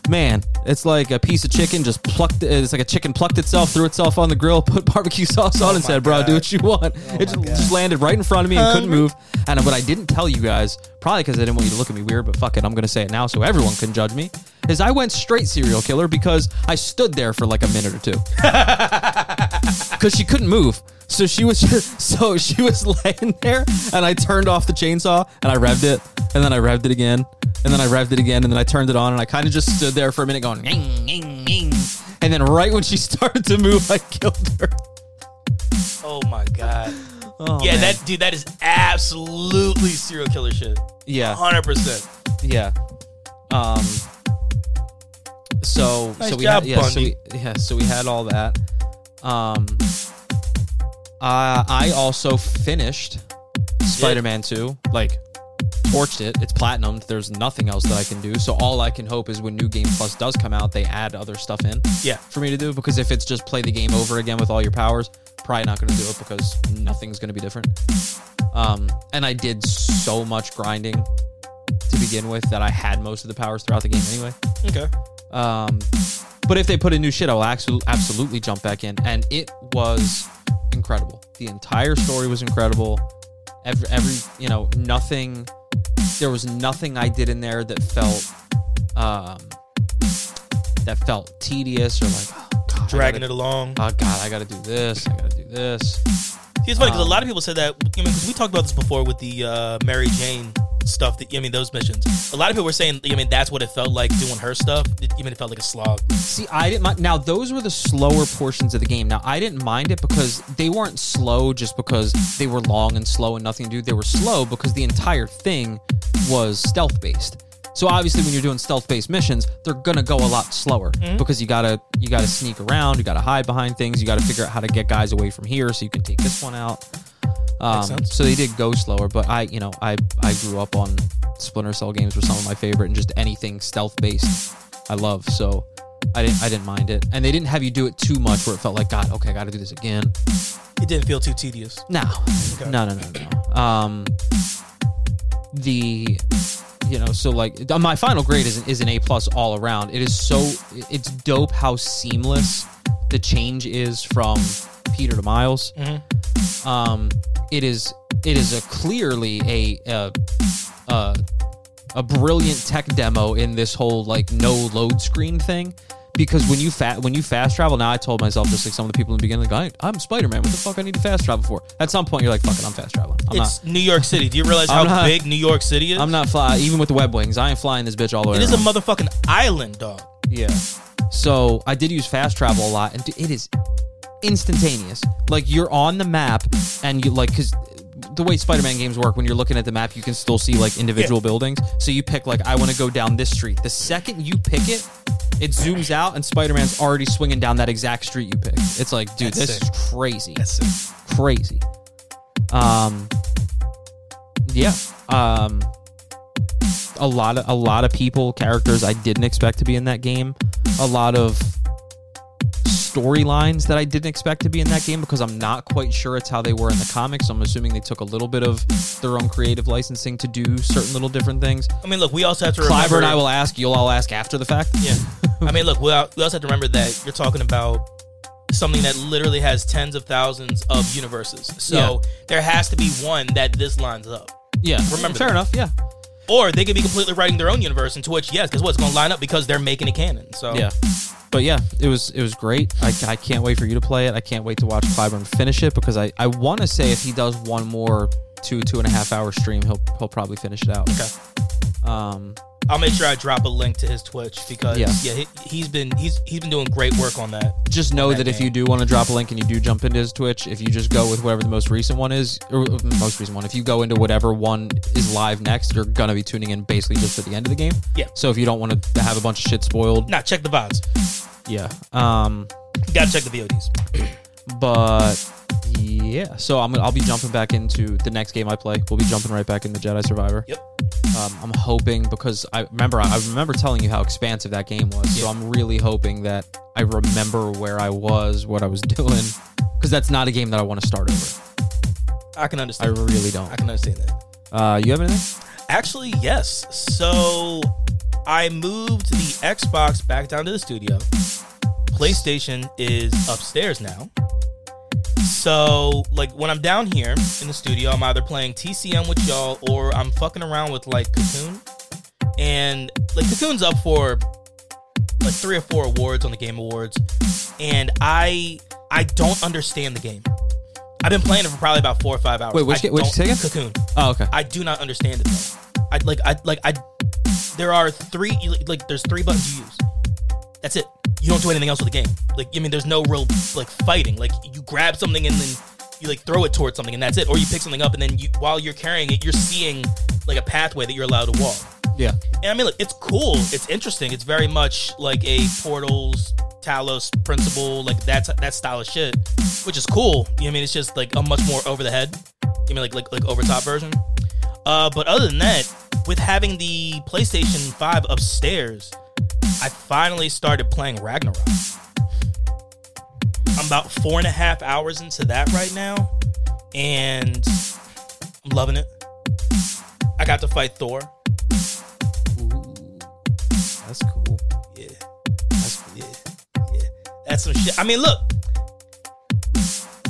[SPEAKER 2] Man, it's like a piece of chicken just plucked. It's like a chicken plucked itself, threw itself on the grill, put barbecue [LAUGHS] sauce on, and said, "Bro, do what you want." it just, just landed right in front of me and couldn't move. And what I didn't tell you guys, probably because I didn't want you to look at me weird, but fuck it, I'm gonna say it now so everyone can judge me. Is I went straight serial killer because I stood there for like a minute or two [LAUGHS] because she couldn't move. So she was just, [LAUGHS] so she was laying there, and I turned off the chainsaw and I revved it, and then I revved it again, and then I revved it again, and then I turned it on, and I kind of just stood there for a minute going, "Ning, ning, ning." and then right when she [LAUGHS] started to move, I killed her.
[SPEAKER 1] Oh my god.
[SPEAKER 2] Oh,
[SPEAKER 1] yeah,
[SPEAKER 2] man.
[SPEAKER 1] that dude, that is absolutely serial killer shit.
[SPEAKER 2] yeah,
[SPEAKER 1] Hundred percent.
[SPEAKER 2] yeah. Um. So
[SPEAKER 1] Nice
[SPEAKER 2] so we
[SPEAKER 1] job,
[SPEAKER 2] had yeah so we yeah so we had all that. Um. Uh, I also finished Spider-Man 2. Like torched it. It's platinum. There's nothing else that I can do. So all I can hope is when New Game Plus does come out, they add other stuff in
[SPEAKER 1] Yeah.
[SPEAKER 2] for me to do. Because if it's just play the game over again with all your powers, probably not going to do it because nothing's going to be different. Um, and I did so much grinding to begin with that I had most of the powers throughout the game anyway.
[SPEAKER 1] Okay.
[SPEAKER 2] Um, but if they put in new shit, I will absolutely absolutely jump back in, and it was incredible. The entire story was incredible. Every, every you know, nothing. There was nothing I did in there that felt, um, that felt tedious or like oh, God,
[SPEAKER 1] Dragging
[SPEAKER 2] gotta-
[SPEAKER 1] it along.
[SPEAKER 2] Oh God, I got to do this. I got to do this.
[SPEAKER 1] See, it's funny because
[SPEAKER 2] Um,
[SPEAKER 1] a lot of people said that. I mean, because we talked about this before with the uh, Mary Jane stuff. That I mean, those missions. A lot of people were saying. I mean, that's what it felt like doing her stuff. It, I mean, it felt like a slog.
[SPEAKER 2] See, I didn't mind. Now, those were the slower portions of the game. Now, I didn't mind it because they weren't slow just because they were long and slow and nothing to do. They were slow because the entire thing was stealth based. So obviously, when you're doing stealth based missions, they're gonna go a lot slower mm-hmm. because you gotta you gotta sneak around, you gotta hide behind things, you gotta figure out how to get guys away from here so you can take this one out. Um, so they did go slower, but I, you know, I I grew up on Splinter Cell games were some of my favorite, and just anything stealth based, I love. So I didn't I didn't mind it, and they didn't have you do it too much where it felt like God, okay, I got to do this again.
[SPEAKER 1] It didn't feel too tedious.
[SPEAKER 2] No, no, no, no, no. Um, the you know, so like my final grade is an, is an A plus all around. It is so it's dope how seamless the change is from Peter to Miles. Um, it is it is a clearly a a, a a brilliant tech demo in this whole like no load screen thing. Because when you fa- when you fast travel, now I told myself just like some of the people in the beginning, like I, I'm Spider Man. What the fuck I need to fast travel for? At some point, you're like, fuck it, I'm fast traveling. I'm
[SPEAKER 1] it's New York City. Do you realize how
[SPEAKER 2] not-
[SPEAKER 1] big New York City is?
[SPEAKER 2] I'm not fly. Even with the web wings, I ain't flying this bitch all the way.
[SPEAKER 1] It is a motherfucking island, dog.
[SPEAKER 2] Yeah. So I did use fast travel a lot, and it is instantaneous. Like you're on the map, and you like because the way Spider-Man games work, when you're looking at the map, you can still see like individual buildings. So you pick like I want to go down this street. The second you pick it, it zooms out, and Spider-Man's already swinging down that exact street you picked. It's like, dude,
[SPEAKER 1] That's
[SPEAKER 2] this
[SPEAKER 1] sick.
[SPEAKER 2] is crazy
[SPEAKER 1] That's it.
[SPEAKER 2] crazy. Um, yeah. Um, a lot of a lot of people, characters I didn't expect to be in that game. A lot of storylines that I didn't expect to be in that game because I'm not quite sure it's how they were in the comics. I'm assuming they took a little bit of their own creative licensing to do certain little different things.
[SPEAKER 1] I mean, look, we also have to remember.
[SPEAKER 2] Cliver and I will ask. You'll all ask after the fact.
[SPEAKER 1] Yeah. I mean, look, we also have to remember that you're talking about something that literally has tens of thousands of universes. So
[SPEAKER 2] Yeah.
[SPEAKER 1] there has to be one that this lines up.
[SPEAKER 2] Yeah.
[SPEAKER 1] Remember
[SPEAKER 2] Fair
[SPEAKER 1] that.
[SPEAKER 2] enough. Yeah.
[SPEAKER 1] Or they could be completely writing their own universe, into which, yes, because what's going to line up because they're making it canon. So
[SPEAKER 2] Yeah. But yeah, it was it was great. I, I can't wait for you to play it. I can't wait to watch Clyburn finish it because I, I want to say if he does one more two two and a half hour stream, he'll he'll probably finish it out.
[SPEAKER 1] Okay.
[SPEAKER 2] Um,
[SPEAKER 1] I'll make sure I drop a link to his Twitch because
[SPEAKER 2] Yeah.
[SPEAKER 1] yeah, he, he's been he's he's been doing great work on that.
[SPEAKER 2] just know
[SPEAKER 1] that
[SPEAKER 2] that if you do want to drop a link and you do jump into his Twitch, if you just go with whatever the most recent one is, or uh, most recent one, if you go into whatever one is live next, you're gonna be tuning in basically just at the end of the game.
[SPEAKER 1] Yeah.
[SPEAKER 2] So if you don't want to have a bunch of shit spoiled,
[SPEAKER 1] Nah, check the VODs.
[SPEAKER 2] yeah. Um,
[SPEAKER 1] You gotta check the VODs. [CLEARS THROAT]
[SPEAKER 2] but yeah. So I'm I'll be jumping back into the next game I play. We'll be jumping right back into Jedi Survivor.
[SPEAKER 1] Yep.
[SPEAKER 2] Um, I'm hoping because I remember I remember telling you how expansive that game was. So I'm really hoping that I remember where I was, what I was [LAUGHS] doing, because that's not a game that I want to start over.
[SPEAKER 1] I can understand.
[SPEAKER 2] I really don't.
[SPEAKER 1] I can understand that.
[SPEAKER 2] Uh, you have anything?
[SPEAKER 1] Actually, yes. So I moved the Xbox back down to the studio. PlayStation is upstairs now. So, like, when I'm down here in the studio, I'm either playing TCM with y'all or I'm fucking around with, like, Cocoon. And, like, Cocoon's up for, like, three or four awards on the Game Awards. And I I don't understand the game. I've been playing it for probably about four or five hours.
[SPEAKER 2] Wait, which
[SPEAKER 1] I
[SPEAKER 2] which
[SPEAKER 1] don't- Cocoon.
[SPEAKER 2] Oh, okay.
[SPEAKER 1] I do not understand it though. I like I like I there are three like there's three buttons you use. That's it. You don't do anything else with the game. Like I mean there's no real like fighting. Like you grab something and then you like throw it towards something and that's it. Or you pick something up and then you while you're carrying it, you're seeing like a pathway that you're allowed to walk.
[SPEAKER 2] yeah.
[SPEAKER 1] And I mean, look, it's cool. It's interesting. It's very much like a Portals, Talos principle, like that's that style of shit, which is cool. You know what I mean? It's just like a much more over the head. You mean like like like over top version. Uh, but other than that, with having the PlayStation Five upstairs, I finally started playing Ragnarok. I'm about four and a half hours into that right now, and I'm loving it. I got to fight Thor.
[SPEAKER 2] Ooh, that's cool.
[SPEAKER 1] Yeah. That's yeah. Yeah. That's some shit. I mean, look.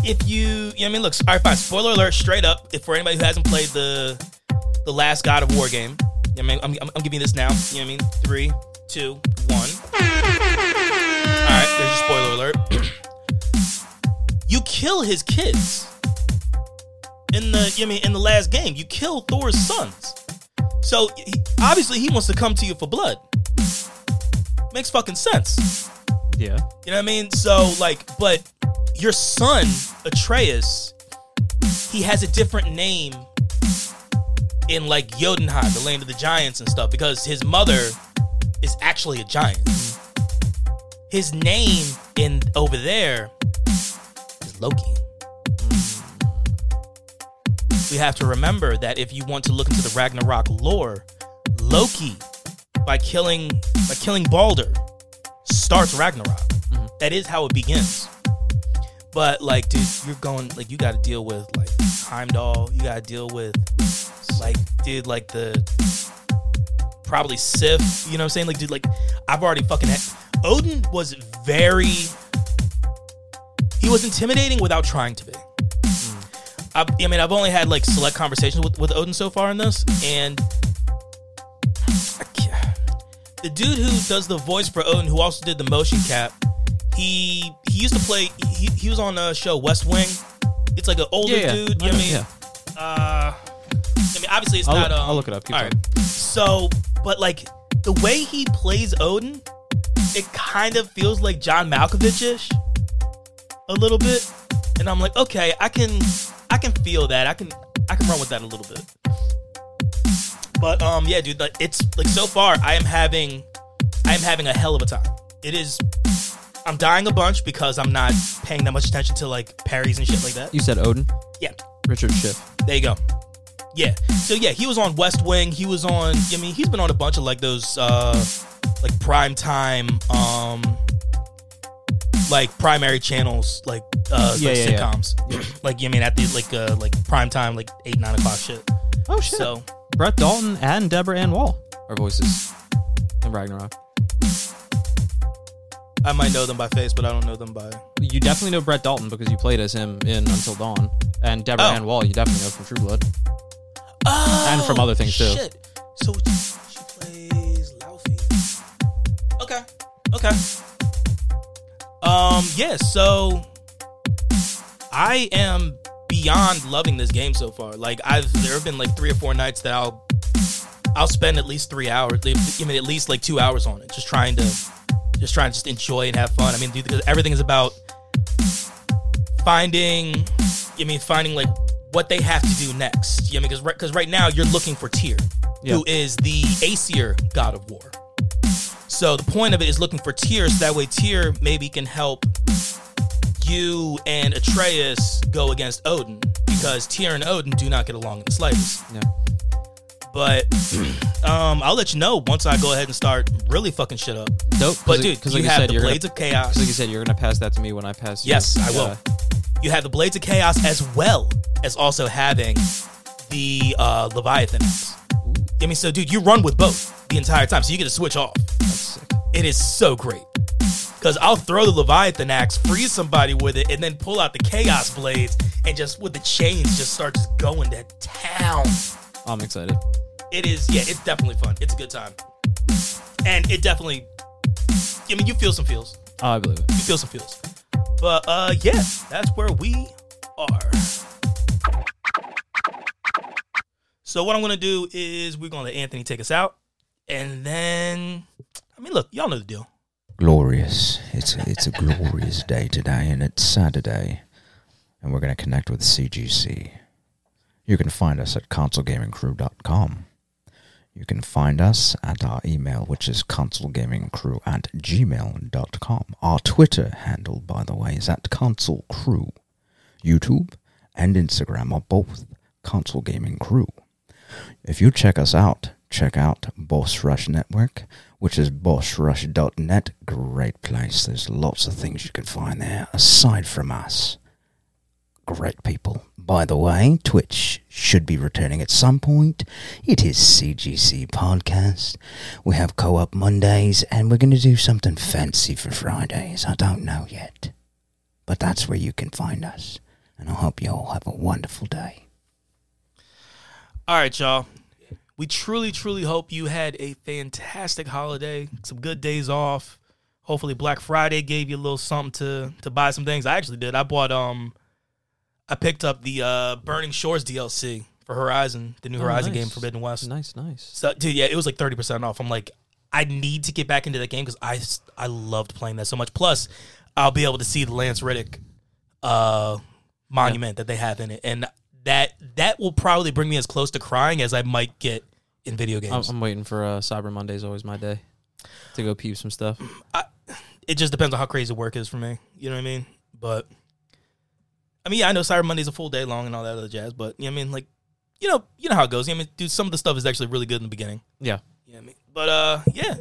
[SPEAKER 1] If you, you know I mean, look. All right, fine. Spoiler alert, straight up. If for anybody who hasn't played the the last God of War game, you know I mean, I'm, I'm, I'm giving this now. You know what I mean? Three, two, one. All right, there's your spoiler alert. [CLEARS THROAT] you kill his kids in the, you know I mean, in the last game. You kill Thor's sons. So he, obviously he wants to come to you for blood. Makes fucking sense.
[SPEAKER 2] Yeah.
[SPEAKER 1] You know what I mean? So like, but your son Atreus, he has a different name in like Jotunheim, the land of the giants and stuff, because his mother is actually a giant. His name in over there is Loki. We have to remember that if you want to look into the Ragnarok lore, Loki, by killing by killing Baldur, starts Ragnarok. Mm-hmm. That is how it begins. But like, dude, you're going like you got to deal with like Heimdall. You got to deal with like, dude, like the probably Sif. You know what I'm saying? Like, dude, like I've already fucking had. Odin was very. He was intimidating without trying to be. I, I mean, I've only had like select conversations with, with Odin so far in this, and the dude who does the voice for Odin, who also did the motion cap, he he used to play. He, he was on a show West Wing. It's like an older
[SPEAKER 2] Yeah, yeah.
[SPEAKER 1] dude.
[SPEAKER 2] I
[SPEAKER 1] You know I mean? Uh, I mean, obviously it's
[SPEAKER 2] I'll
[SPEAKER 1] not.
[SPEAKER 2] look-
[SPEAKER 1] um,
[SPEAKER 2] I'll look it up. Keep
[SPEAKER 1] all right. So, but like the way he plays Odin, it kind of feels like John Malkovich ish, a little bit. And I'm like, okay, I can, I can feel that. I can, I can run with that a little bit. But um, yeah, dude, like it's like so far, I am having, I am having a hell of a time. It is. I'm dying a bunch because I'm not paying that much attention to like parries and shit like that.
[SPEAKER 2] You said Odin.
[SPEAKER 1] Yeah.
[SPEAKER 2] Richard Schiff.
[SPEAKER 1] There you go. Yeah. So yeah, he was on West Wing. He was on. I mean, he's been on a bunch of like those, uh like prime time, um, like primary channels, like uh,
[SPEAKER 2] Yeah,
[SPEAKER 1] like
[SPEAKER 2] yeah, yeah.
[SPEAKER 1] sitcoms. [CLEARS THROAT] Like you mean at the like uh, like prime time, like eight nine o'clock shit.
[SPEAKER 2] Oh shit!
[SPEAKER 1] So
[SPEAKER 2] Brett Dalton and Deborah Ann Woll are voices in Ragnarok.
[SPEAKER 1] I might know them by face, but I don't know them by.
[SPEAKER 2] You definitely know Brett Dalton because you played as him in Until Dawn, and Deborah
[SPEAKER 1] Oh.
[SPEAKER 2] Ann Woll you definitely know from True Blood.
[SPEAKER 1] Oh,
[SPEAKER 2] And from other things, too.
[SPEAKER 1] So she plays Laufey. Okay. Okay. Um. Yeah. So I am beyond loving this game so far. Like I've there have been like three or four nights that I'll I'll spend at least three hours. I mean, at least like two hours on it, just trying to just trying to just enjoy and have fun. I mean, dude, everything is about finding. I mean, finding like what they have to do next. Yeah, because because right now you're looking for Tyr,
[SPEAKER 2] Yeah.
[SPEAKER 1] who is the Aesir god of war. So the point of it is looking for Tyr, so that way Tyr maybe can help you and Atreus go against Odin, because Tyr and Odin do not get along in the slightest.
[SPEAKER 2] Yeah.
[SPEAKER 1] But [CLEARS THROAT] um, I'll let you know once I go ahead and start really fucking shit up.
[SPEAKER 2] Dope.
[SPEAKER 1] But dude,
[SPEAKER 2] because
[SPEAKER 1] you
[SPEAKER 2] like you
[SPEAKER 1] have
[SPEAKER 2] said,
[SPEAKER 1] the
[SPEAKER 2] you're
[SPEAKER 1] Blades
[SPEAKER 2] gonna,
[SPEAKER 1] of Chaos.
[SPEAKER 2] like you said, you're gonna pass that to me when I pass. you.
[SPEAKER 1] Yes, I
[SPEAKER 2] You
[SPEAKER 1] will.
[SPEAKER 2] gotta-
[SPEAKER 1] You have the Blades of Chaos as well as also having the uh, Leviathan axe. I mean, so dude, you run with both the entire time, so you get to switch off. It is so great. Cause I'll throw the Leviathan axe, freeze somebody with it, and then pull out the Chaos blades, and just with the chains, just start just going to town.
[SPEAKER 2] I'm excited.
[SPEAKER 1] It is, yeah, it's definitely fun. It's a good time, and it definitely. I mean, you feel some feels.
[SPEAKER 2] Oh, I believe it.
[SPEAKER 1] You feel some feels. But uh, yeah, that's where we are. So what I'm gonna do is we're gonna let Anthony take us out, and then I mean, look, y'all know the deal.
[SPEAKER 4] glorious. It's a, it's a glorious day today, and it's Saturday, and we're to connect with CGC. You can find us at consolegamingcrew.com. You can find us at our email, which is consolegamingcrew at gmail.com. Our Twitter handle, by the way, is at consolecrew. YouTube and Instagram are both Console Gaming Crew. If you check us out, check out Boss Rush Network, which is bossrush.net. Great place. There's lots of things you can find there aside from us. Great people. By the way, Twitch should be returning at some point. It is CGC Podcast. We have co op Mondays, and we're going to do something fancy for Fridays. I don't know yet. But that's where you can find us. And I hope you all have a wonderful day.
[SPEAKER 1] All right, y'all. We truly, truly hope you had a fantastic holiday, some good days off. Hopefully, Black Friday gave you a little something to to buy some things. I actually did. I bought um, I picked up the uh Burning Shores DLC for Horizon, the new
[SPEAKER 2] Oh,
[SPEAKER 1] Horizon
[SPEAKER 2] nice.
[SPEAKER 1] game, Forbidden West.
[SPEAKER 2] Nice, nice.
[SPEAKER 1] So, dude, yeah, it was like thirty percent off. I'm like, I need to get back into that game because I s- I loved playing that so much. Plus, I'll be able to see the Lance Reddick uh monument that they have in it, and that that will probably bring me as close to crying as I might get in video
[SPEAKER 2] I'm,
[SPEAKER 1] games.
[SPEAKER 2] I'm waiting for uh, Cyber Monday's always my day to go peep some stuff.
[SPEAKER 1] it just depends on how crazy work is for me. You know what I mean? But I mean, yeah, I know Cyber Monday's a full day long and all that other jazz, but you know what I mean, like, you know, you know how it goes. You know I mean, dude, some of the stuff is actually really good in the beginning.
[SPEAKER 2] Yeah.
[SPEAKER 1] You know what I mean? But uh yeah.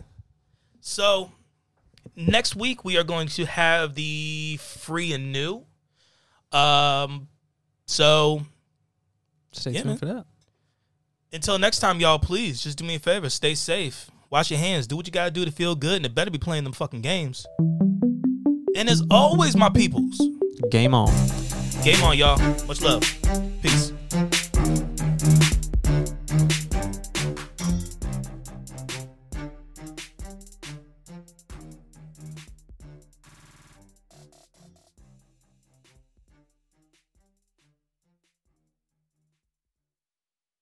[SPEAKER 1] So next week we are going to have the free and new. Um so
[SPEAKER 2] Stay
[SPEAKER 1] Yeah,
[SPEAKER 2] tuned
[SPEAKER 1] man.
[SPEAKER 2] for that.
[SPEAKER 1] until next time, y'all, please just do me a favor. Stay safe. Wash your hands. Do what you gotta do to feel good, and it better be playing them fucking games. And as always, my peoples,
[SPEAKER 2] Game on.
[SPEAKER 1] Game on, y'all. Much love. Peace.